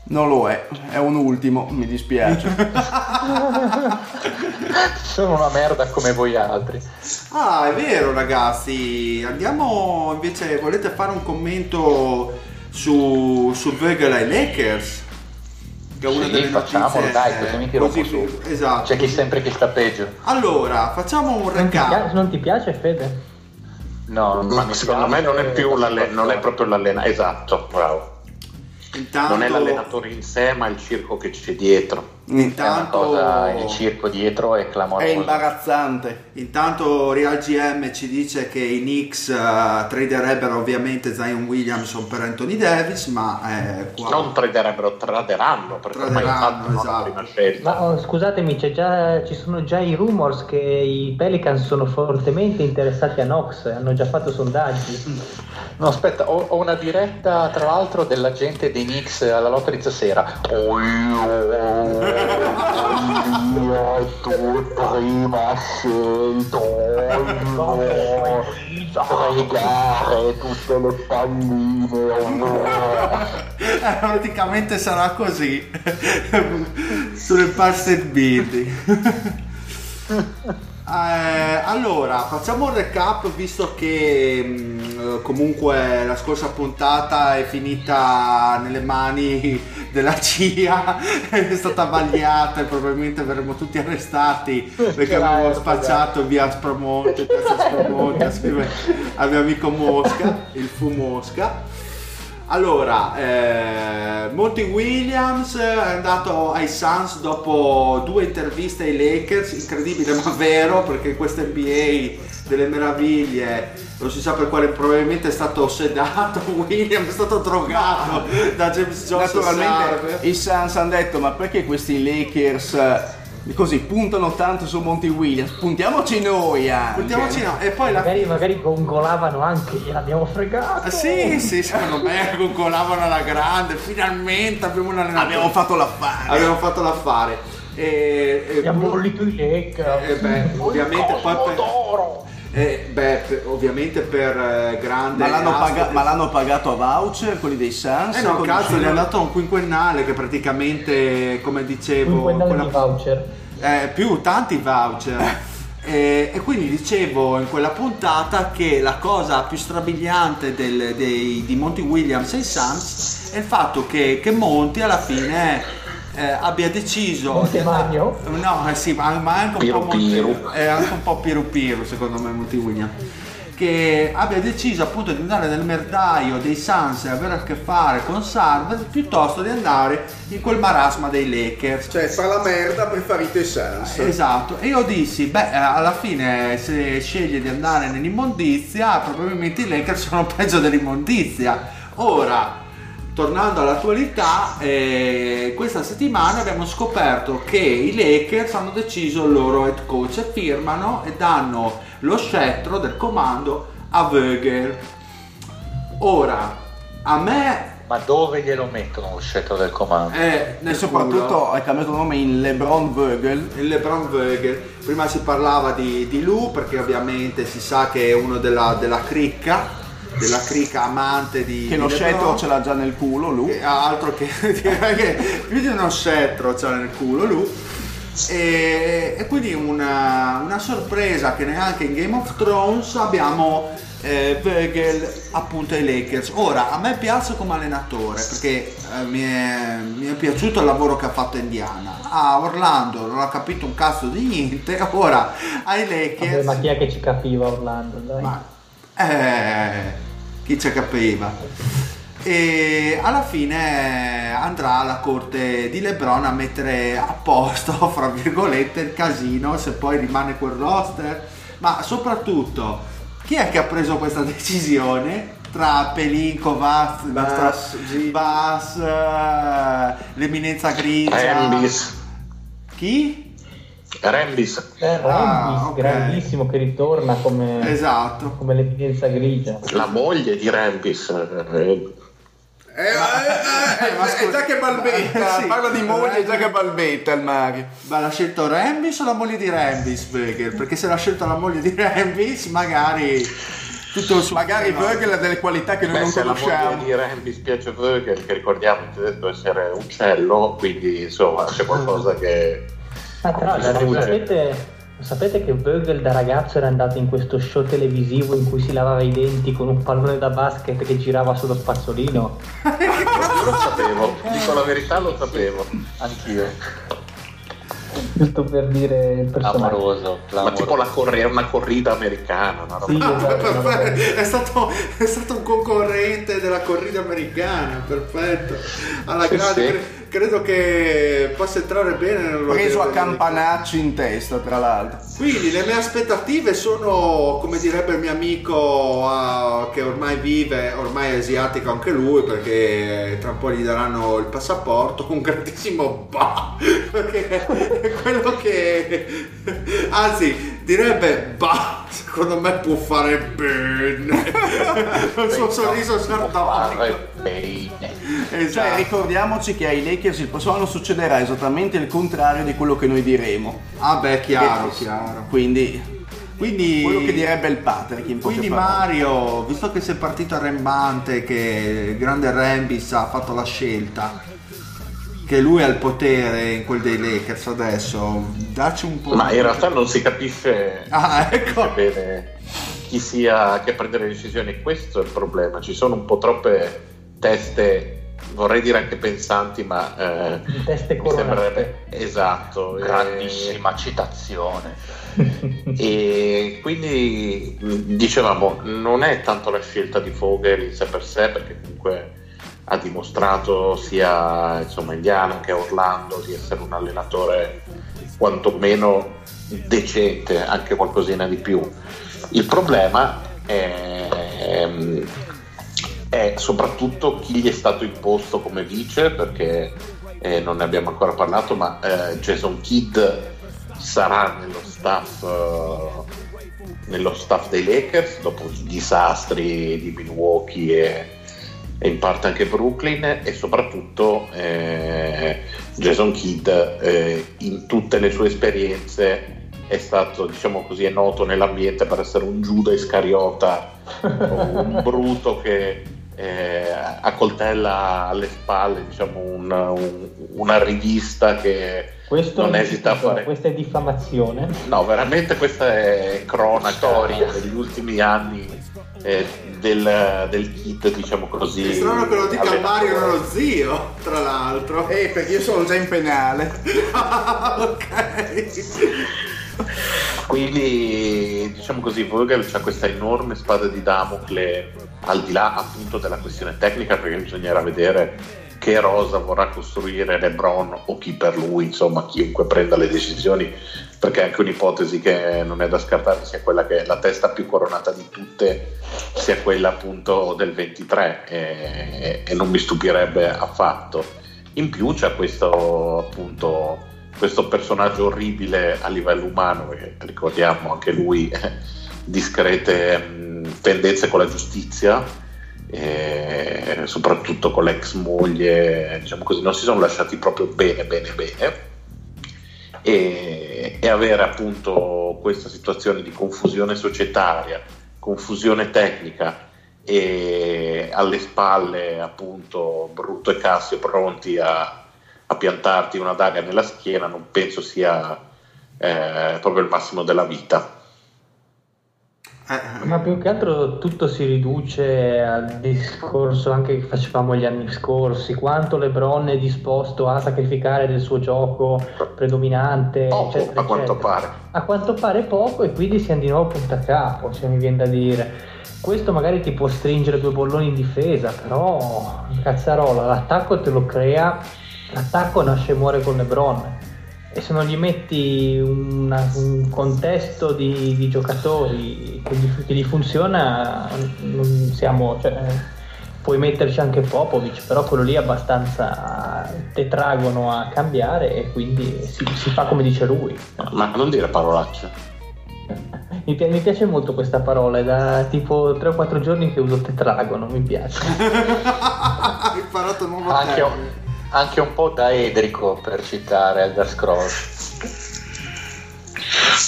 Speaker 1: non lo è, è un ultimo, mi dispiace. [LAUGHS]
Speaker 5: Sono una merda come voi altri.
Speaker 4: Ah, è vero ragazzi, andiamo invece, volete fare un commento su, su Vogel ai Lakers? Che è una
Speaker 5: Sì,
Speaker 4: delle
Speaker 5: facciamolo,
Speaker 4: notizie,
Speaker 5: dai, così mi tiro
Speaker 4: così-
Speaker 5: su.
Speaker 4: Esatto.
Speaker 5: C'è chi sempre chi sta peggio.
Speaker 4: Allora, facciamo un recap.
Speaker 8: non ti piace Fede?
Speaker 5: No,
Speaker 6: Ma secondo me non è più l'allenatore, non è proprio l'allenatore, esatto, bravo.
Speaker 4: Intanto,
Speaker 6: Non è l'allenatore in sé, ma il circo che c'è dietro.
Speaker 5: È una
Speaker 4: intanto,
Speaker 5: cosa, il circo dietro è
Speaker 1: È
Speaker 5: clamoroso.
Speaker 1: imbarazzante.
Speaker 4: intanto Real GM ci dice che i Knicks eh, traderebbero ovviamente Zion Williamson per Anthony Davis, ma eh, qua...
Speaker 6: Non traderebbero, traderanno, perché ormai
Speaker 4: Traderanno,
Speaker 6: fatto
Speaker 4: esatto.
Speaker 6: prima scelta.
Speaker 8: Ma oh, scusatemi, c'è già- ci sono già i rumors che i Pelicans sono fortemente interessati a Knox, hanno già fatto sondaggi.
Speaker 5: No, aspetta, ho, ho una diretta tra l'altro dell'agente dei Knicks alla lotta di stasera. Oh, io, tu prima scelto io, fregare tutte le palline.
Speaker 4: Praticamente sarà così [LAUGHS] sulle paste building Eh, allora facciamo un recap visto che mh, comunque la scorsa puntata è finita nelle mani [LAUGHS] della CIA è stata vagliata e probabilmente verremo tutti arrestati perché abbiamo spacciato via Spromonte piazza Spromonte assieme al mio amico Mosca il fu Mosca allora, eh, Monty Williams è andato ai Suns dopo due interviste ai Lakers, incredibile [LAUGHS] ma vero perché questa NBA delle meraviglie, non si sa per quale, probabilmente è stato sedato, [LAUGHS] Williams è stato drogato da James Johnson.
Speaker 1: Naturalmente i Suns hanno detto ma perché questi Lakers così puntano tanto su Monty Williams? Puntiamoci noi anche.
Speaker 4: Puntiamoci no, e poi la
Speaker 8: Magari, magari gongolavano anche, gliel'abbiamo fregato.
Speaker 4: Ah, sì, sì, secondo me concolavano alla grande, finalmente abbiamo un allenatore.
Speaker 1: Abbiamo fatto l'affare.
Speaker 4: Abbiamo fatto l'affare. E, e-
Speaker 8: Abbiamo bollito i Lakers.
Speaker 4: Eh beh, ovviamente poi per, eh, beh, ovviamente per eh, grande
Speaker 1: Ma l'hanno, paga- ma l'hanno pagato a voucher quelli dei Suns?
Speaker 4: eh no, cazzo, gli hanno dato un quinquennale che praticamente, come dicevo,
Speaker 8: Quinquennale
Speaker 4: quella-
Speaker 8: di voucher.
Speaker 4: eh, più tanti voucher. [LAUGHS] E, e quindi dicevo in quella puntata che la cosa più strabiliante del- dei- di Monty Williams e i Suns è il fatto che, che Monty alla fine eh, abbia deciso
Speaker 8: Monte
Speaker 4: di no eh sì ma, ma è anche un
Speaker 6: Piru
Speaker 4: po'
Speaker 6: Piru.
Speaker 4: è anche un po' Piru Piru secondo me Monty che abbia deciso appunto di andare nel merdaio dei Suns e avere a che fare con Sarver piuttosto di andare in quel marasma dei Lakers
Speaker 1: Cioè, fa la merda, preferito i Suns.
Speaker 4: Esatto, e io dissi, beh, eh, alla fine se sceglie di andare nell'immondizia, probabilmente i Lakers sono peggio dell'immondizia. Ora, tornando all'attualità, eh, questa settimana abbiamo scoperto che i Lakers hanno deciso il loro head coach e firmano e danno lo scettro del comando a Vogel. Ora, a me
Speaker 5: Ma dove glielo mettono lo scettro del comando?
Speaker 4: nel
Speaker 1: E soprattutto
Speaker 4: culo.
Speaker 1: hai cambiato nome in LeBron Vogel.
Speaker 4: il LeBron Vogel. Prima si parlava di, di Lu perché ovviamente si sa che è uno della, della cricca, della cricca amante di
Speaker 1: Che
Speaker 4: di
Speaker 1: lo
Speaker 4: LeBron.
Speaker 1: scettro ce l'ha già nel culo, lui.
Speaker 4: Che altro che direi [LAUGHS] che più di uno scettro c'ha nel culo lui. E, e quindi una, una sorpresa che neanche in Game of Thrones abbiamo eh, Vogel appunto ai Lakers. Ora a me piace come allenatore perché eh, mi, è, mi è piaciuto il lavoro che ha fatto Indiana. A Orlando non ha capito un cazzo di niente, [LAUGHS] ora ai
Speaker 8: Vabbè,
Speaker 4: Lakers.
Speaker 8: ma chi è che ci capiva Orlando? Dai.
Speaker 4: Ma eh, chi ci capiva? E alla fine andrà alla corte di Lebron a mettere a posto, [LAUGHS] fra virgolette, il casino se poi rimane quel roster. Ma soprattutto, chi è che ha preso questa decisione? Tra Pelinco, Vaz,
Speaker 1: Bass, G.
Speaker 4: Bass, eh, l'eminenza grigia.
Speaker 6: Rambis.
Speaker 4: Chi?
Speaker 6: Rambis.
Speaker 8: Eh, Rambis,
Speaker 4: Ah, ok.
Speaker 8: grandissimo che ritorna come,
Speaker 4: Esatto.
Speaker 8: come l'evidenza grigia.
Speaker 6: La moglie di Rambis. eh,
Speaker 1: Eh, eh, eh,
Speaker 4: Ma
Speaker 1: eh,
Speaker 4: scusa-
Speaker 1: già che balbetta,
Speaker 4: Sì.
Speaker 1: parla di moglie, già che balbetta il Mario.
Speaker 4: Ma l'ha scelto Rambis o la moglie di Rambis Vögel? Perché se l'ha scelto la moglie di Rambis, magari tutto il suo
Speaker 1: Magari
Speaker 4: no.
Speaker 1: Vögel ha delle qualità che noi
Speaker 6: Beh,
Speaker 1: non
Speaker 6: se la
Speaker 1: conosciamo.
Speaker 6: moglie di Rambi spiace Vögel, che ricordiamo in tedesco essere uccello, quindi insomma c'è qualcosa che...
Speaker 8: Ah, tra l'altro, sapete, lo sapete che Vögel da ragazzo era andato in questo show televisivo in cui si lavava i denti con un pallone da basket che girava sullo spazzolino?
Speaker 6: Io lo sapevo, dico la verità lo sapevo, anch'io.
Speaker 8: Giusto per dire il personaggio.
Speaker 5: Amoroso,
Speaker 6: Ma tipo la corre- una corrida americana, una roba
Speaker 8: Sì, esatto. [LAUGHS]
Speaker 4: È stato, è stato un concorrente della corrida americana, perfetto. Alla
Speaker 6: Sì,
Speaker 4: grande,
Speaker 6: sì.
Speaker 4: Cre- credo che possa entrare bene nel
Speaker 1: Preso a campanacci in testa, tra l'altro.
Speaker 4: Quindi le mie aspettative sono, come direbbe il mio amico ah, che ormai vive, ormai è asiatico anche lui, perché tra un po' gli daranno il passaporto, un grandissimo bah, [LAUGHS] perché è quello che, anzi, direbbe bah, secondo me può fare bene, [LAUGHS] il suo sorriso sardonico.
Speaker 6: Bene.
Speaker 1: Cioè,
Speaker 4: Esatto.
Speaker 1: ricordiamoci che ai Lakers il prossimo anno succederà esattamente il contrario di quello che noi diremo.
Speaker 4: Ah beh, chiaro, chiaro.
Speaker 1: Quindi,
Speaker 4: Quindi,
Speaker 1: quello che direbbe il Patrick in
Speaker 4: Quindi
Speaker 1: parole.
Speaker 4: Mario, visto che sei partito arrembante, che il grande Rambis ha fatto la scelta, che lui ha il potere in quel dei Lakers adesso, dacci un po'...
Speaker 6: Ma in realtà non si capisce
Speaker 4: Ah, ecco.
Speaker 6: bene chi sia che prende le decisioni, questo è il problema. Ci sono un po' troppe teste, vorrei dire anche pensanti, ma eh,
Speaker 8: Teste
Speaker 6: mi
Speaker 8: coronate.
Speaker 6: sembrerebbe esatto. e-
Speaker 5: grandissima citazione. [LAUGHS]
Speaker 6: E quindi dicevamo, non è tanto la scelta di Vogel in sé per sé, perché comunque ha dimostrato sia insomma, Indiana che Orlando di essere un allenatore quantomeno decente, anche qualcosina di più. Il problema è, è soprattutto chi gli è stato imposto come vice, perché eh, non ne abbiamo ancora parlato, ma eh, Jason Kidd sarà nello staff, eh, nello staff dei Lakers dopo i disastri di Milwaukee e, e in parte anche Brooklyn e soprattutto eh, Jason Kidd eh, in tutte le sue esperienze è stato diciamo così è noto nell'ambiente per essere un Giuda Iscariota [LAUGHS] un bruto che eh, accoltella alle spalle diciamo un- un- una rivista che
Speaker 8: Questo
Speaker 6: non esita a fare
Speaker 8: Questa è diffamazione.
Speaker 6: No, veramente questa è cronaca
Speaker 5: Storia.
Speaker 6: degli ultimi anni eh, del, del kit, diciamo così.
Speaker 4: È strano che lo dica
Speaker 6: allenatore.
Speaker 4: Mario nello zio, tra l'altro.
Speaker 1: Eh, perché io sono già in penale. [LAUGHS]
Speaker 4: ok.
Speaker 6: Quindi, diciamo così, Vogel ha questa enorme spada di Damocle al di là appunto della questione tecnica, perché bisognerà vedere che rosa vorrà costruire LeBron o chi per lui, insomma, chiunque prenda le decisioni, perché anche un'ipotesi che non è da scartare sia quella che la testa più coronata di tutte, sia quella appunto del 23 e, e non mi stupirebbe affatto. In più c'è questo appunto questo personaggio orribile a livello umano, che ricordiamo anche lui discrete mh, tendenze con la giustizia, soprattutto con l'ex moglie, diciamo così, non si sono lasciati proprio bene, bene, bene. E, e avere appunto questa situazione di confusione societaria, confusione tecnica e alle spalle appunto Brutto e Cassio pronti a, a piantarti una daga nella schiena, non penso sia eh, proprio il massimo della vita.
Speaker 4: Eh,
Speaker 8: Ma più che altro tutto si riduce al discorso anche che facevamo gli anni scorsi, quanto LeBron è disposto a sacrificare del suo gioco predominante,
Speaker 6: Poco,
Speaker 8: eccetera,
Speaker 6: a quanto
Speaker 8: eccetera.
Speaker 6: pare.
Speaker 8: A quanto pare poco e quindi siamo di nuovo punta a capo, se mi viene da dire. Questo magari ti può stringere due bolloni in difesa, però cazzarola, l'attacco te lo crea, l'attacco nasce e muore con LeBron. E se non gli metti una- un contesto di, di giocatori che gli, che gli funziona, non siamo, cioè, puoi metterci anche Popovic, però quello lì è abbastanza tetragono a cambiare e quindi si, si fa come dice lui.
Speaker 6: Ma non dire parolacce. [LAUGHS]
Speaker 8: Mi, pi- mi piace molto questa parola, è da tipo 3 o 4 giorni che uso tetragono, mi piace. [LAUGHS]
Speaker 4: Hai imparato un nuovo
Speaker 5: Anche
Speaker 4: termine.
Speaker 5: Anche un po' da Edrico per citare Elder Scrolls.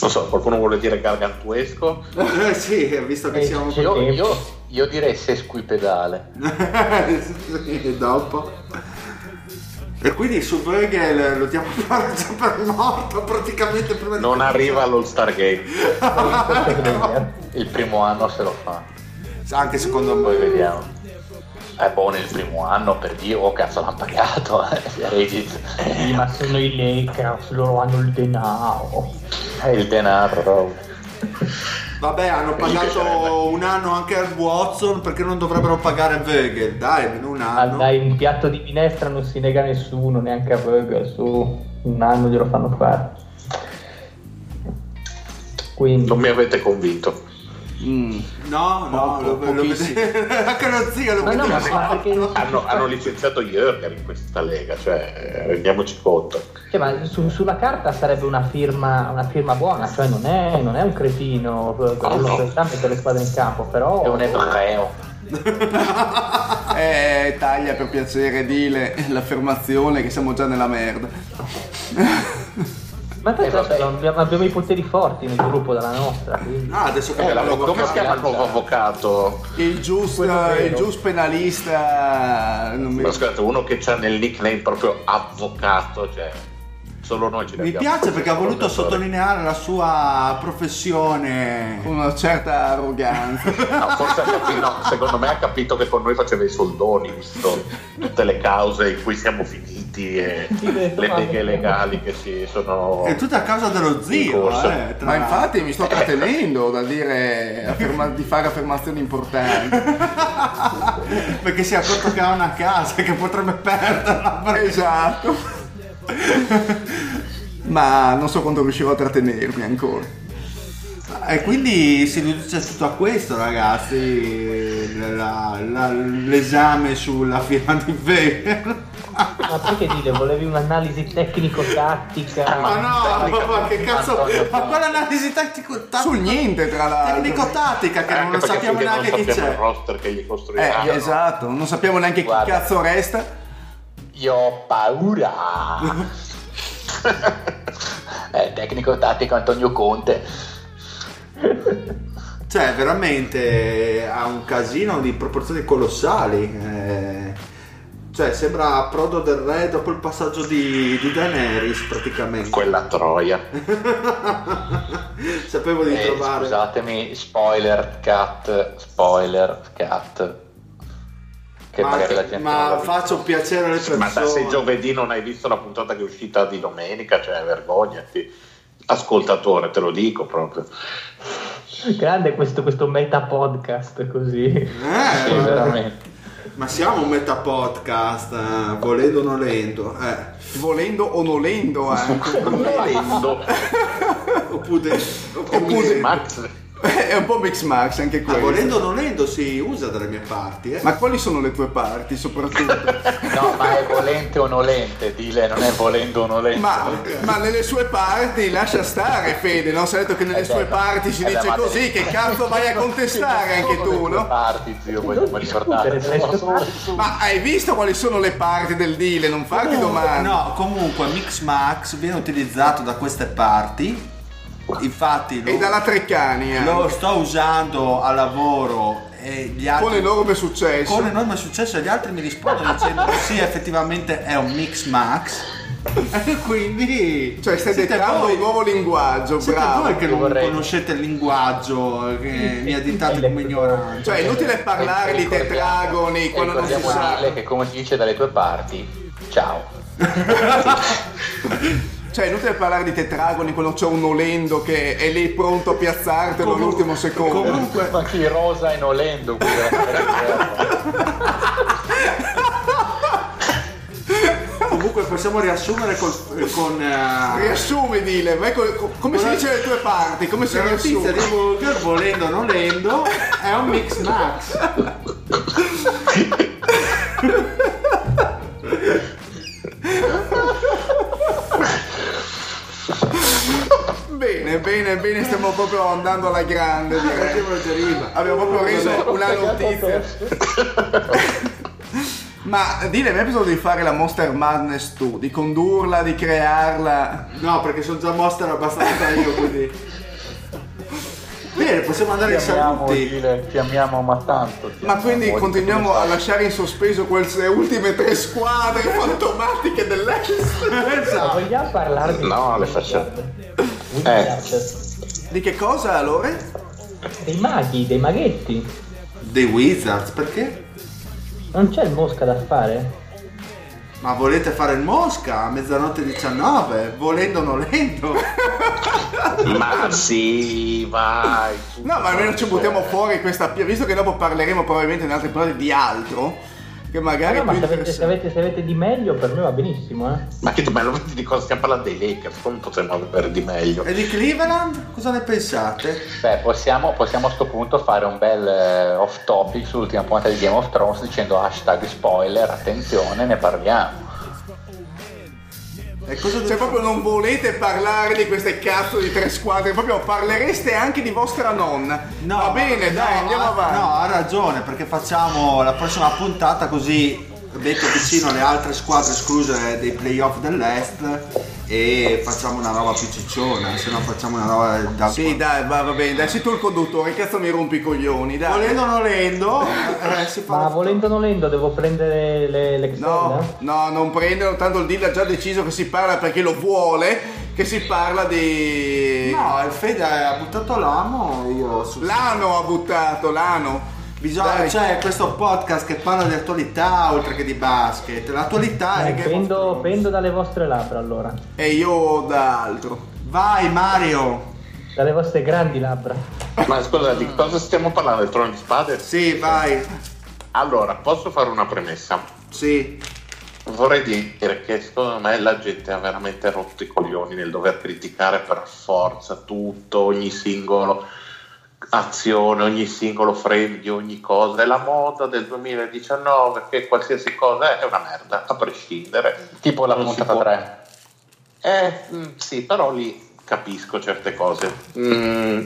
Speaker 6: Non so, qualcuno vuole dire gargantuesco? [LAUGHS]
Speaker 4: Eh, sì, visto che
Speaker 8: Eh,
Speaker 4: siamo.
Speaker 5: Io, io, io direi sesquipedale. [LAUGHS]
Speaker 4: e dopo. E quindi su Vögel lo diamo [LAUGHS] per, già per morto praticamente prima di
Speaker 6: Non arriva all'All Star Game.
Speaker 5: Il primo anno se lo fa,
Speaker 4: Anche secondo
Speaker 5: poi
Speaker 4: me.
Speaker 5: vediamo. È buono il primo anno per Dio, oh cazzo l'hanno pagato. eh, Regis.
Speaker 8: Sì, ma sono i Lakers, loro hanno il denaro.
Speaker 5: È il denaro.
Speaker 4: Vabbè, hanno pagato un anno anche al Watson perché non dovrebbero pagare Vögel. Dai, un
Speaker 8: Ah,
Speaker 4: anno.
Speaker 8: dai, un piatto di minestra non si nega a nessuno, neanche a Vögel, su un anno glielo fanno fare. Quindi,
Speaker 6: Non mi avete convinto.
Speaker 1: Mm.
Speaker 4: No, no,
Speaker 1: Poco,
Speaker 4: lo, lo vede- anche lo zio lo
Speaker 8: Ma no, perché-
Speaker 6: Hanno, hanno licenziato Jürgen in questa lega, cioè rendiamoci conto.
Speaker 8: cioè, ma su- sulla carta sarebbe una firma, una firma buona, cioè non è, non è un cretino quello
Speaker 6: no.
Speaker 8: che sta a mettere le spade in campo, però
Speaker 5: È un ebreo. [LAUGHS]
Speaker 1: Eh, taglia per piacere, dile l'affermazione che siamo già nella merda. [LAUGHS]
Speaker 8: Ma tra
Speaker 5: Eh,
Speaker 8: l'altro
Speaker 5: vabbè.
Speaker 8: abbiamo, abbiamo i poteri forti nel gruppo della nostra, quindi...
Speaker 4: Ah, adesso che
Speaker 6: Eh,
Speaker 4: abbiamo
Speaker 6: come si chiama il nuovo avvocato?
Speaker 1: Il giusto, il giusto penalista. Non mi...
Speaker 6: Ma scusate, uno che c'ha nel nickname proprio avvocato, cioè solo noi ce ne
Speaker 4: Mi piace perché ha voluto
Speaker 6: Professore.
Speaker 4: sottolineare la sua professione.
Speaker 1: Una certa arroganza.
Speaker 6: No, forse ha capito, no, secondo me ha capito che con noi faceva i soldoni, visto tutte le cause in cui siamo finiti e
Speaker 8: Sì, beh,
Speaker 6: le leghe legali che si sono...
Speaker 4: È tutta a causa dello zio, eh, tra
Speaker 1: Ma infatti mi sto trattenendo da dire [LAUGHS] afferma- di fare affermazioni importanti. [LAUGHS]
Speaker 4: perché si è accorto che ha una casa che potrebbe perderla. perché-
Speaker 1: Esatto. Ma non so quando riuscirò a trattenermi ancora.
Speaker 4: E quindi si riduce tutto a questo, ragazzi. la- la- l'esame sulla firma di Weber.
Speaker 8: Ma perché dire, volevi un'analisi tecnico-tattica?
Speaker 4: Ma no, ma che cazzo? Ma quale analisi tattico?
Speaker 1: Sul niente, tra l'altro.
Speaker 4: Tecnico-tattica che
Speaker 6: Anche
Speaker 4: non sappiamo neanche
Speaker 6: non
Speaker 4: chi
Speaker 6: sappiamo
Speaker 4: c'è.
Speaker 6: il roster che gli
Speaker 1: Eh,
Speaker 6: costruiranno.
Speaker 1: esatto, non sappiamo neanche
Speaker 5: Guarda.
Speaker 1: chi cazzo resta.
Speaker 5: Io ho paura. [LAUGHS] Eh, tecnico tattico Antonio Conte.
Speaker 4: Cioè, veramente ha un casino di proporzioni colossali. eh. Cioè, sembra Prodo del Re dopo il passaggio di, di Daenerys, praticamente.
Speaker 6: Quella troia. [LAUGHS]
Speaker 4: Sapevo di
Speaker 5: Eh,
Speaker 4: trovare.
Speaker 5: scusatemi, spoiler cut, spoiler cut. Che
Speaker 4: ma
Speaker 5: magari la gente
Speaker 4: ma
Speaker 5: l'ha visto.
Speaker 4: faccio piacere alle persone.
Speaker 6: Ma da se giovedì non hai visto la puntata che è uscita di domenica, cioè vergognati. Ascoltatore, te lo dico proprio.
Speaker 8: Grande questo, questo meta podcast così.
Speaker 4: Eh,
Speaker 5: Sì, veramente.
Speaker 4: Ma siamo un meta podcast, eh, volendo o nolendo. Eh.
Speaker 1: Volendo o nolendo anche.
Speaker 6: Volendo.
Speaker 4: Oppure,
Speaker 1: Oppure-
Speaker 6: Max, [LAUGHS]
Speaker 1: È un po' mix max anche
Speaker 4: Ah,
Speaker 1: questo.
Speaker 4: volendo o nolendo si usa dalle mie parti. Eh.
Speaker 1: Ma quali sono le tue parti soprattutto? [LAUGHS]
Speaker 5: No, ma è volente o nolente, dile, non è volendo o nolente.
Speaker 1: Ma, ma nelle sue parti lascia stare Fede, no? Si è detto che nelle
Speaker 5: Eh,
Speaker 1: sue
Speaker 5: beh,
Speaker 1: parti si
Speaker 5: eh, beh,
Speaker 1: dice
Speaker 5: ma-
Speaker 1: così, che cazzo vai a [LAUGHS] contestare anche tu, no?
Speaker 5: parti, zio, vogliamo
Speaker 8: Non
Speaker 5: ricordare.
Speaker 1: Ma hai visto quali sono le parti del deal? Non farti domande.
Speaker 4: No, comunque Mixmax viene utilizzato da queste parti. Infatti lo,
Speaker 1: E dalla Treccani eh.
Speaker 4: lo sto usando a lavoro e gli altri
Speaker 1: con enorme successo.
Speaker 4: con enorme successo e gli altri mi rispondono dicendo sì effettivamente è un Mixmax. E quindi
Speaker 1: Cioè stai dettando un nuovo linguaggio,
Speaker 4: Siete
Speaker 1: bravo.
Speaker 4: voi che non
Speaker 5: vorrei-
Speaker 4: conoscete il linguaggio, che mi additate come ignorante.
Speaker 1: Cioè è inutile parlare di tetragoni quando non si sa.
Speaker 5: Che come si dice dalle tue parti, ciao. [LAUGHS] [LAUGHS] [LAUGHS]
Speaker 1: Cioè è inutile parlare di tetragoni quando c'è un nolendo che è lì pronto a piazzartelo
Speaker 4: Comu-
Speaker 1: all'ultimo secondo.
Speaker 4: comunque-
Speaker 5: Ma chi rosa e nolendo qui della
Speaker 4: Comunque possiamo riassumere col- con eh,
Speaker 1: Riassumi, dile, come si dice le tue parti? Come si
Speaker 4: la notizia di Burger volendo o non lendo è un mix max [LAUGHS]
Speaker 1: Bene, bene, bene, stiamo proprio andando alla grande,
Speaker 4: prima.
Speaker 1: Abbiamo proprio reso una notizia. Ma dile, a me bisogna di fare la Monster Madness tu, di condurla, di crearla.
Speaker 4: No, perché sono già monster abbastanza io, quindi... Bene, possiamo andare
Speaker 5: amiamo,
Speaker 4: saluti.
Speaker 5: Ti amiamo ma tanto. ti
Speaker 1: Ma
Speaker 5: amiamo,
Speaker 1: quindi continuiamo a lasciare in sospeso quelle ultime tre squadre [LAUGHS] fantomatiche dell'Est?
Speaker 8: Ma
Speaker 4: Esatto.
Speaker 8: vogliamo parlare di
Speaker 6: No, le faccio-
Speaker 8: Wizards?
Speaker 1: Di che cosa, Lore?
Speaker 8: Dei maghi, dei maghetti.
Speaker 4: The Wizards, perché?
Speaker 8: Non c'è il mosca da fare?
Speaker 4: Ma volete fare il Mosca a mezzanotte 19? Volendo nolendo? [LAUGHS]
Speaker 6: Ma sì, vai.
Speaker 1: No, ma almeno ci buttiamo fuori questa pia, visto che dopo parleremo probabilmente in altre puntate di altro, che magari
Speaker 8: No, ma se avete, se, avete, se avete di meglio per me va benissimo, eh.
Speaker 6: Ma che bello, di cosa stiamo parlando dei Lakers? Come potremmo avere di meglio?
Speaker 4: E di Cleveland? Cosa ne pensate?
Speaker 5: Beh, possiamo, possiamo a sto punto fare un bel eh, off topic sull'ultima puntata di Game of Thrones dicendo hashtag spoiler, attenzione, ne parliamo.
Speaker 4: E cosa
Speaker 1: Cioè proprio non volete parlare di queste cazzo di tre squadre, proprio parlereste anche di vostra nonna.
Speaker 4: No,
Speaker 1: Va bene,
Speaker 4: no,
Speaker 1: dai, andiamo avanti.
Speaker 4: No, ha ragione, perché facciamo la prossima puntata così metto vicino alle altre squadre escluse dei playoff dell'Est e facciamo una roba più cicciona, se no facciamo una roba da
Speaker 1: Sì, dai, va, va bene, dai, sei tu il conduttore, cazzo mi rompi i coglioni, dai.
Speaker 4: Volendo o nolendo, [LAUGHS] eh, si fa
Speaker 8: Ma volendo o nolendo devo prendere le, l'Excel?
Speaker 1: No, no, non prendono, tanto il deal ha già deciso che si parla perché lo vuole, che si parla di...
Speaker 4: No, il Fede ha buttato l'amo, io.
Speaker 1: L'ano ha buttato, l'ano.
Speaker 4: Bisogna,
Speaker 1: Dai.
Speaker 4: c'è questo podcast che parla di attualità oltre che di basket. L'attualità è
Speaker 8: Eh,
Speaker 4: Game of
Speaker 8: pendo, pendo dalle vostre labbra allora.
Speaker 1: E io da altro.
Speaker 4: Vai Mario!
Speaker 8: Dalle vostre grandi labbra.
Speaker 6: Ma scusa, di cosa stiamo parlando? Del trono di spade?
Speaker 4: Sì, vai.
Speaker 6: Allora, posso fare una premessa?
Speaker 4: Sì.
Speaker 6: Vorrei dire che secondo me la gente ha veramente rotto i coglioni nel dover criticare per forza tutto, ogni singolo azione, ogni singolo frame di ogni cosa. È la moda del 2019 che qualsiasi cosa è una merda, a prescindere.
Speaker 5: Tipo la
Speaker 6: Non
Speaker 5: puntata
Speaker 6: può-
Speaker 5: 3.
Speaker 6: Eh, mm, sì, però lì capisco certe cose. Mm,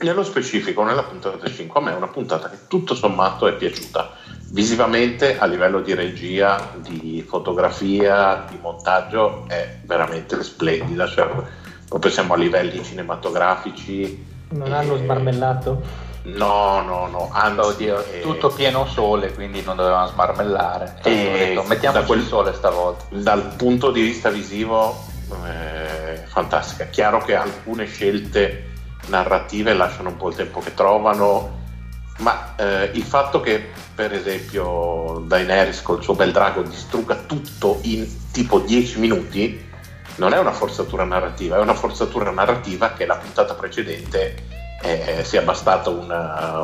Speaker 6: nello specifico, nella puntata 5, a me è una puntata che tutto sommato è piaciuta. Visivamente, a livello di regia, di fotografia, di montaggio, è veramente splendida. Cioè, proprio siamo a livelli cinematografici.
Speaker 8: Non
Speaker 6: eh,
Speaker 8: hanno smarmellato?
Speaker 6: No, no, no, anzi,
Speaker 5: Oddio,
Speaker 6: eh,
Speaker 5: tutto pieno sole, quindi non dovevamo smarmellare. Cioè,
Speaker 6: Eh,
Speaker 5: ho detto, mettiamoci
Speaker 6: quel-
Speaker 5: il sole stavolta.
Speaker 6: dal punto di vista visivo eh, fantastica. Chiaro che alcune scelte narrative lasciano un po' il tempo che trovano, ma eh, il fatto che per esempio Daenerys col suo bel drago distrugga tutto in tipo 10 minuti non è una forzatura narrativa, è una forzatura narrativa che la puntata precedente eh, sia bastato una-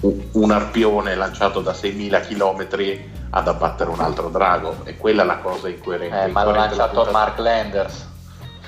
Speaker 6: un, un arpione lanciato da 6.000 km ad abbattere un altro drago e quella è la cosa incoerente.
Speaker 5: Eh, ma l'ha
Speaker 6: la
Speaker 5: lanciato
Speaker 6: puntata.
Speaker 5: Mark Landers.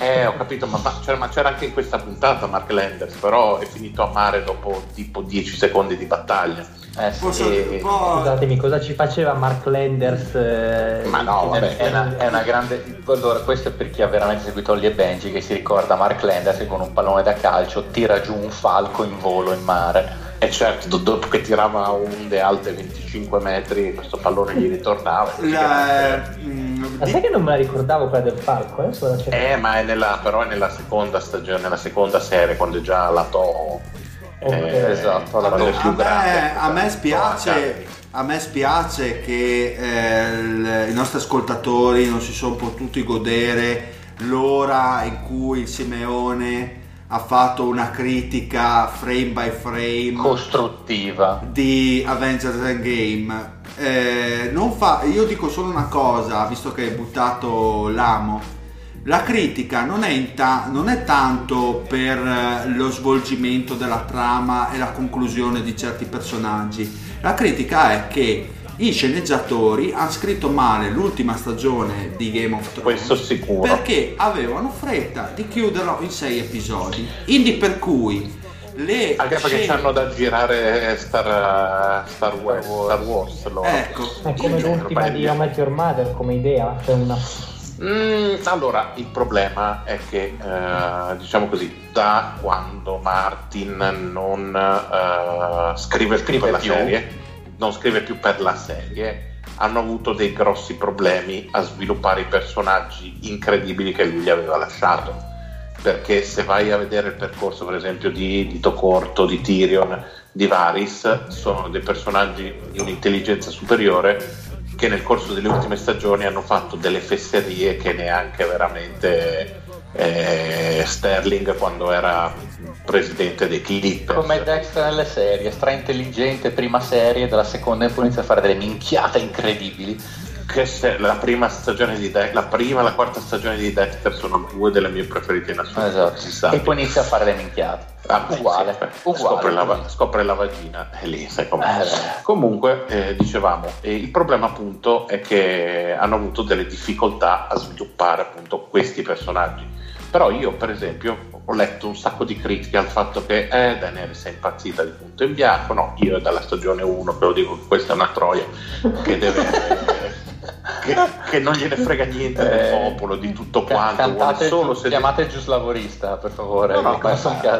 Speaker 6: Eh, ho capito, ma, ma c'era, ma c'era anche in questa puntata Mark Landers, però è finito a mare dopo tipo 10 secondi di battaglia.
Speaker 5: Eh, sì.
Speaker 4: Posso, può-
Speaker 8: Scusatemi, cosa ci faceva Mark Landers? eh,
Speaker 6: Ma no, vabbè.
Speaker 5: È una, è una grande. Allora, questo è per chi ha veramente seguito Ollie e Benji che si ricorda Mark Landers che con un pallone da calcio tira giù un falco in volo in mare.
Speaker 6: E certo, do- dopo che tirava onde alte 25 metri, questo pallone gli ritornava.
Speaker 4: La, mm,
Speaker 8: Ma sai che non me la ricordavo quella del falco? Adesso la cerco.
Speaker 6: Eh, ma è nella, però è nella seconda stagione, nella seconda serie, quando è già la To.
Speaker 8: Ok.
Speaker 5: Esatto, la
Speaker 6: quando è
Speaker 4: a,
Speaker 6: più grande.
Speaker 4: me, a me spiace, a me spiace che eh, i nostri ascoltatori non si sono potuti godere l'ora in cui il Simeone ha fatto una critica frame by frame
Speaker 5: Costruttiva.
Speaker 4: di Avengers Endgame. Eh, non fa, io dico solo una cosa, visto che hai buttato l'amo. La critica non è, ta- non è tanto per eh, lo svolgimento della trama e la conclusione di certi personaggi. La critica è che i sceneggiatori hanno scritto male l'ultima stagione di Game of Thrones.
Speaker 6: Questo sicuro.
Speaker 4: Perché avevano fretta di chiuderlo in sei episodi. Quindi per cui le
Speaker 6: Anche perché
Speaker 4: scene-
Speaker 6: c'hanno da girare Star, Star Wars, Star Wars loro.
Speaker 4: Ecco,
Speaker 8: È come l'ultima di Your Mother come idea, cioè una...
Speaker 6: Mm, allora, il problema è che, eh, diciamo così, da quando Martin non eh, scrive, più per la
Speaker 5: più.
Speaker 6: serie, non scrive più per la serie, hanno avuto dei grossi problemi a sviluppare i personaggi incredibili che lui gli aveva lasciato. Perché se vai a vedere il percorso, per esempio, di, di Tocorto, di Tyrion, di Varys, sono dei personaggi di un'intelligenza superiore che nel corso delle ultime stagioni hanno fatto delle fesserie che neanche veramente eh, Sterling quando era presidente dei Clippers.
Speaker 5: Come Dexter nelle serie, stra intelligente prima serie, dalla seconda inizia a fare delle minchiate incredibili.
Speaker 6: Che se, la prima stagione di Dexter, la prima e la quarta stagione di Dexter sono due delle mie preferite in assoluto.
Speaker 5: Esatto. E poi inizia a fare le minchiate.
Speaker 6: Ah,
Speaker 5: uguale,
Speaker 6: sì,
Speaker 5: uguale.
Speaker 6: Scopre, la, scopre la vagina e lì sai com'è.
Speaker 5: Eh.
Speaker 6: Comunque, eh, dicevamo, eh, il problema appunto è che hanno avuto delle difficoltà a sviluppare appunto questi personaggi. Però io, per esempio, ho letto un sacco di critiche al fatto che eh, Daenerys è impazzita di punto in bianco. No, io è dalla stagione 1 che lo dico che questa è una troia che deve. [LAUGHS] che, che non gliene frega niente del
Speaker 5: Eh,
Speaker 6: popolo, di tutto quanto,
Speaker 5: Cantate,
Speaker 6: solo
Speaker 5: gius-
Speaker 6: se
Speaker 5: chiamate giuslavorista per favore.
Speaker 6: No, no, ma-.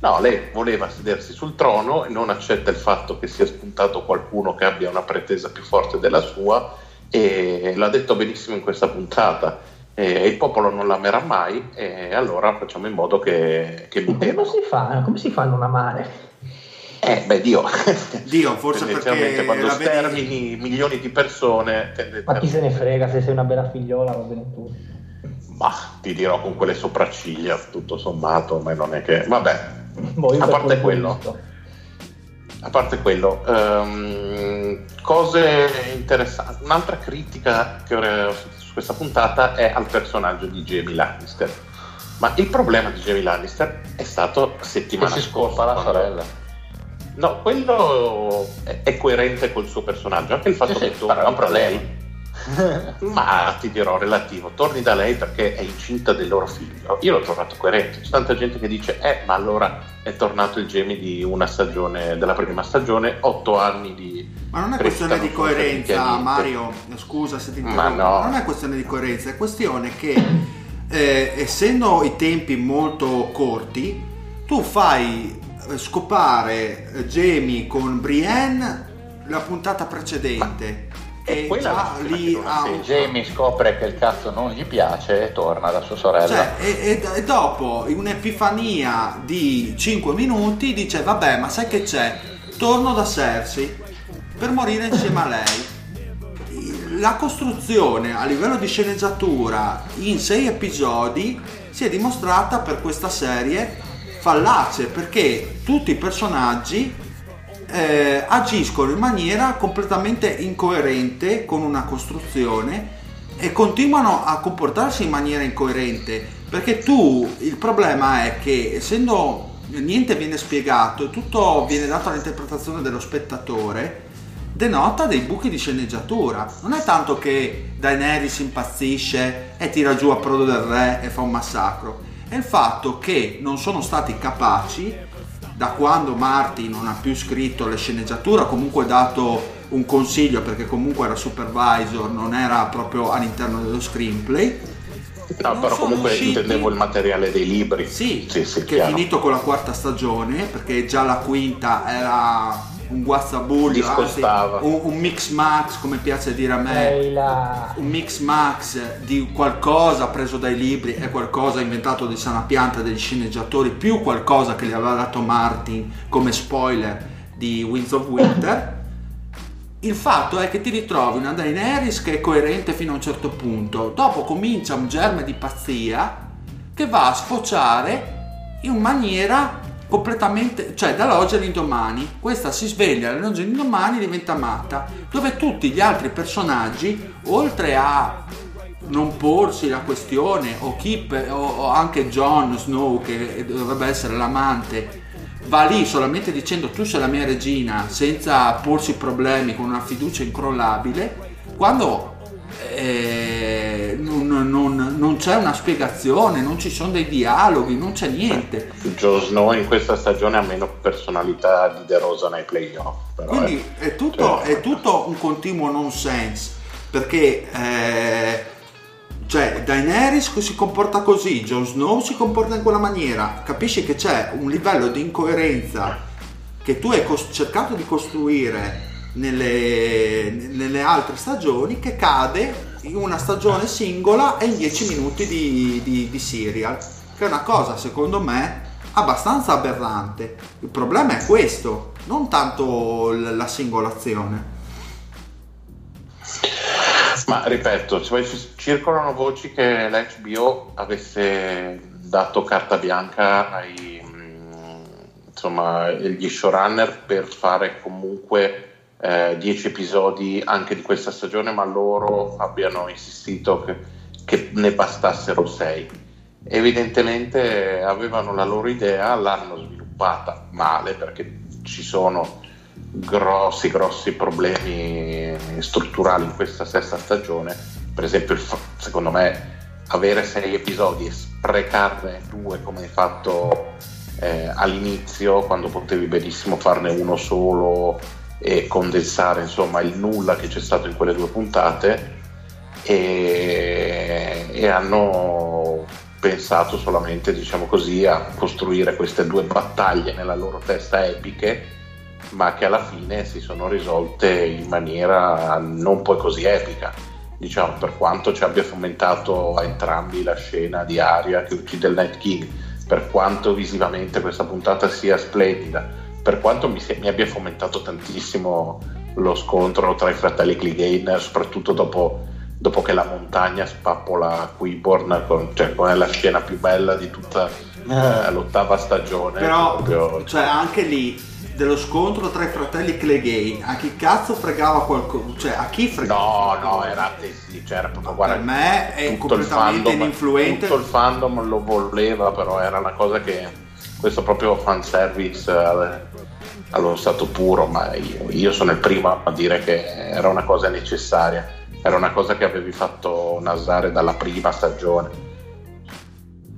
Speaker 6: No, lei voleva sedersi sul trono e non accetta il fatto che sia spuntato qualcuno che abbia una pretesa più forte della sua e l'ha detto benissimo in questa puntata. E il popolo non l'amerà mai e allora facciamo in modo che, che mi
Speaker 8: Come si fa? Come si fa a non amare?
Speaker 6: Eh, beh, Dio.
Speaker 4: Dio, forse perché
Speaker 6: quando
Speaker 4: vedi-
Speaker 6: stermini milioni di persone,
Speaker 8: Ma chi se ne frega se sei una bella figliola, va bene tu.
Speaker 6: ma ti dirò con quelle sopracciglia, tutto sommato, ma non è che... Vabbè,
Speaker 8: Boh,
Speaker 6: A parte quello.
Speaker 8: visto.
Speaker 6: A parte quello, ehm, cose interessanti. Un'altra critica che ho sentito su questa puntata è al personaggio di Jamie Lannister. Ma il problema di Jamie Lannister è stato settimana
Speaker 5: si
Speaker 6: scorsa.
Speaker 5: scorpa la
Speaker 6: quando-
Speaker 5: sorella.
Speaker 6: No, quello è, è coerente col suo personaggio. Anche il fatto
Speaker 5: Sì,
Speaker 6: che
Speaker 5: sì, un
Speaker 6: da
Speaker 5: problema.
Speaker 6: lei. Ma ti dirò relativo, torni da lei perché è incinta del loro figlio. Io l'ho trovato coerente. C'è tanta gente che dice: Eh, ma allora è tornato il Jamie di una stagione, della prima stagione, otto anni di.
Speaker 4: Ma non è questione di coerenza. Mario. Scusa se ti
Speaker 6: Ma
Speaker 4: interrompo.
Speaker 6: no.
Speaker 4: Non è questione di coerenza, è questione che eh, essendo i tempi molto corti, tu fai scopare eh, Jamie con Brienne la puntata precedente.
Speaker 6: E
Speaker 4: e
Speaker 6: è
Speaker 4: già lì
Speaker 6: ha
Speaker 4: un-
Speaker 5: Jamie scopre che il cazzo non gli piace e torna da sua sorella.
Speaker 4: Cioè, e, e- e dopo un'epifania di 5 minuti dice vabbè ma sai che c'è? Torno da Cersei per morire insieme a lei. La costruzione a livello di sceneggiatura in 6 episodi si è dimostrata per questa serie fallace perché tutti i personaggi eh, agiscono in maniera completamente incoerente con una costruzione e continuano a comportarsi in maniera incoerente perché tu il problema è che essendo niente viene spiegato e tutto viene dato all'interpretazione dello spettatore denota dei buchi di sceneggiatura. Non è tanto che Daenerys impazzisce e tira giù a prodo del re e fa un massacro è il fatto che non sono stati capaci da quando Martin non ha più scritto le sceneggiature, ha comunque dato un consiglio perché comunque era supervisor, non era proprio all'interno dello screenplay.
Speaker 6: No, però comunque
Speaker 4: usciti-
Speaker 6: intendevo il materiale dei libri.
Speaker 4: Sì,
Speaker 6: sì, sì
Speaker 4: che è
Speaker 6: chiaro.
Speaker 4: finito con la quarta stagione, perché già la quinta era un guazzabuglio, anzi, un, un mix max, come piace dire a me. Un mix max di qualcosa preso dai libri e qualcosa inventato di sana pianta degli sceneggiatori più qualcosa che gli aveva dato Martin come spoiler di Winds of Winter. [LAUGHS] Il fatto è che ti ritrovi una Daenerys che è coerente fino a un certo punto. Dopo comincia un germe di pazzia che va a sfociare in maniera completamente, cioè dall'oggi all'indomani. Questa si sveglia dall'oggi all'indomani diventa matta, dove tutti gli altri personaggi, oltre a non porsi la questione, o Kip o, o anche Jon Snow, che dovrebbe essere l'amante, va lì solamente dicendo tu sei la mia regina, senza porsi problemi, con una fiducia incrollabile, quando eh, non, non- non c'è una spiegazione, non ci sono dei dialoghi, non c'è niente.
Speaker 6: Jon Snow in questa stagione ha meno personalità di De Rosa nei playoff.
Speaker 4: Quindi
Speaker 6: eh.
Speaker 4: è tutto,
Speaker 6: Cioè,
Speaker 4: è tutto un continuo nonsense perché eh, cioè Daenerys si comporta così, Jon Snow si comporta in quella maniera, capisci che c'è un livello di incoerenza che tu hai cos- cercato di costruire nelle, nelle altre stagioni che cade in una stagione singola e in 10 minuti di, di, di serial, che è una cosa secondo me abbastanza aberrante. Il problema è questo, non tanto la singolazione.
Speaker 6: Ma ripeto, ci- circolano voci che l'HBO avesse dato carta bianca ai mm, insomma, gli showrunner per fare comunque eh, 10 episodi anche di questa stagione, ma loro abbiano insistito che, che ne bastassero 6. Evidentemente avevano la loro idea, l'hanno sviluppata male perché ci sono grossi grossi problemi strutturali in questa sesta stagione per esempio secondo me avere sei episodi e sprecarne due come hai fatto eh, all'inizio quando potevi benissimo farne uno solo e condensare insomma il nulla che c'è stato in quelle due puntate e, e hanno pensato solamente diciamo così a costruire queste due battaglie nella loro testa epiche ma che alla fine si sono risolte in maniera non poi così epica. Diciamo, per quanto ci abbia fomentato a entrambi la scena di Aria che uccide il Night King, per quanto visivamente questa puntata sia splendida, per quanto mi, mi abbia fomentato tantissimo lo scontro tra i fratelli Clegane, soprattutto dopo, dopo che la montagna spappola Quiborn, con, cioè è la scena più bella di tutta eh, l'ottava stagione.
Speaker 4: Però,
Speaker 6: proprio-
Speaker 4: cioè, anche lì dello scontro tra i fratelli Clegane, a chi cazzo fregava qualcosa? Cioè, a chi fregava?
Speaker 6: No, no, era sì, cioè, era proprio guarda,
Speaker 4: Per me è completamente
Speaker 6: fandom,
Speaker 4: ininfluente.
Speaker 6: Tutto il fandom lo voleva, però era una cosa che questo proprio fanservice eh, allo stato puro, ma io, io sono il primo a dire che era una cosa necessaria, era una cosa che avevi fatto nasare dalla prima stagione,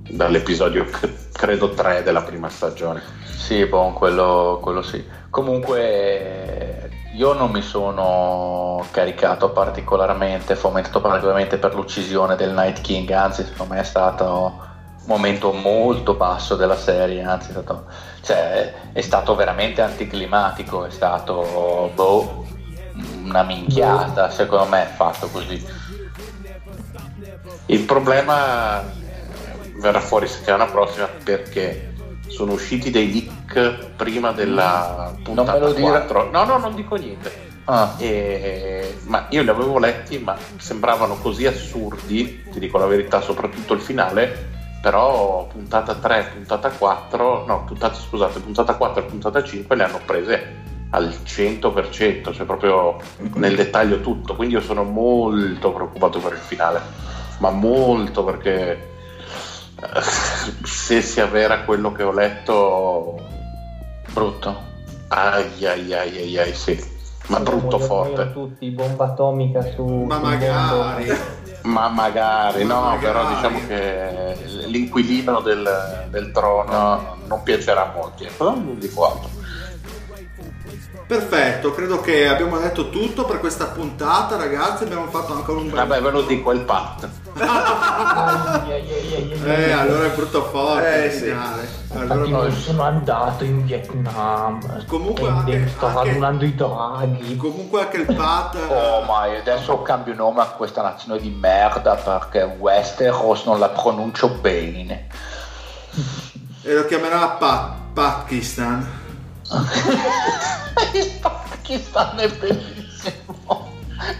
Speaker 6: dall'episodio credo 3 della prima stagione.
Speaker 5: Sì, boh, quello, quello sì. Comunque io non mi sono caricato particolarmente, fomentato particolarmente per l'uccisione del Night King, anzi secondo me è stato momento molto basso della serie, anzi è stato, cioè, è stato veramente anticlimatico, è stato boh, una minchiata, secondo me è fatto così.
Speaker 6: Il problema verrà fuori settimana prossima perché sono usciti dei leak prima della puntata
Speaker 5: me lo dire.
Speaker 6: 4. No, no, non dico niente.
Speaker 5: Ah,
Speaker 6: E- ma io li avevo letti, ma sembravano così assurdi, ti dico la verità, soprattutto il finale. Però puntata 3, puntata 4, no, puntata, scusate, puntata 4 e puntata 5 le hanno prese al 100%, cioè proprio nel dettaglio tutto. Quindi io sono molto preoccupato per il finale, ma molto perché eh, [LAUGHS] se si avvera quello che ho letto,
Speaker 5: brutto.
Speaker 6: ai ai ai ai, ai sì, ma brutto forte.
Speaker 8: tutti, bomba atomica su...
Speaker 4: Ma magari. [LAUGHS]
Speaker 6: Ma magari,
Speaker 4: Ma
Speaker 6: no,
Speaker 4: magari.
Speaker 6: però diciamo che l'inquilino del, del trono non piacerà a molti, però non dico altro.
Speaker 4: Perfetto, credo che abbiamo detto tutto per questa puntata, ragazzi. Abbiamo fatto anche un bel.
Speaker 6: Vabbè, ve lo dico, il pat. [LAUGHS]
Speaker 4: Eh, allora è brutto forte
Speaker 1: Eh, sì.
Speaker 4: Allora,
Speaker 8: non sono andato in Vietnam.
Speaker 4: Comunque anche-
Speaker 8: sto
Speaker 4: anche-
Speaker 8: radunando i draghi.
Speaker 4: comunque anche il Pat.
Speaker 5: Oh, ma io adesso cambio nome a questa nazione di merda perché Westeros non la pronuncio bene.
Speaker 4: E lo chiamerà Pat, Pakistan. [LAUGHS]
Speaker 5: Il Pakistan è bellissimo.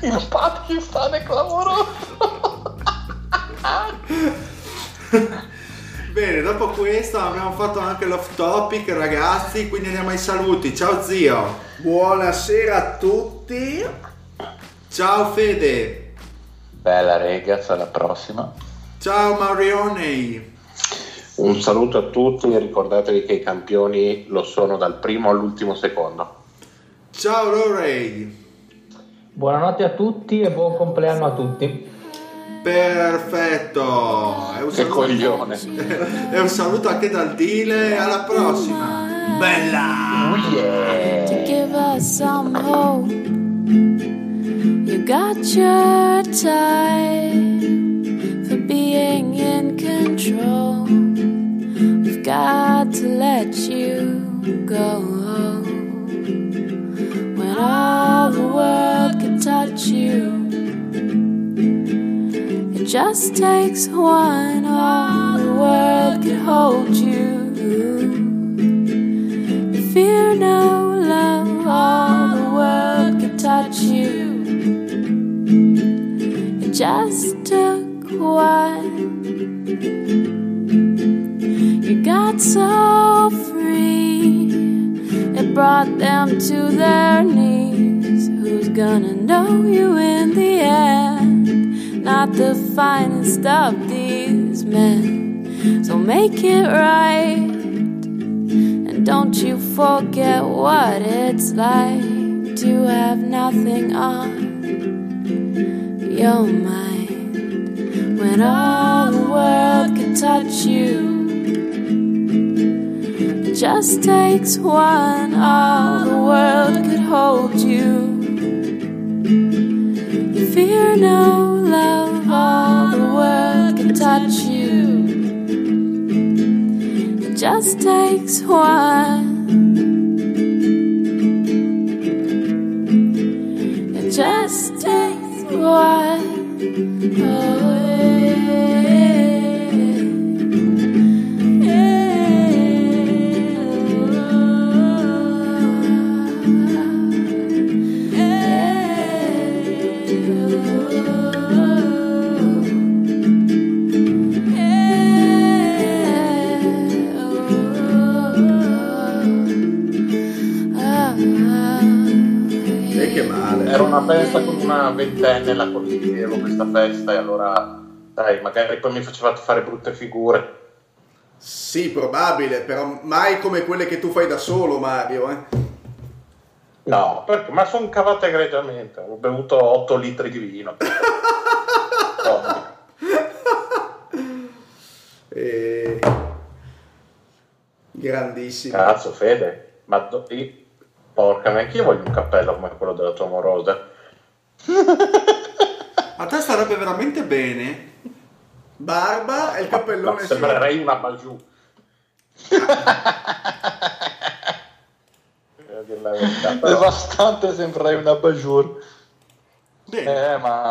Speaker 5: Il Pakistan è clamoroso.
Speaker 4: Bene, dopo questo abbiamo fatto anche l'off topic, ragazzi. Quindi andiamo ai saluti. Ciao zio.
Speaker 1: Buonasera a tutti.
Speaker 4: Ciao Fede.
Speaker 5: Bella ragazzi, alla prossima.
Speaker 4: Ciao Marione.
Speaker 6: Un saluto a tutti e ricordatevi che i campioni lo sono dal primo all'ultimo secondo.
Speaker 4: Ciao Lorey.
Speaker 8: Buonanotte a tutti e buon compleanno a tutti.
Speaker 4: Perfetto. E un
Speaker 6: Che
Speaker 4: saluto,
Speaker 6: coglione. [LAUGHS]
Speaker 4: e un saluto anche dal Dile. Alla prossima.
Speaker 1: Bella.
Speaker 5: Oh yeah.
Speaker 9: to give us some hope. You got your time for being in control. got to let you go. When all the world can touch you, it just takes one. All the world can hold you. If fear no love, all the world can touch you. It just took one. Got so free, it brought them to their knees. Who's gonna know you in the end? Not the finest of these men. So make it right. And don't you forget what it's like to have nothing on your mind when all the world can touch you. It just takes one, all the world could hold you. You fear no love, all the world can touch you. It just takes one. It just takes one. Oh,
Speaker 1: E
Speaker 6: Era una festa con una ventenne, la condividevo questa festa e allora, dai, magari poi mi facevate fare brutte figure.
Speaker 1: Sì, probabile, però mai come quelle che tu fai da solo, Mario. Eh?
Speaker 6: No, perché? Ma sono cavate egregiamente. Ho bevuto 8 litri di vino. [LAUGHS]
Speaker 1: E... Grandissimo.
Speaker 6: Cazzo, Fede. Ma do- porca, neanche io voglio un cappello come quello della tua amorosa. [LAUGHS]
Speaker 4: A te starebbe veramente bene.
Speaker 1: Barba e il cappellone
Speaker 6: Ma
Speaker 1: sì.
Speaker 6: sembrerei una bagiù. [LAUGHS] Però-
Speaker 5: Devastante sembrerei una bajour.
Speaker 4: Bene.
Speaker 5: Eh, ma